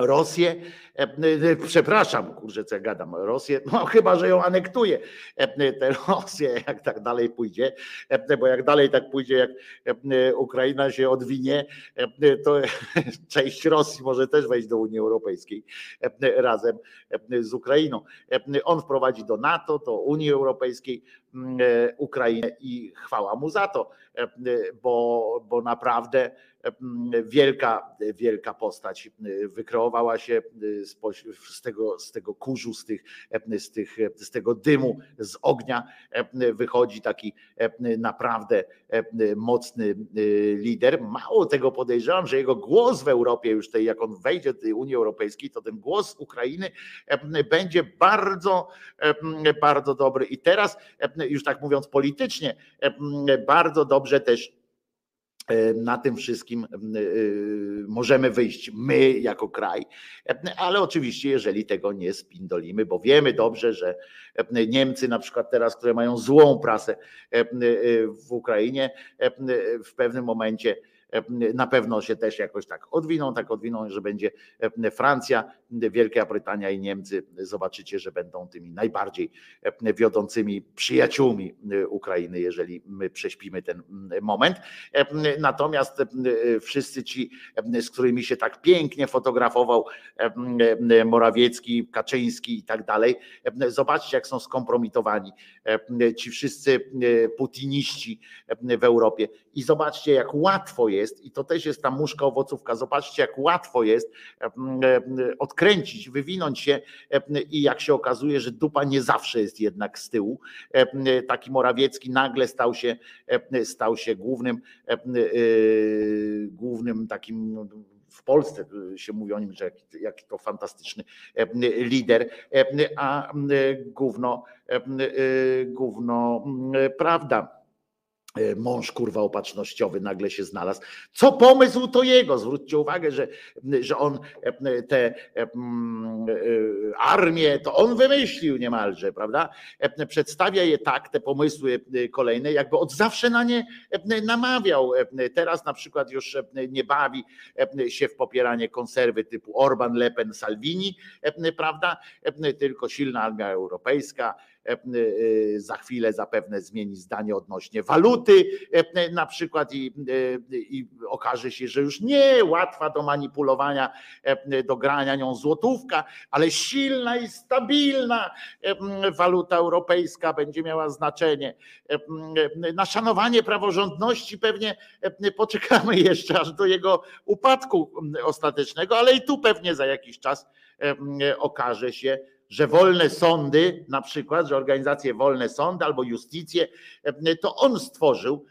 Rosję, e, e, przepraszam, kurczę, co ja gadam, Rosję, no chyba, że ją anektuje e, tę Rosję, jak tak dalej pójdzie, bo jak dalej tak pójdzie, jak Ukraina się odwinie, to część Rosji może też wejść do Unii Europejskiej razem z Ukrainą. On wprowadzi do NATO, do Unii Europejskiej Ukrainę i chwała mu za to, bo, bo naprawdę wielka, wielka postać wykreowała się z tego, z tego kurzu, z, tych, z, tych, z tego dymu, z ognia wychodzi taki naprawdę mocny lider. Mało tego podejrzewam, że jego głos w Europie już tej, jak on wejdzie do Unii Europejskiej, to ten głos Ukrainy będzie bardzo, bardzo dobry. I teraz, już tak mówiąc politycznie, bardzo dobrze też na tym wszystkim e, możemy wyjść my jako kraj, ale oczywiście, jeżeli tego nie spindolimy, bo wiemy dobrze, że Niemcy, na przykład teraz, które mają złą prasę w Ukrainie, w pewnym momencie na pewno się też jakoś tak odwiną, tak odwiną, że będzie Francja, Wielka Brytania i Niemcy. Zobaczycie, że będą tymi najbardziej wiodącymi przyjaciółmi Ukrainy, jeżeli my prześpimy ten moment. Natomiast wszyscy ci, z którymi się tak pięknie fotografował Morawiecki, Kaczyński i tak dalej, zobaczcie, jak są skompromitowani ci wszyscy putiniści w Europie i zobaczcie, jak łatwo jest jest, i to też jest ta muszka owocówka. Zobaczcie, jak łatwo jest odkręcić, wywinąć się i jak się okazuje, że dupa nie zawsze jest jednak z tyłu. Taki Morawiecki nagle stał się, stał się głównym, e, głównym takim w Polsce się mówi o nim, że jaki to fantastyczny lider, a gówno, gówno prawda mąż kurwa opatrznościowy nagle się znalazł. Co pomysł to jego? Zwróćcie uwagę, że, że on e, e, armię to on wymyślił niemalże, prawda? Przedstawia je tak, te pomysły kolejne, jakby od zawsze na nie namawiał. Teraz na przykład już nie bawi się w popieranie konserwy typu Orban, Le Pen, Salvini, prawda? Tylko silna armia europejska, E, e, za chwilę zapewne zmieni zdanie odnośnie waluty e, na przykład i, i okaże się, że już nie łatwa do manipulowania, do grania nią złotówka, ale silna i stabilna waluta europejska będzie miała znaczenie. Na szanowanie praworządności pewnie poczekamy jeszcze aż do jego upadku ostatecznego, ale i tu pewnie za jakiś czas okaże się, że wolne sądy, na przykład, że organizacje wolne sądy albo justicję, to on stworzył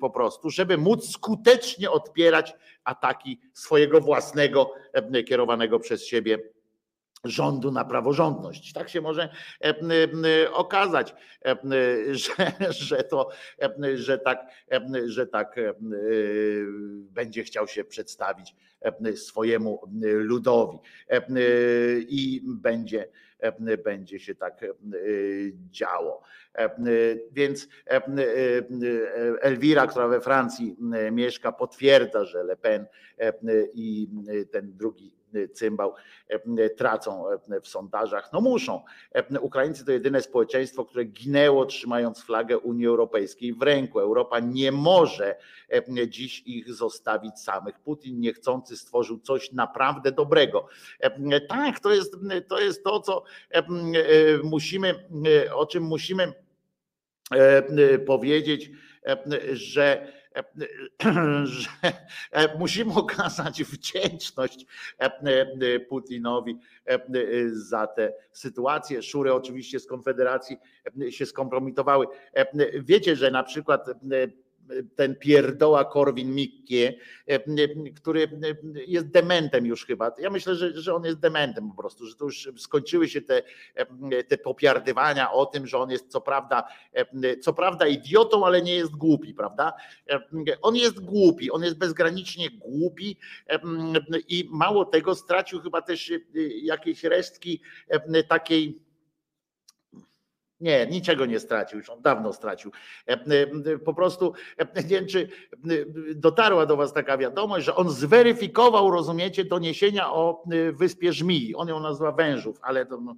po prostu, żeby móc skutecznie odpierać ataki swojego własnego, kierowanego przez siebie rządu na praworządność. Tak się może okazać, że, że to, że tak, że tak będzie chciał się przedstawić swojemu ludowi i będzie, będzie się tak działo. Więc Elwira, która we Francji mieszka, potwierdza, że Le Pen i ten drugi cymbał tracą w sondażach. No muszą. Ukraińcy to jedyne społeczeństwo, które ginęło trzymając flagę Unii Europejskiej w ręku. Europa nie może dziś ich zostawić samych. Putin niechcący stworzył coś naprawdę dobrego. Tak, to jest to, jest to co musimy, o czym musimy powiedzieć, że że musimy okazać wdzięczność Putinowi za tę sytuację. Szury oczywiście z Konfederacji się skompromitowały. Wiecie, że na przykład ten pierdoła Korwin Mikke, który jest dementem już chyba. Ja myślę, że, że on jest dementem po prostu, że to już skończyły się te, te popiardywania o tym, że on jest co prawda, co prawda idiotą, ale nie jest głupi, prawda? On jest głupi, on jest bezgranicznie głupi i mało tego stracił chyba też jakieś resztki takiej nie, niczego nie stracił, już on dawno stracił. E, e, po prostu e, nie wiem, czy dotarła do Was taka wiadomość, że on zweryfikował, rozumiecie, doniesienia o wyspie Żmii. On ją nazywa Wężów, ale to no,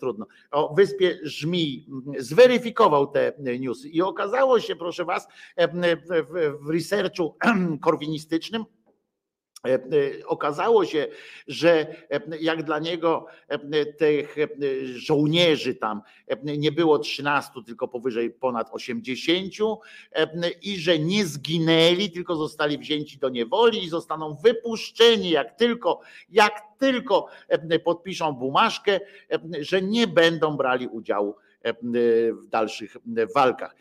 trudno. O wyspie Żmii. Zweryfikował te newsy i okazało się, proszę Was, w researchu korwinistycznym, E, e, okazało się, że e, jak dla niego tych żołnierzy tam nie było 13, tylko powyżej ponad 80 i że nie zginęli, tylko zostali wzięci do niewoli i zostaną wypuszczeni, jak tylko, jak tylko podpiszą bumaszkę, że nie będą brali udziału w dalszych walkach.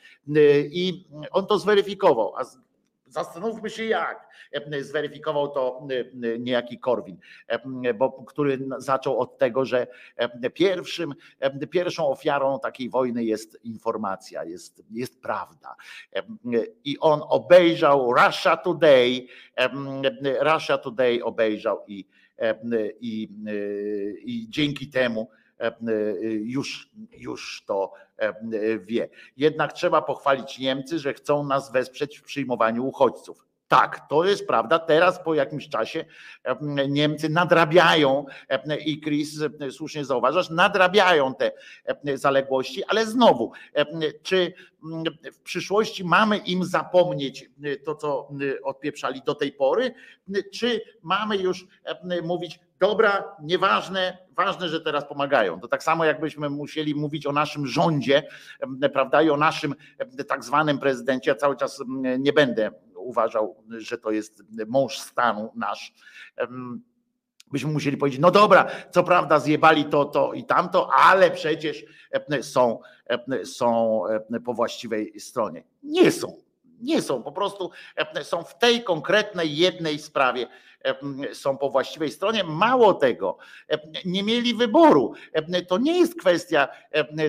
I on to zweryfikował, a Zastanówmy się jak. Zweryfikował to niejaki Korwin, bo, który zaczął od tego, że pierwszym, pierwszą ofiarą takiej wojny jest informacja, jest, jest prawda. I on obejrzał Russia Today, Russia Today obejrzał i, i, i dzięki temu już, już to wie. Jednak trzeba pochwalić Niemcy, że chcą nas wesprzeć w przyjmowaniu uchodźców. Tak, to jest prawda. Teraz po jakimś czasie Niemcy nadrabiają i Chris słusznie zauważasz, nadrabiają te zaległości, ale znowu, czy w przyszłości mamy im zapomnieć to, co odpieprzali do tej pory, czy mamy już mówić, dobra, nieważne, ważne, że teraz pomagają. To tak samo jakbyśmy musieli mówić o naszym rządzie, prawda, i o naszym tak zwanym prezydencie. Ja cały czas nie będę uważał, że to jest mąż stanu nasz. Byśmy musieli powiedzieć, no dobra, co prawda zjebali to, to i tamto, ale przecież są, są po właściwej stronie. Nie są. Nie są, po prostu są w tej konkretnej jednej sprawie są po właściwej stronie. Mało tego, nie mieli wyboru. To nie jest kwestia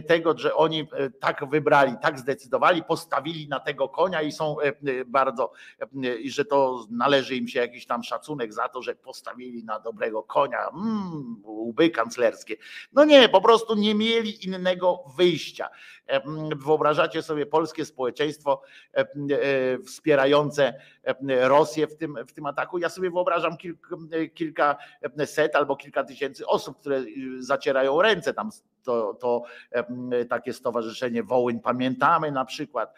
tego, że oni e, tak wybrali, tak zdecydowali, postawili na tego konia i są bardzo, i że to należy im się jakiś tam szacunek za to, że postawili na dobrego konia, mm, łby kanclerskie. No nie, po prostu nie mieli innego wyjścia. Wyobrażacie sobie polskie społeczeństwo e, wspierające Rosję w tym, w tym ataku? Ja sobie wyobrażam kilka, kilka set albo kilka tysięcy osób, które zacierają ręce tam. To, to takie stowarzyszenie Wołyń Pamiętamy na przykład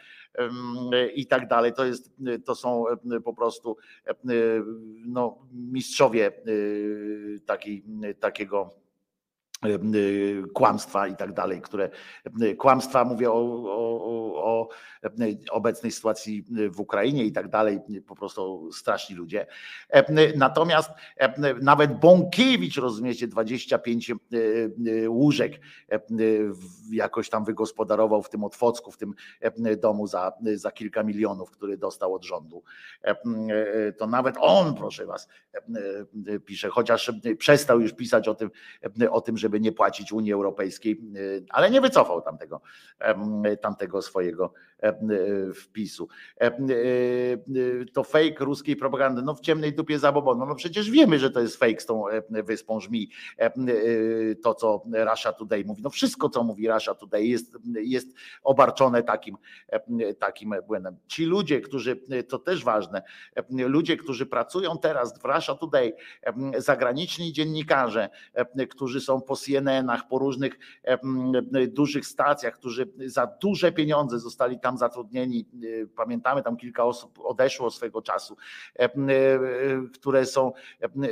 i tak dalej. To, jest, to są po prostu no, mistrzowie taki, takiego Y, kłamstwa i tak dalej, które kłamstwa mówię o, o, o obecnej sytuacji w Ukrainie i tak dalej, po prostu straszni ludzie. Natomiast nawet Bąkiewicz, rozumiecie, 25 łóżek jakoś tam wygospodarował w tym Otwocku, w tym domu za, za kilka milionów, który dostał od rządu. To nawet on, proszę was, pisze, chociaż przestał już pisać o tym, o tym, żeby nie płacić Unii Europejskiej, ale nie wycofał tamtego, tamtego swojego wpisu. To fake ruskiej propagandy. No w ciemnej dupie zabobonu. No przecież wiemy, że to jest fake z tą wyspą żmi. To, co Rasha Today mówi. No wszystko, co mówi Rasha Today jest, jest obarczone takim, takim błędem. Ci ludzie, którzy, to też ważne, ludzie, którzy pracują teraz w Rasha Today, zagraniczni dziennikarze, którzy są po CNN-ach, po różnych dużych stacjach, którzy za duże pieniądze zostali tam zatrudnieni. Pamiętamy, tam kilka osób odeszło swego czasu, które są,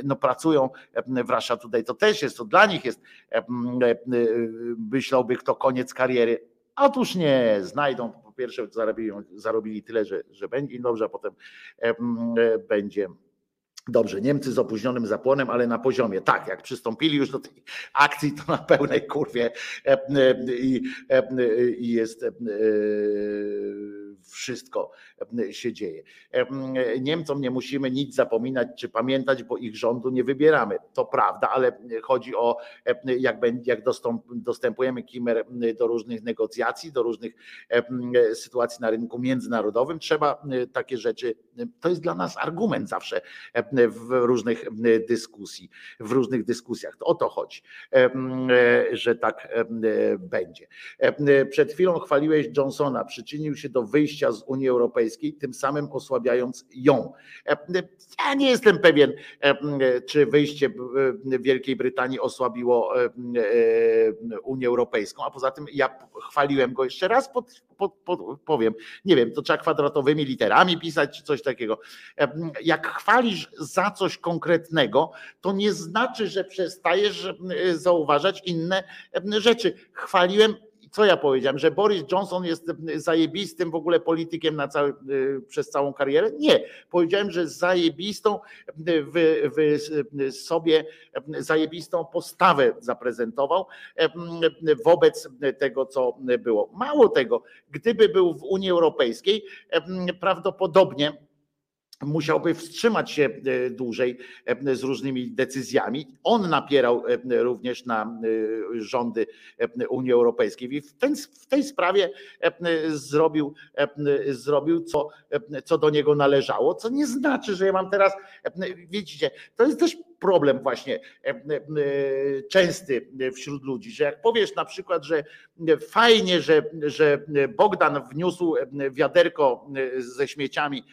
no pracują w Russia. To też jest, to dla nich jest, myślałby kto koniec kariery. Otóż nie, znajdą, po pierwsze zarobili, zarobili tyle, że, że będzie dobrze, a potem będzie Dobrze, Niemcy z opóźnionym zapłonem, ale na poziomie. Tak, jak przystąpili już do tej akcji, to na pełnej kurwie i, i jest wszystko się dzieje. Niemcom nie musimy nic zapominać czy pamiętać, bo ich rządu nie wybieramy. To prawda, ale chodzi o jak, jak dostępujemy Kimer do różnych negocjacji, do różnych sytuacji na rynku międzynarodowym, trzeba takie rzeczy, to jest dla nas argument zawsze w różnych dyskusji, w różnych dyskusjach. O to chodzi, że tak będzie. Przed chwilą chwaliłeś Johnsona, przyczynił się do wyjścia z Unii Europejskiej, tym samym osłabiając ją. Ja nie jestem pewien, czy wyjście Wielkiej Brytanii osłabiło Unię Europejską, a poza tym ja chwaliłem go jeszcze raz, pod, pod, pod, powiem, nie wiem, to trzeba kwadratowymi literami pisać, czy coś takiego. Jak chwalisz za coś konkretnego, to nie znaczy, że przestajesz zauważać inne rzeczy. Chwaliłem co ja powiedziałem, że Boris Johnson jest zajebistym w ogóle politykiem na cały, przez całą karierę? Nie. Powiedziałem, że zajebistą w, w sobie zajebistą postawę zaprezentował wobec tego, co było. Mało tego, gdyby był w Unii Europejskiej, prawdopodobnie musiałby wstrzymać się e, dłużej e, z różnymi decyzjami. On napierał e, również na rządy Unii Europejskiej i w, ten, w tej sprawie zrobił, zrobił co, co do niego należało, co nie znaczy, że ja mam teraz, widzicie, to jest też problem właśnie częsty wśród ludzi, że jak powiesz na przykład, że fajnie, że, że Bogdan wniósł wiaderko ze śmieciami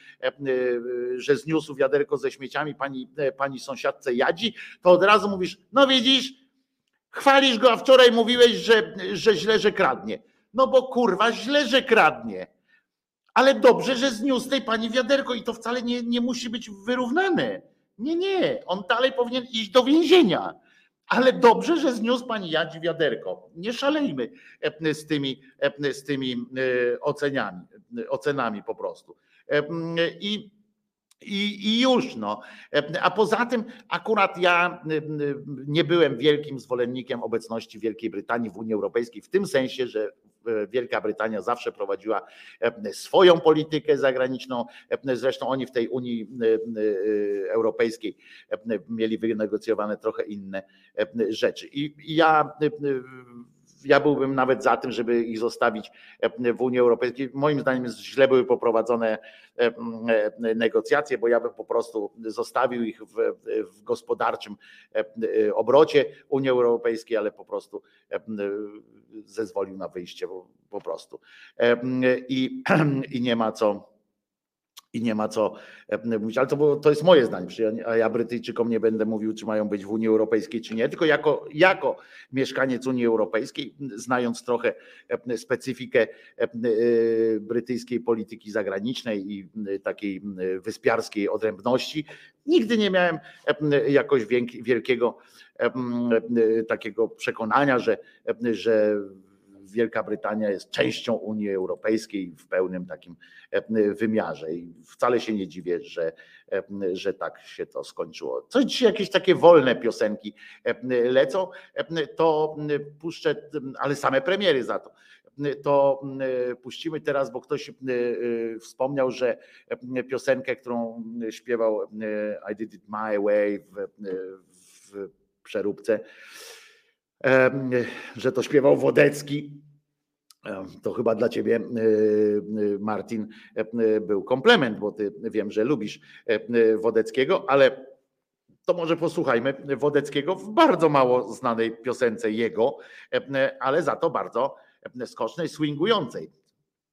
że zniósł wiaderko ze śmieciami pani, pani sąsiadce Jadzi, to od razu mówisz, no widzisz, chwalisz go, a wczoraj mówiłeś, że, że źle, że kradnie. No bo kurwa, źle, że kradnie. Ale dobrze, że zniósł tej pani wiaderko i to wcale nie, nie musi być wyrównane. Nie, nie, on dalej powinien iść do więzienia. Ale dobrze, że zniósł pani Jadzi wiaderko. Nie szalejmy z tymi, z tymi e, oceniami, ocenami po prostu. I i, I, już no. A poza tym, akurat ja nie byłem wielkim zwolennikiem obecności Wielkiej Brytanii w Unii Europejskiej, w tym sensie, że Wielka Brytania zawsze prowadziła swoją politykę zagraniczną. Zresztą oni w tej Unii Europejskiej mieli wynegocjowane trochę inne rzeczy. I ja ja byłbym nawet za tym, żeby ich zostawić e, w Unii Europejskiej. Moim zdaniem źle były poprowadzone e, e, negocjacje, bo ja bym po prostu zostawił ich w, w gospodarczym obrocie Unii Europejskiej, ale po prostu zezwolił na wyjście po, prostu. I, I nie ma co i nie ma co e, mówić, ale to, to jest moje zdanie, a ja Brytyjczykom nie będę mówił, czy mają być w Unii Europejskiej, czy nie, tylko jako, jako mieszkaniec Unii Europejskiej, znając trochę e, specyfikę e, brytyjskiej polityki zagranicznej i takiej wyspiarskiej odrębności, nigdy nie miałem jakoś wielkiego takiego przekonania, że, że Wielka Brytania jest częścią Unii Europejskiej w pełnym takim wymiarze i wcale się nie dziwię, że, że tak się to skończyło. Coś dzisiaj jakieś takie wolne piosenki lecą, to puszczę, ale same premiery za to to puścimy teraz, bo ktoś wspomniał, że piosenkę, którą śpiewał I Did It My Way w, w przeróbce, że to śpiewał Wodecki. To chyba dla ciebie, Martin, był komplement, bo ty wiem, że lubisz Wodeckiego, ale to może posłuchajmy Wodeckiego w bardzo mało znanej piosence jego, ale za to bardzo skocznej, swingującej.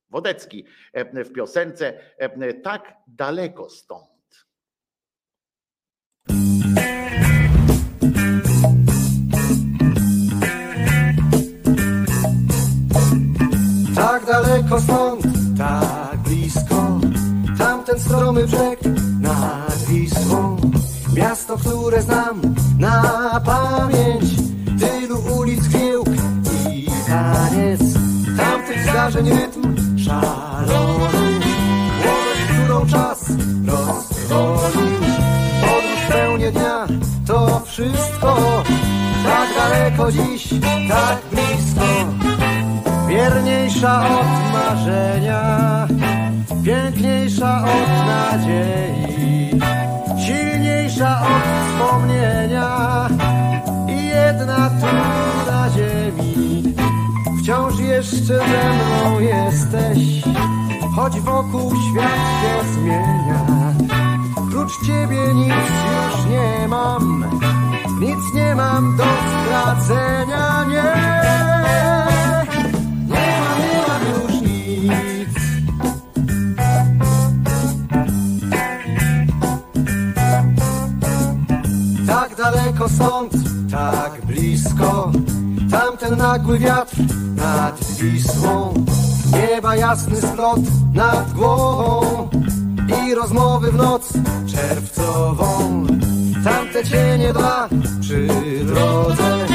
Wodecki w piosence Tak daleko stąd. Daleko stąd, tak blisko. Tamten stromy brzeg nad Wisłą. Miasto, które znam na pamięć. Tylu ulic giełk i taniec. Tamtych zdarzeń rytm szalony. Młodość, którą czas rozwolił Podróż w pełni dnia, to wszystko. Tak daleko dziś, tak blisko Wierniejsza od marzenia, piękniejsza od nadziei, silniejsza od wspomnienia i jedna tu na ziemi. Wciąż jeszcze ze mną jesteś, choć wokół świat się zmienia. Prócz ciebie nic już nie mam, nic nie mam do stracenia, nie. Daleko stąd, tak blisko. Tamten nagły wiatr nad Wisłą. Nieba jasny splot nad głową I rozmowy w noc czerwcową. Tamte cienie dwa przy drodze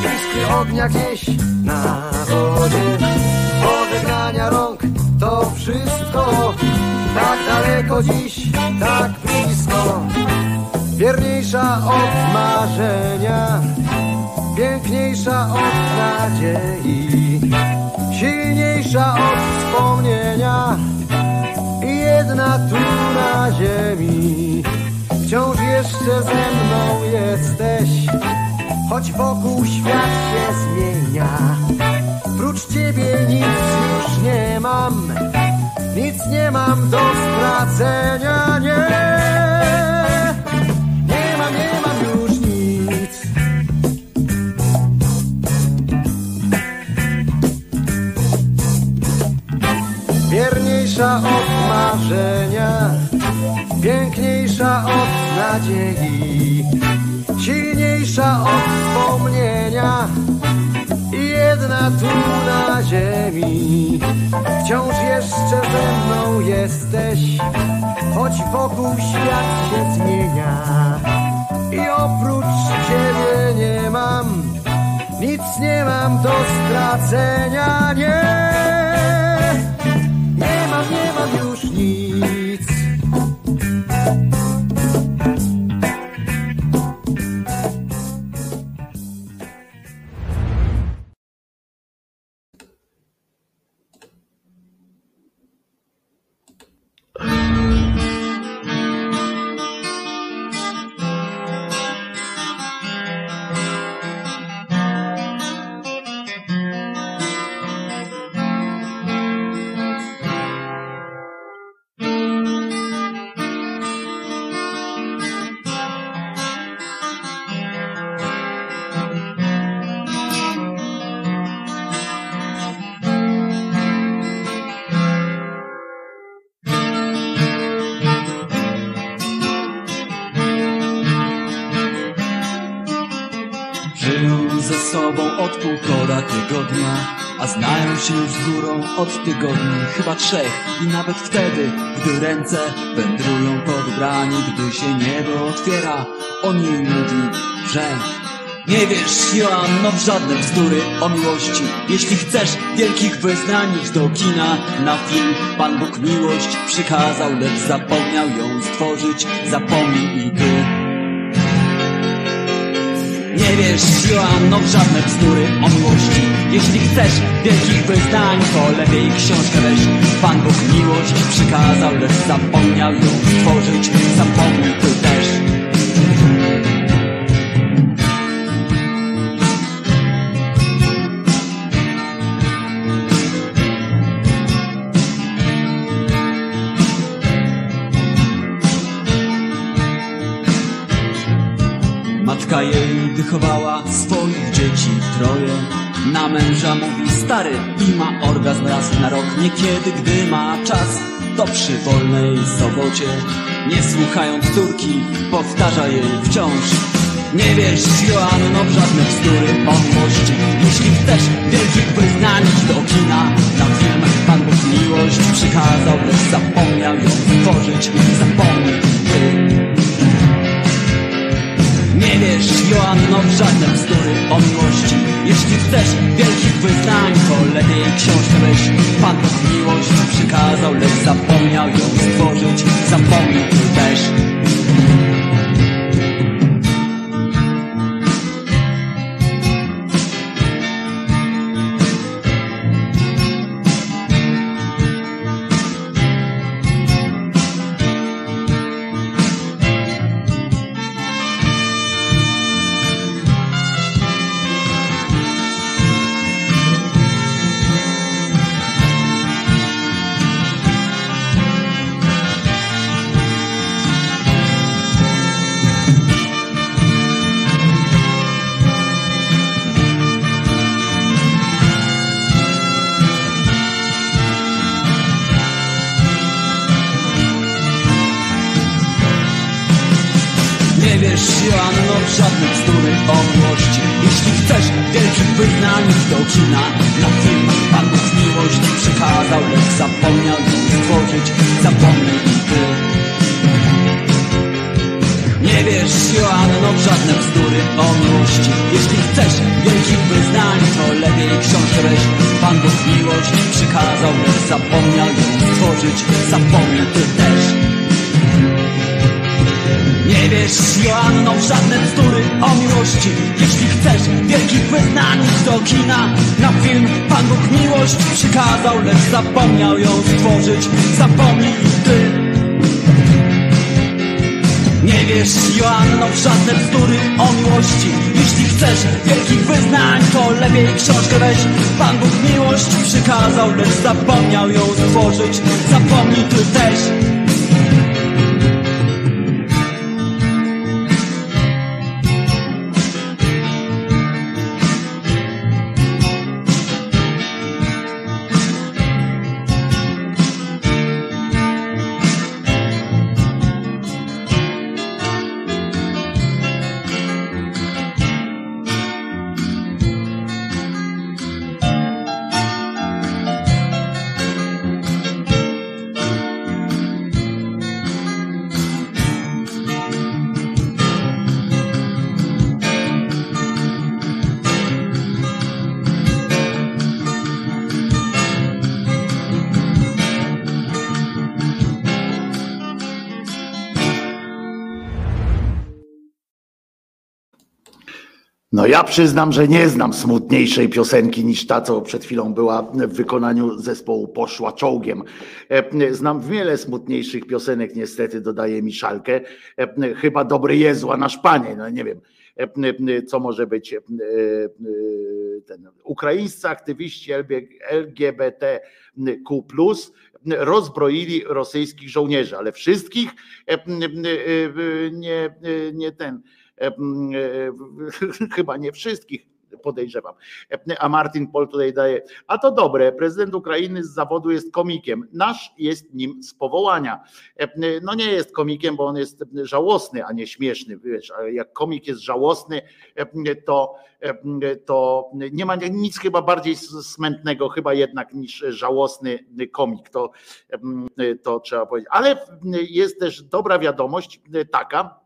Iskry ognia gdzieś na wodzie. Pożegnania rąk to wszystko Tak daleko dziś, tak blisko Wierniejsza od marzenia Piękniejsza od nadziei Silniejsza od wspomnienia I jedna tu na ziemi. Wciąż jeszcze ze mną jesteś Choć wokół świat się zmienia. Prócz ciebie nic już nie mam Nic nie mam do stracenia, nie Wierniejsza od marzenia Piękniejsza od nadziei Silniejsza od wspomnienia I jedna tu na ziemi. Wciąż jeszcze ze mną jesteś Choć wokół świat się zmienia I oprócz ciebie nie mam Nic nie mam do stracenia, Nie od tygodni, chyba trzech i nawet wtedy, gdy ręce wędrują pod ubrani, gdy się niebo otwiera, oni ludzi, że Nie wiesz, Joanno, w żadne bzdury o miłości. Jeśli chcesz wielkich wyznań, idź do kina na film. Pan Bóg miłość przykazał, lecz zapomniał ją stworzyć. Zapomnij i ty. Nie wiesz, Joanno, w żadne bzdury miłości. Jeśli chcesz wielkich wyznań, to lepiej książkę weź. Pan Bóg miłość przykazał, lecz zapomniał ją stworzyć. Ty też. Matka jej wychowała swoich dzieci troje. Na męża mówi stary i ma orgazm raz na rok. Niekiedy, gdy ma czas, to przy wolnej sobocie. Nie słuchając córki, powtarza jej wciąż. Nie wiesz, Joanno, w żadne bzdury o miłości. Jeśli chcesz wielkich wyznań, do kina na film. Pan Bóg miłość przykazał, lecz zapomniał ją stworzyć. Zapomnij Joanno, żadne bzdury o miłości. Jeśli chcesz wielkich wyznań, to lepiej książkę weź Pan miłość przykazał, lecz zapomniał ją stworzyć. Zapomnij też do kina Na film Pan Bóg miłość przykazał Lecz zapomniał ją stworzyć Zapomnij ty Nie wiesz, Joanno, w żadne bzdury o miłości. Jeśli chcesz wielkich wyznań To lepiej książkę weź. Pan Bóg miłość przykazał Lecz zapomniał do kina. Na film Pan Bóg miłość przykazał Lecz zapomniał ją stworzyć. Zapomnij ty. Nie wiesz, Joanno, w żadne bzdury o miłości. Jeśli chcesz wielkich wyznań To lepiej książkę weź. Pan Bóg miłość przykazał Lecz zapomniał ją stworzyć. Zapomnij ty też No ja przyznam, że nie znam smutniejszej piosenki niż ta, co przed chwilą była w wykonaniu zespołu Poszła Czołgiem. E, Znam wiele smutniejszych piosenek, niestety dodaje mi szalkę. E, Chyba Dobry Jezu, a nasz Panie, no nie wiem, e, co może być ten ukraińscy aktywiści LGBTQ+, rozbroili rosyjskich żołnierzy, ale wszystkich nie, nie ten chyba nie wszystkich podejrzewam. A Martin Pol tutaj daje, a to dobre, prezydent Ukrainy z zawodu jest komikiem, nasz jest nim z powołania. No nie jest komikiem, bo on jest żałosny, a nie śmieszny. Wiesz, jak komik jest żałosny, to, to nie ma nic chyba bardziej smętnego chyba jednak niż żałosny komik. To, to trzeba powiedzieć. Ale jest też dobra wiadomość taka,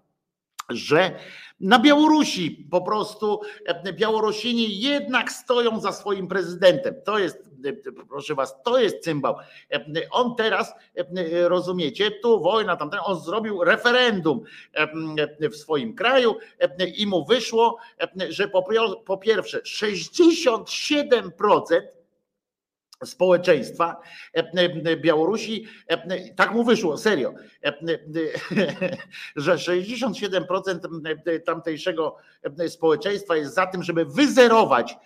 że na Białorusi po prostu e, Białorusini jednak stoją za swoim prezydentem. To jest, e, proszę was, to jest cymbał. E, on teraz, rozumiecie, tu wojna, tamten, on zrobił referendum w swoim kraju i mu wyszło, że po, po pierwsze 67% społeczeństwa Białorusi, tak mu wyszło, serio, że 67% tamtejszego społeczeństwa jest za tym, żeby wyzerować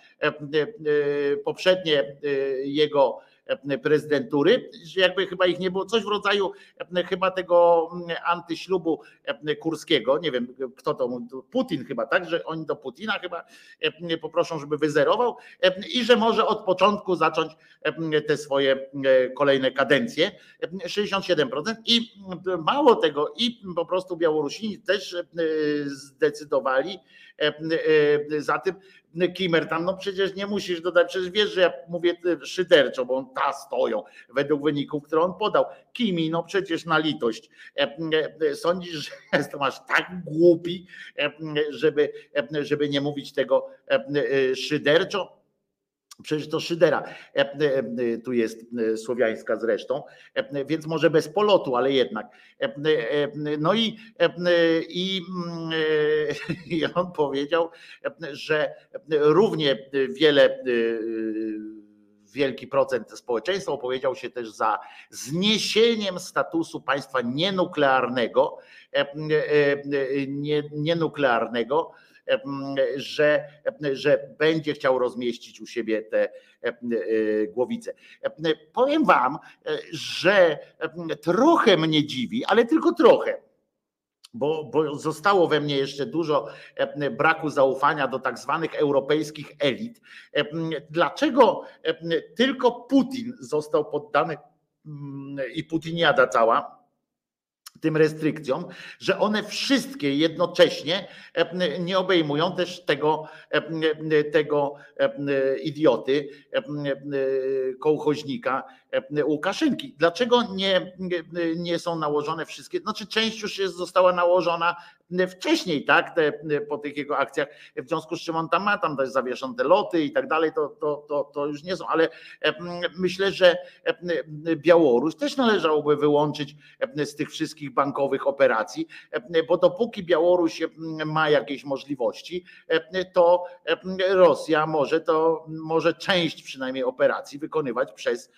poprzednie jego prezydentury, że jakby chyba ich nie było, coś w rodzaju chyba tego antyślubu kurskiego, nie wiem kto to, Putin chyba, tak, że oni do Putina chyba poproszą, żeby wyzerował i że może od początku zacząć te swoje kolejne kadencje, 67% i mało tego i po prostu Białorusini też zdecydowali za tym, Kimer tam, no przecież nie musisz dodać, przecież wiesz, że ja mówię szyderczo, bo on ta stoją według wyników, które on podał. Kimi, no przecież na litość. E, e, sądzisz, że jestem aż tak głupi, e, żeby, żeby nie mówić tego szyderczo? Przecież to Szydera e, e, e, tu jest słowiańska zresztą, więc może bez polotu, ale jednak. No i, i, mm, i on powiedział, że równie wiele wielki procent społeczeństwa opowiedział się też za zniesieniem statusu państwa nienuklearnego, nienuklearnego że, że będzie chciał rozmieścić u siebie te e, głowice. Powiem Wam, że trochę mnie dziwi, ale tylko trochę. Bo, bo, zostało we mnie jeszcze dużo braku zaufania do tak zwanych europejskich elit. Dlaczego tylko Putin został poddany i Putiniada cała tym restrykcjom, że one wszystkie jednocześnie e, nie obejmują też tego, tego idioty, kołchoźnika Łukaszynki. Dlaczego nie, nie są nałożone wszystkie? Znaczy, część już jest, została nałożona wcześniej, tak, te, po tych jego akcjach, w związku z czym on tam ma tam też zawieszone te loty i tak dalej, to, to, to, to już nie są, ale myślę, że Białoruś też należałoby wyłączyć z tych wszystkich bankowych operacji, bo dopóki Białoruś ma jakieś możliwości, to Rosja może to, może część przynajmniej operacji wykonywać przez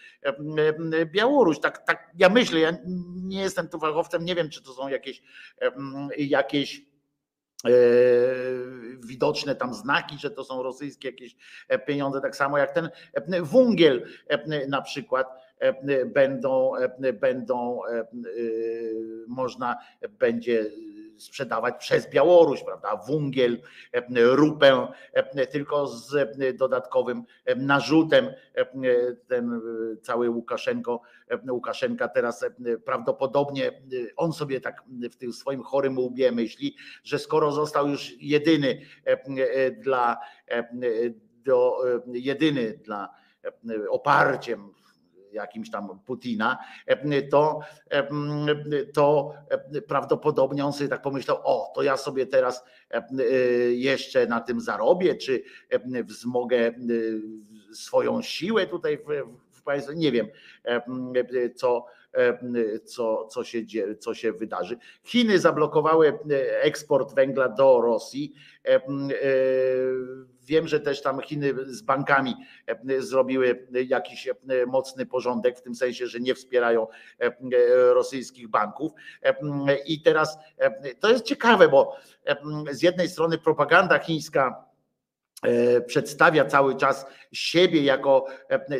Białoruś. Tak, tak ja myślę, ja nie jestem tu fachowcem, nie wiem, czy to są jakieś, jakieś e, widoczne tam znaki, że to są rosyjskie jakieś pieniądze, tak samo jak ten wungiel na przykład będą, będą można będzie sprzedawać przez Białoruś, prawda? Wungiel, rupę, tylko z dodatkowym narzutem. Ten cały Łukaszenko, Łukaszenka teraz prawdopodobnie on sobie tak w tym swoim chorym łbie myśli, że skoro został już jedyny dla do, jedyny dla oparciem jakimś tam Putina, to, to prawdopodobnie on sobie tak pomyślał, o, to ja sobie teraz jeszcze na tym zarobię, czy wzmogę swoją siłę tutaj w, w państwie, nie wiem, co, co, co, się, co się wydarzy. Chiny zablokowały eksport węgla do Rosji Wiem, że też tam Chiny z bankami e, zrobiły jakiś e, mocny porządek, w tym sensie, że nie wspierają e, rosyjskich banków. I teraz to jest ciekawe, bo z jednej strony propaganda chińska przedstawia cały czas siebie jako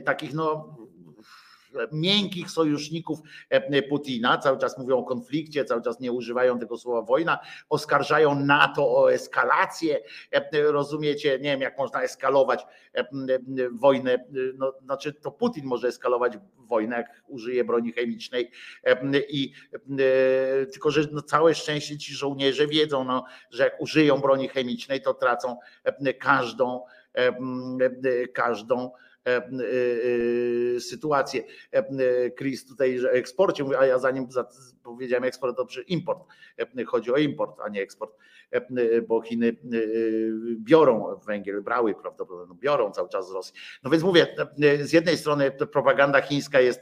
takich no miękkich sojuszników e, Putina, cały czas mówią o konflikcie, cały czas nie używają tego słowa wojna, oskarżają NATO o eskalację, e, rozumiecie, nie wiem jak można eskalować e, wojnę, no, znaczy to Putin może eskalować wojnę, jak użyje broni chemicznej. I tylko, że no całe szczęście ci żołnierze wiedzą, no, że jak użyją broni chemicznej, to tracą każdą każdą sytuację. Chris tutaj, że eksporcie, a ja zanim powiedziałem eksport, to przy import. Chodzi o import, a nie eksport, bo Chiny biorą węgiel, brały prawdopodobnie, no biorą cały czas z Rosji. No więc mówię, z jednej strony propaganda chińska jest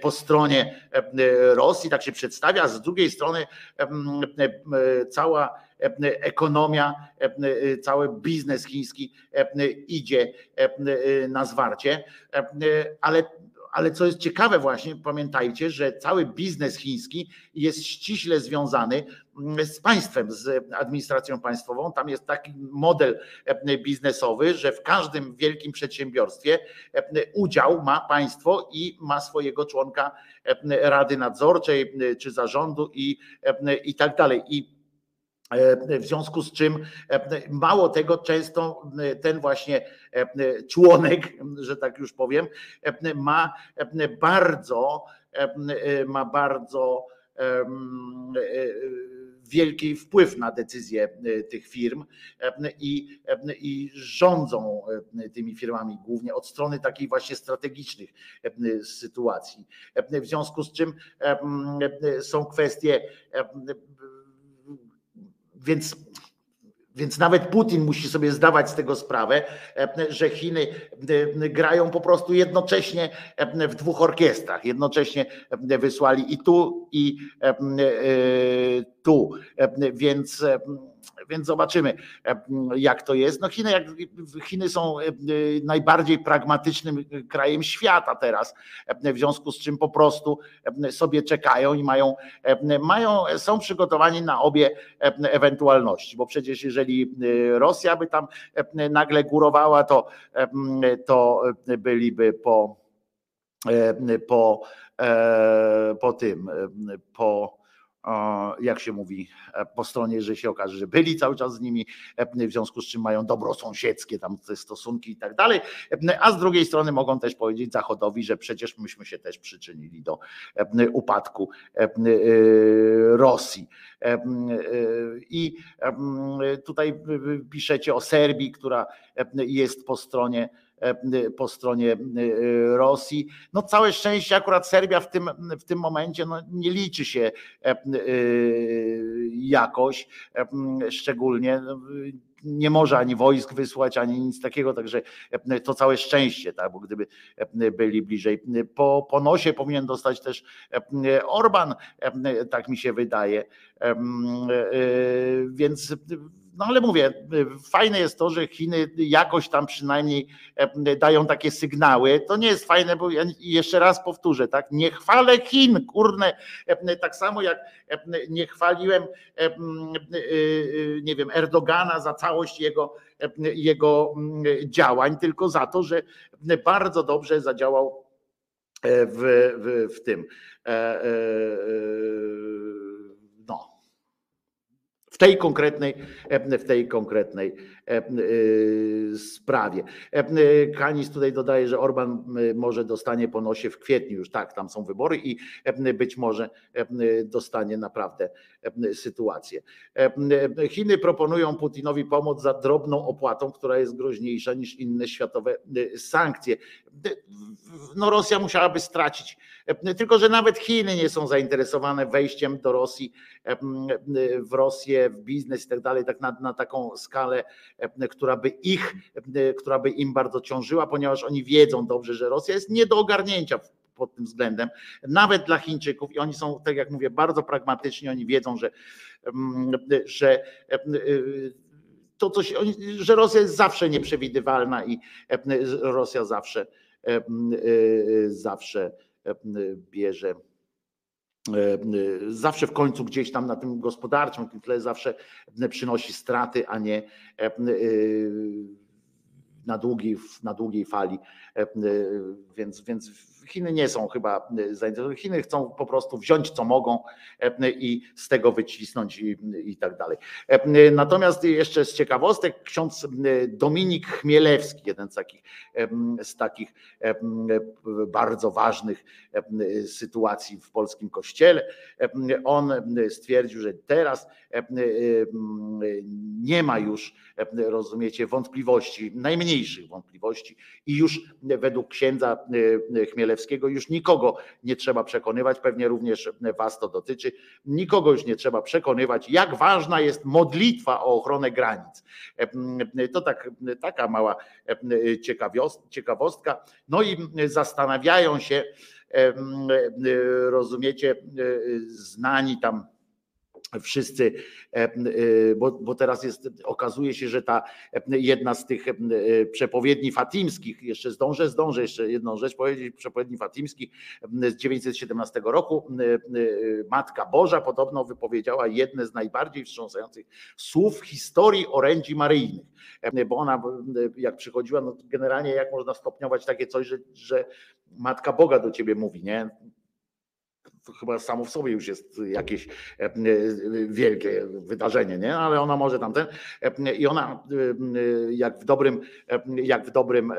po stronie Rosji, tak się przedstawia, z drugiej strony cała ekonomia, cały biznes chiński idzie na zwarcie, ale ale co jest ciekawe właśnie, pamiętajcie, że cały biznes chiński jest ściśle związany z państwem, z administracją państwową. Tam jest taki model biznesowy, że w każdym wielkim przedsiębiorstwie udział ma państwo i ma swojego członka rady nadzorczej czy zarządu i, i tak dalej. I w związku z czym e, mało tego, często e, ten właśnie członek, że tak już powiem, ma bardzo, ma bardzo wielki wpływ na decyzje tych firm i, i rządzą tymi firmami głównie od strony takiej właśnie strategicznych sytuacji. W związku z czym są kwestie więc, więc nawet Putin musi sobie zdawać z tego sprawę, że Chiny grają po prostu jednocześnie w dwóch orkiestrach. Jednocześnie wysłali i tu, i tu. Więc więc zobaczymy, e, jak to jest. No Chiny, jak, Chiny są e, najbardziej pragmatycznym krajem świata teraz, e, w związku z czym po prostu sobie czekają i mają, mają są przygotowani na obie ewentualności, bo przecież jeżeli Rosja by tam nagle górowała, to, to byliby po, po, po tym, po jak się mówi e, po stronie, że się okaże, że byli cały czas z nimi, e, w związku z czym mają dobrosąsiedzkie tam te stosunki i tak dalej, e, a z drugiej strony mogą też powiedzieć Zachodowi, że przecież myśmy się też przyczynili do upadku Rosji. I tutaj piszecie o Serbii, która jest po stronie po stronie e, Rosji. No całe szczęście akurat Serbia w tym, w tym momencie no, nie liczy się e, jakoś szczególnie no, nie może ani wojsk wysłać, ani nic takiego, także to całe szczęście, tak, bo gdyby byli bliżej. Po, po nosie powinien dostać też Orban, tak mi się wydaje. Więc no ale mówię, fajne jest to, że Chiny jakoś tam przynajmniej e, dają takie sygnały. To nie jest fajne, bo ja jeszcze raz powtórzę, tak? Nie chwalę Chin, kurne, e, tak samo jak e, nie chwaliłem, nie wiem, Erdogana za całość jego, jego działań, tylko za to, że bardzo dobrze zadziałał w, w, w tym w tej konkretnej, w tej konkretnej sprawie. Kanis tutaj dodaje, że Orban może dostanie po nosie w kwietniu, już tak, tam są wybory i być może dostanie naprawdę sytuację. Chiny proponują Putinowi pomoc za drobną opłatą, która jest groźniejsza niż inne światowe sankcje. No Rosja musiałaby stracić, tylko że nawet Chiny nie są zainteresowane wejściem do Rosji, w Rosję w biznes i tak dalej, tak na, na taką skalę, e, która by ich, e, która by im bardzo ciążyła, ponieważ oni wiedzą dobrze, że Rosja jest nie do ogarnięcia pod tym względem, nawet dla Chińczyków. I oni są, tak jak mówię, bardzo pragmatyczni, oni wiedzą, że, mm, że e, to coś, że Rosja jest zawsze nieprzewidywalna i Rosja zawsze zawsze bierze E, e, zawsze w końcu gdzieś tam na tym gospodarczym tle zawsze przynosi straty, a nie e, na długiej, na długiej fali. Więc, więc Chiny nie są chyba zainteresowane. Chiny chcą po prostu wziąć co mogą i z tego wycisnąć i, i tak dalej. Natomiast jeszcze z ciekawostek ksiądz Dominik Chmielewski, jeden z takich, z takich bardzo ważnych sytuacji w polskim kościele, on stwierdził, że teraz nie ma już, rozumiecie, wątpliwości, najmniej najmniejszych wątpliwości i już według księdza Chmielewskiego już nikogo nie trzeba przekonywać, pewnie również was to dotyczy, nikogo już nie trzeba przekonywać, jak ważna jest modlitwa o ochronę granic. To tak, taka mała ciekawostka. No i zastanawiają się, rozumiecie, znani tam wszyscy, bo, bo, teraz jest, okazuje się, że ta jedna z tych przepowiedni fatimskich, jeszcze zdążę, zdążę jeszcze jedną rzecz powiedzieć, przepowiedni fatimskich z 917 roku, Matka Boża podobno wypowiedziała jedne z najbardziej wstrząsających słów historii orędzi maryjnych, bo ona jak przychodziła, no generalnie jak można stopniować takie coś, że, że Matka Boga do ciebie mówi, nie? Chyba samo w sobie już jest jakieś e, wielkie wydarzenie, nie? Ale ona może tamten e, i ona e, jak w dobrym, jak w dobrym,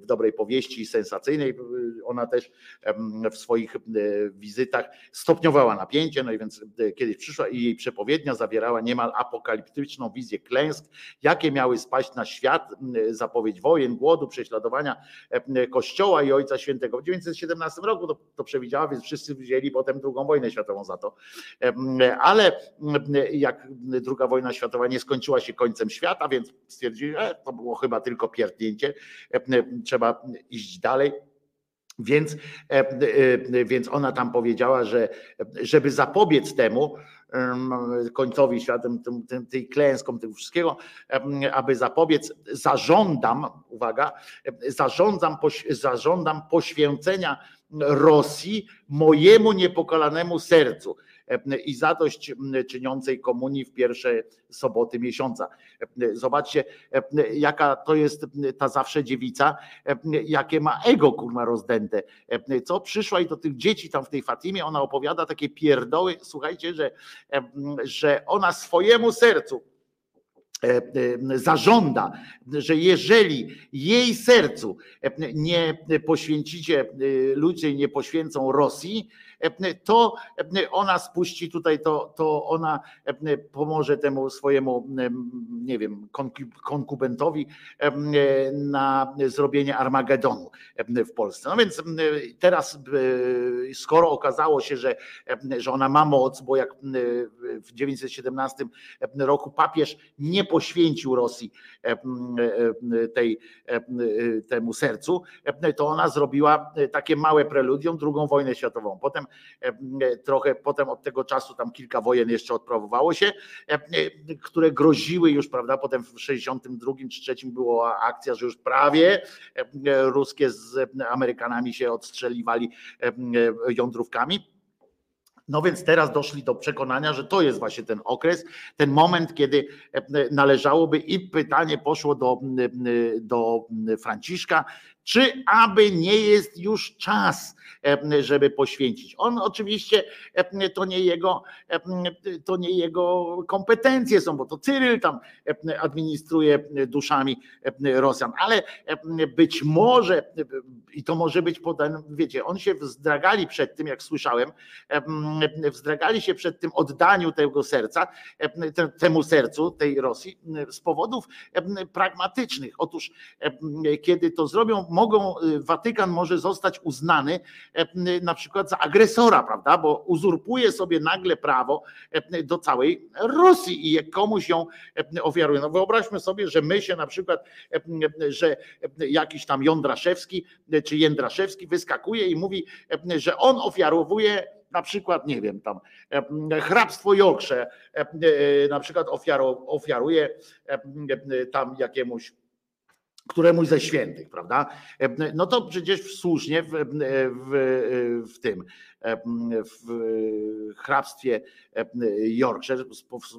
w dobrej powieści sensacyjnej, ona też w swoich wizytach stopniowała napięcie, no i więc kiedyś przyszła i jej przepowiednia zawierała niemal apokaliptyczną wizję klęsk, jakie miały spaść na świat, zapowiedź wojen, głodu, prześladowania Kościoła i Ojca Świętego. W 1917 roku to, to przewidziała, więc wszyscy wzięli potem drugą wojnę światową za to. Ale jak druga wojna światowa nie skończyła się końcem świata, więc stwierdzili, że to było chyba tylko pierdnięcie, trzeba iść dalej. Więc, więc ona tam powiedziała, że żeby zapobiec temu, końcowi światem, tej klęskom, tego wszystkiego, aby zapobiec, zażądam, uwaga, zażądam, zażądam poświęcenia Rosji mojemu niepokalanemu sercu i zadość czyniącej komunii w pierwsze soboty miesiąca. Zobaczcie, jaka to jest ta zawsze dziewica, jakie ma ego kurma rozdęte. Co przyszła i do tych dzieci tam w tej Fatimie, ona opowiada takie pierdoły, słuchajcie, że, że ona swojemu sercu E, e, zażąda, że jeżeli jej sercu e, nie poświęcicie, ludzie nie poświęcą Rosji, to ona spuści tutaj, to, to ona pomoże temu swojemu, nie wiem, konkubentowi na zrobienie Armagedonu w Polsce. No więc teraz, skoro okazało się, że, że ona ma moc, bo jak w 1917 roku papież nie poświęcił Rosji tej, temu sercu, to ona zrobiła takie małe preludium, drugą wojnę światową. Potem trochę potem od tego czasu tam kilka wojen jeszcze odprawowało się, które groziły już, prawda, potem w 62 czy 3 była akcja, że już prawie ruskie z Amerykanami się odstrzeliwali jądrówkami. No więc teraz doszli do przekonania, że to jest właśnie ten okres, ten moment, kiedy należałoby i pytanie poszło do, do Franciszka, czy aby nie jest już czas, żeby poświęcić. On oczywiście to nie jego, to nie jego kompetencje są, bo to Cyryl tam administruje duszami Rosjan, ale być może, i to może być potem, wiecie, on się wzdragali przed tym, jak słyszałem, wzdragali się przed tym oddaniu tego serca, temu sercu tej Rosji z powodów pragmatycznych. Otóż kiedy to zrobią, mogą, y, Watykan może zostać uznany e, na przykład za agresora, prawda? Bo uzurpuje sobie nagle prawo e, do całej Rosji i jak komuś ją e, ofiaruje. No wyobraźmy sobie, że my się na przykład, że jakiś tam Jądraszewski czy Jędraszewski wyskakuje i mówi, że on ofiarowuje na przykład, nie wiem, tam hrabstwo Yorkshire na przykład ofiaruje tam jakiemuś któremuś ze świętych, prawda? No to przecież słusznie w, w, w tym w hrabstwie Yorkshire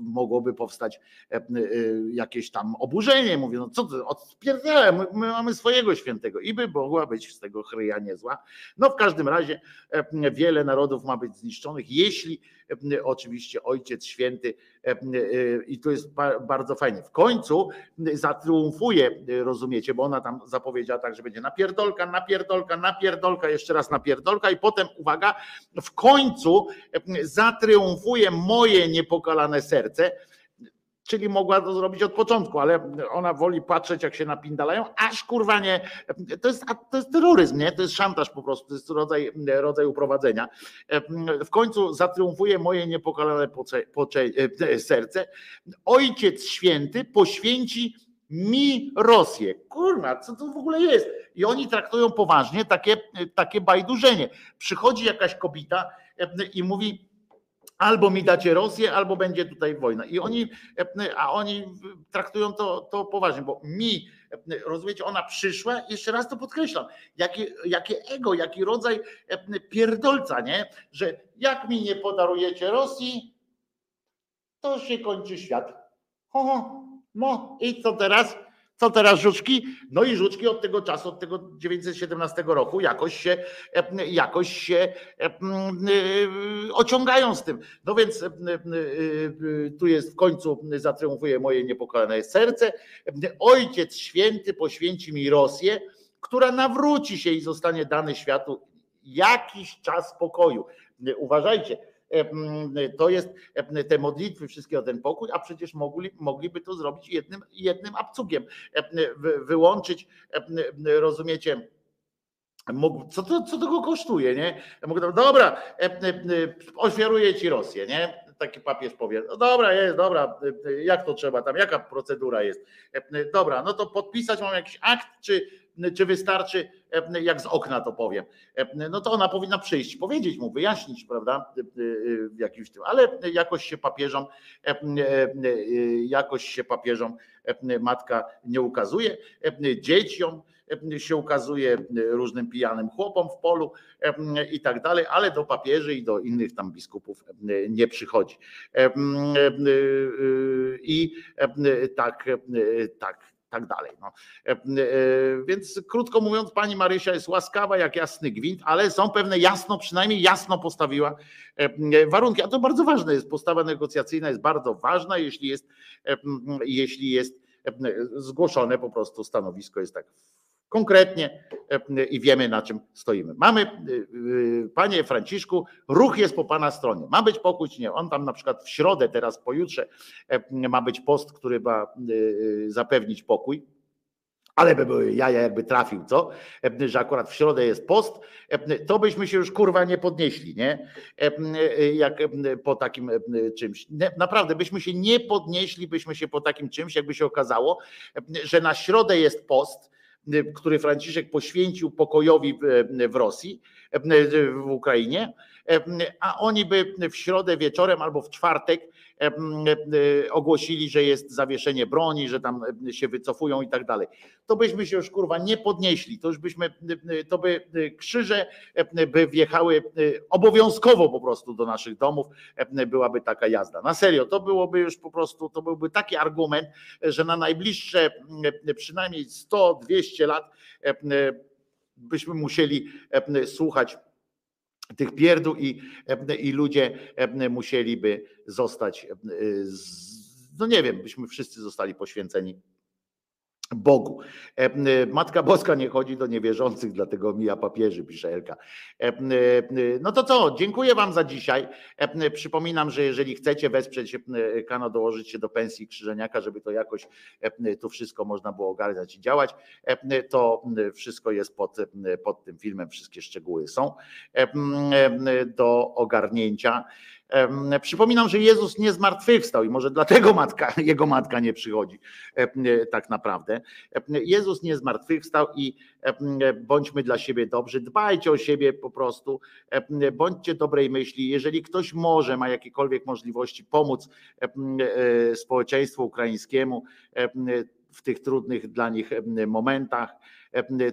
mogłoby powstać jakieś tam oburzenie. Mówię, no co ty, odpierdolę, my, my mamy swojego świętego i by mogła być z tego chryja niezła. No w każdym razie wiele narodów ma być zniszczonych, jeśli oczywiście Ojciec Święty i to jest bardzo fajnie. W końcu zatriumfuje, rozumiecie, bo ona tam zapowiedziała tak, że będzie napierdolka, napierdolka, napierdolka, jeszcze raz napierdolka i potem, uwaga, w końcu zatriumfuje moje niepokalane serce. Czyli mogła to zrobić od początku, ale ona woli patrzeć, jak się napindalają, aż kurwa nie. To jest, to jest terroryzm, nie? To jest szantaż po prostu, to jest rodzaj, rodzaj uprowadzenia. W końcu zatriumfuje moje niepokalane pocze, pocze, e, serce. Ojciec święty poświęci mi Rosję. Kurwa, co to w ogóle jest? I oni traktują poważnie takie, takie bajdurzenie. Przychodzi jakaś kobieta i mówi, albo mi dacie Rosję, albo będzie tutaj wojna. I oni, a oni traktują to, to poważnie, bo mi, rozumiecie, ona przyszła, jeszcze raz to podkreślam, jakie, jakie ego, jaki rodzaj pierdolca, nie? Że jak mi nie podarujecie Rosji, to się kończy świat. Ho, ho. No i co teraz? Co teraz żuczki? No i żuczki od tego czasu, od tego 917 roku jakoś się, jakoś się e, ociągają z tym. No więc e, tu jest w końcu zatriumfuje moje niepokalane serce. Ojciec święty poświęci mi Rosję, która nawróci się i zostanie dany światu jakiś czas spokoju. Uważajcie, to jest te modlitwy, wszystkie o ten pokój, a przecież mogli, mogliby to zrobić jednym, jednym abcugiem. Wyłączyć, rozumiecie, co to, co to go kosztuje, nie? Mógł, dobra, ofiaruję ci Rosję, nie? Taki papież powie, no dobra, jest, dobra, jak to trzeba tam, jaka procedura jest? Dobra, no to podpisać mam jakiś akt, czy, czy wystarczy, jak z okna to powiem. No to ona powinna przyjść, powiedzieć mu, wyjaśnić, prawda, w jakimś tym, ale jakoś się papieżom, jakoś się papieżom matka nie ukazuje, dzieciom się ukazuje różnym pijanym chłopom w polu i tak dalej, ale do papieży i do innych tam biskupów nie przychodzi. I tak, tak tak dalej. No. E, e, więc krótko mówiąc, pani Marysia jest łaskawa jak jasny gwint, ale są pewne jasno, przynajmniej jasno postawiła e, warunki. A to bardzo ważne jest. Postawa negocjacyjna jest bardzo ważna, jeśli jest, jeśli jest zgłoszone po prostu stanowisko jest tak konkretnie i wiemy na czym stoimy. Mamy, panie Franciszku, ruch jest po pana stronie. Ma być pokój czy nie? On tam na przykład w środę, teraz pojutrze ma być post, który ma zapewnić pokój. Ale by były jaja, jakby trafił, co? Że akurat w środę jest post, to byśmy się już kurwa nie podnieśli, nie? Jak po takim czymś. Naprawdę byśmy się nie podnieśli, byśmy się po takim czymś, jakby się okazało, że na środę jest post, który Franciszek poświęcił pokojowi w Rosji, w Ukrainie, a oni by w środę wieczorem albo w czwartek ogłosili, że jest zawieszenie broni, że tam się wycofują i tak dalej. To byśmy się już kurwa nie podnieśli, to już byśmy, to by krzyże by wjechały obowiązkowo po prostu do naszych domów, byłaby taka jazda. Na serio, to byłoby już po prostu, to byłby taki argument, że na najbliższe przynajmniej 100-200 lat byśmy musieli słuchać tych pierdół i, i ludzie musieliby zostać, no nie wiem, byśmy wszyscy zostali poświęceni Bogu. Matka Boska nie chodzi do niewierzących, dlatego mija papieży, pisze Elka. No to co, dziękuję Wam za dzisiaj. Przypominam, że jeżeli chcecie wesprzeć kanał, dołożyć się do pensji Krzyżeniaka, żeby to jakoś to wszystko można było ogarniać i działać, to wszystko jest pod, pod tym filmem, wszystkie szczegóły są do ogarnięcia. Przypominam, że Jezus nie zmartwychwstał i może dlatego matka, jego matka nie przychodzi tak naprawdę. Jezus nie zmartwychwstał i bądźmy dla siebie dobrzy, dbajcie o siebie po prostu, bądźcie dobrej myśli. Jeżeli ktoś może, ma jakiekolwiek możliwości pomóc e, społeczeństwu ukraińskiemu w tych trudnych dla nich momentach,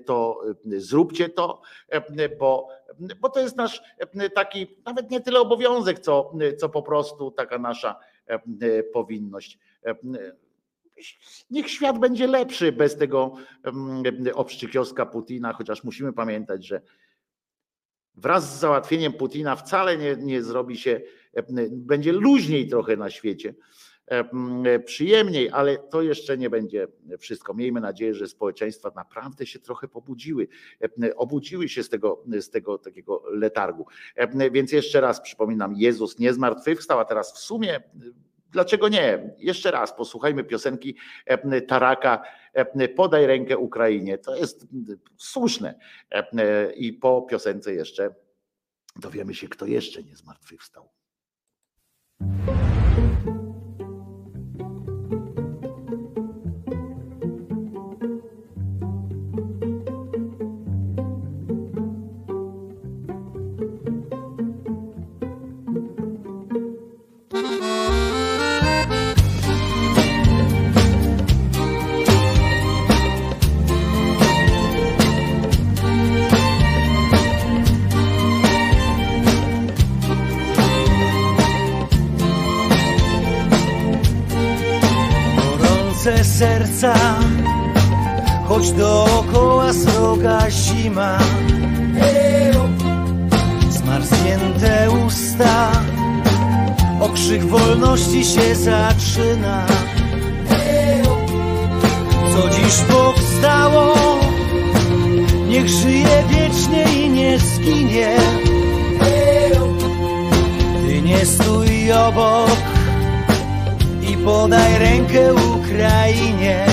to zróbcie to, bo, bo to jest nasz taki nawet nie tyle obowiązek, co, co po prostu taka nasza powinność. Niech świat będzie lepszy bez tego obszczykioska Putina, chociaż musimy pamiętać, że wraz z załatwieniem Putina wcale nie, nie zrobi się, będzie luźniej trochę na świecie E, przyjemniej, ale to jeszcze nie będzie wszystko. Miejmy nadzieję, że społeczeństwa naprawdę się trochę pobudziły, e, obudziły się z tego, z tego takiego letargu. E, więc jeszcze raz przypominam, Jezus nie zmartwychwstał, a teraz w sumie Dlaczego nie? Jeszcze raz posłuchajmy piosenki Taraka Podaj rękę Ukrainie. To jest słuszne. I po piosence jeszcze dowiemy się, kto jeszcze nie zmartwychwstał. Gorące serca, choć dookoła sroga zima. Zmarznięte usta, okrzyk wolności się zaczyna. Co dziś powstało, niech żyje wiecznie i nie zginie. Ty nie stój obok i podaj rękę Ukrainie.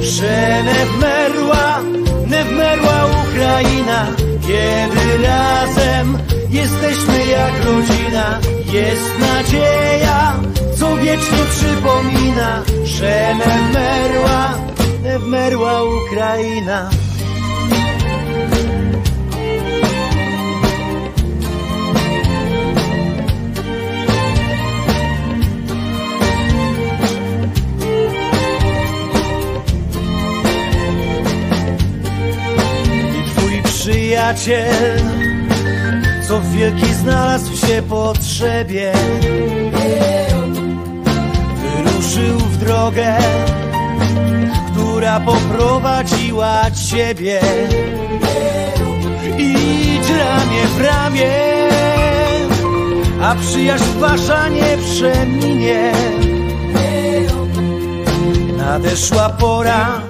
Że ne wmerła, ne wmerła Ukraina, kiedy razem jesteśmy jak rodzina. Jest nadzieja, co wiecznie przypomina, że ne wmerła, ne wmerła Ukraina. Przyjaciel, co wielki znalazł się potrzebie, wyruszył w drogę, która poprowadziła ciebie. Idź ramię w ramię, a przyjaźń wasza nie przeminie. Nadeszła pora,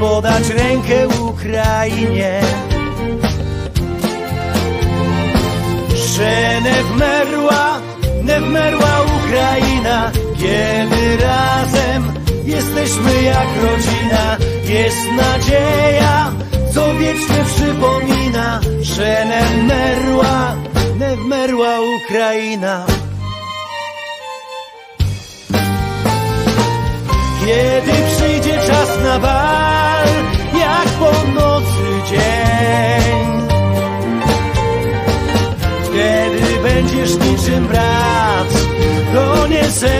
podać rękę Ukrainie. Że ne wmerła, ne wmerła Ukraina, kiedy razem jesteśmy jak rodzina. Jest nadzieja, co wiecznie przypomina, że ne wmerła, ne wmerła Ukraina. Kiedy przyjdzie czas na bal, jak północny dzień. Wtedy będziesz niczym brat, to nie sen.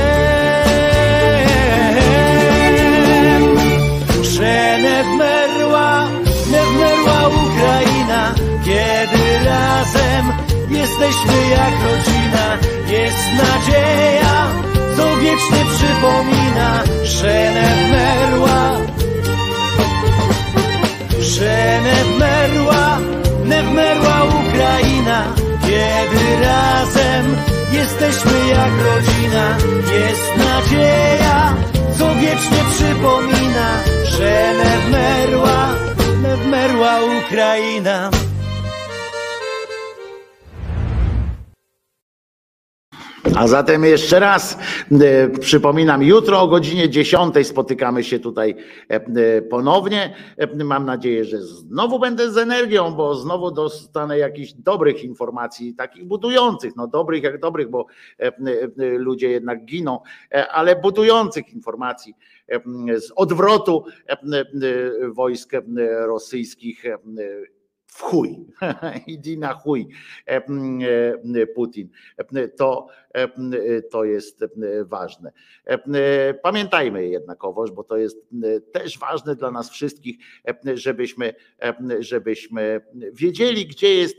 Że wmerła, ne wmerła Ukraina. Kiedy razem jesteśmy jak rodzina Jest nadzieja, co wiecznie przypomina, że ne wmerła, że ne wmerła, ne wmerła Ukraina, kiedy razem jesteśmy jak rodzina. Jest nadzieja, co wiecznie przypomina, że ne wmerła, ne wmerła Ukraina. A zatem jeszcze raz e, przypominam, jutro o godzinie 10 spotykamy się tutaj e, e, ponownie. Mam nadzieję, że znowu będę z energią, bo znowu dostanę jakichś dobrych informacji, takich budujących, no dobrych jak dobrych, bo ludzie jednak giną, ale budujących informacji z odwrotu wojsk rosyjskich. Chuj, idzie na chuj e, e, Putin. E, To, to jest ważne. Pamiętajmy jednakowoż, bo to jest też ważne dla nas wszystkich, żebyśmy, żebyśmy wiedzieli, gdzie jest,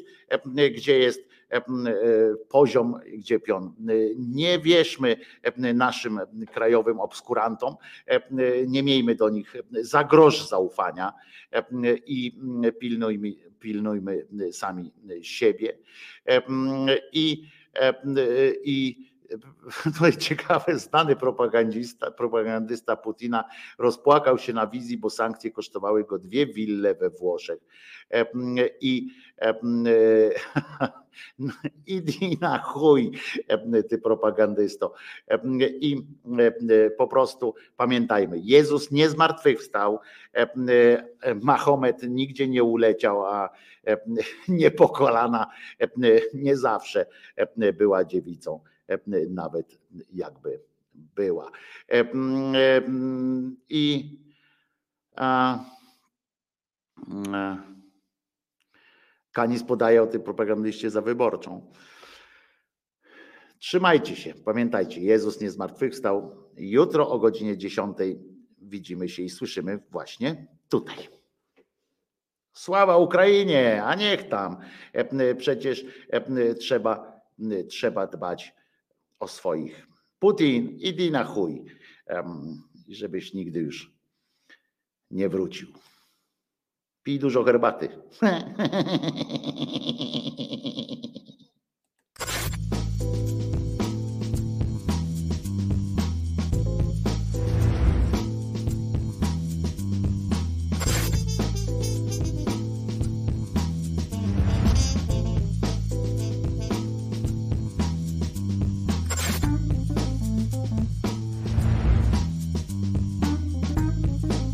gdzie jest poziom, gdzie pion. Nie wierzmy naszym krajowym obskurantom, nie miejmy do nich za grosz zaufania i pilnujmy, pilnujmy sami siebie. I, i tutaj ciekawe, znany propagandzista, propagandysta Putina rozpłakał się na wizji, bo sankcje kosztowały go dwie wille we Włoszech. I i na chuj, ty propagandysto. I po prostu pamiętajmy, Jezus nie zmartwychwstał, Mahomet nigdzie nie uleciał, a nie po kolana nie zawsze była dziewicą, nawet jakby była. I a, a, Kanis podaje o tej propagandyście za wyborczą. Trzymajcie się, pamiętajcie, Jezus nie zmartwychwstał. Jutro o godzinie 10 widzimy się i słyszymy właśnie tutaj. Sława Ukrainie, a niech tam. Przecież trzeba, trzeba dbać o swoich. Putin, idź na chuj, żebyś nigdy już nie wrócił. Pij dużo herbaty.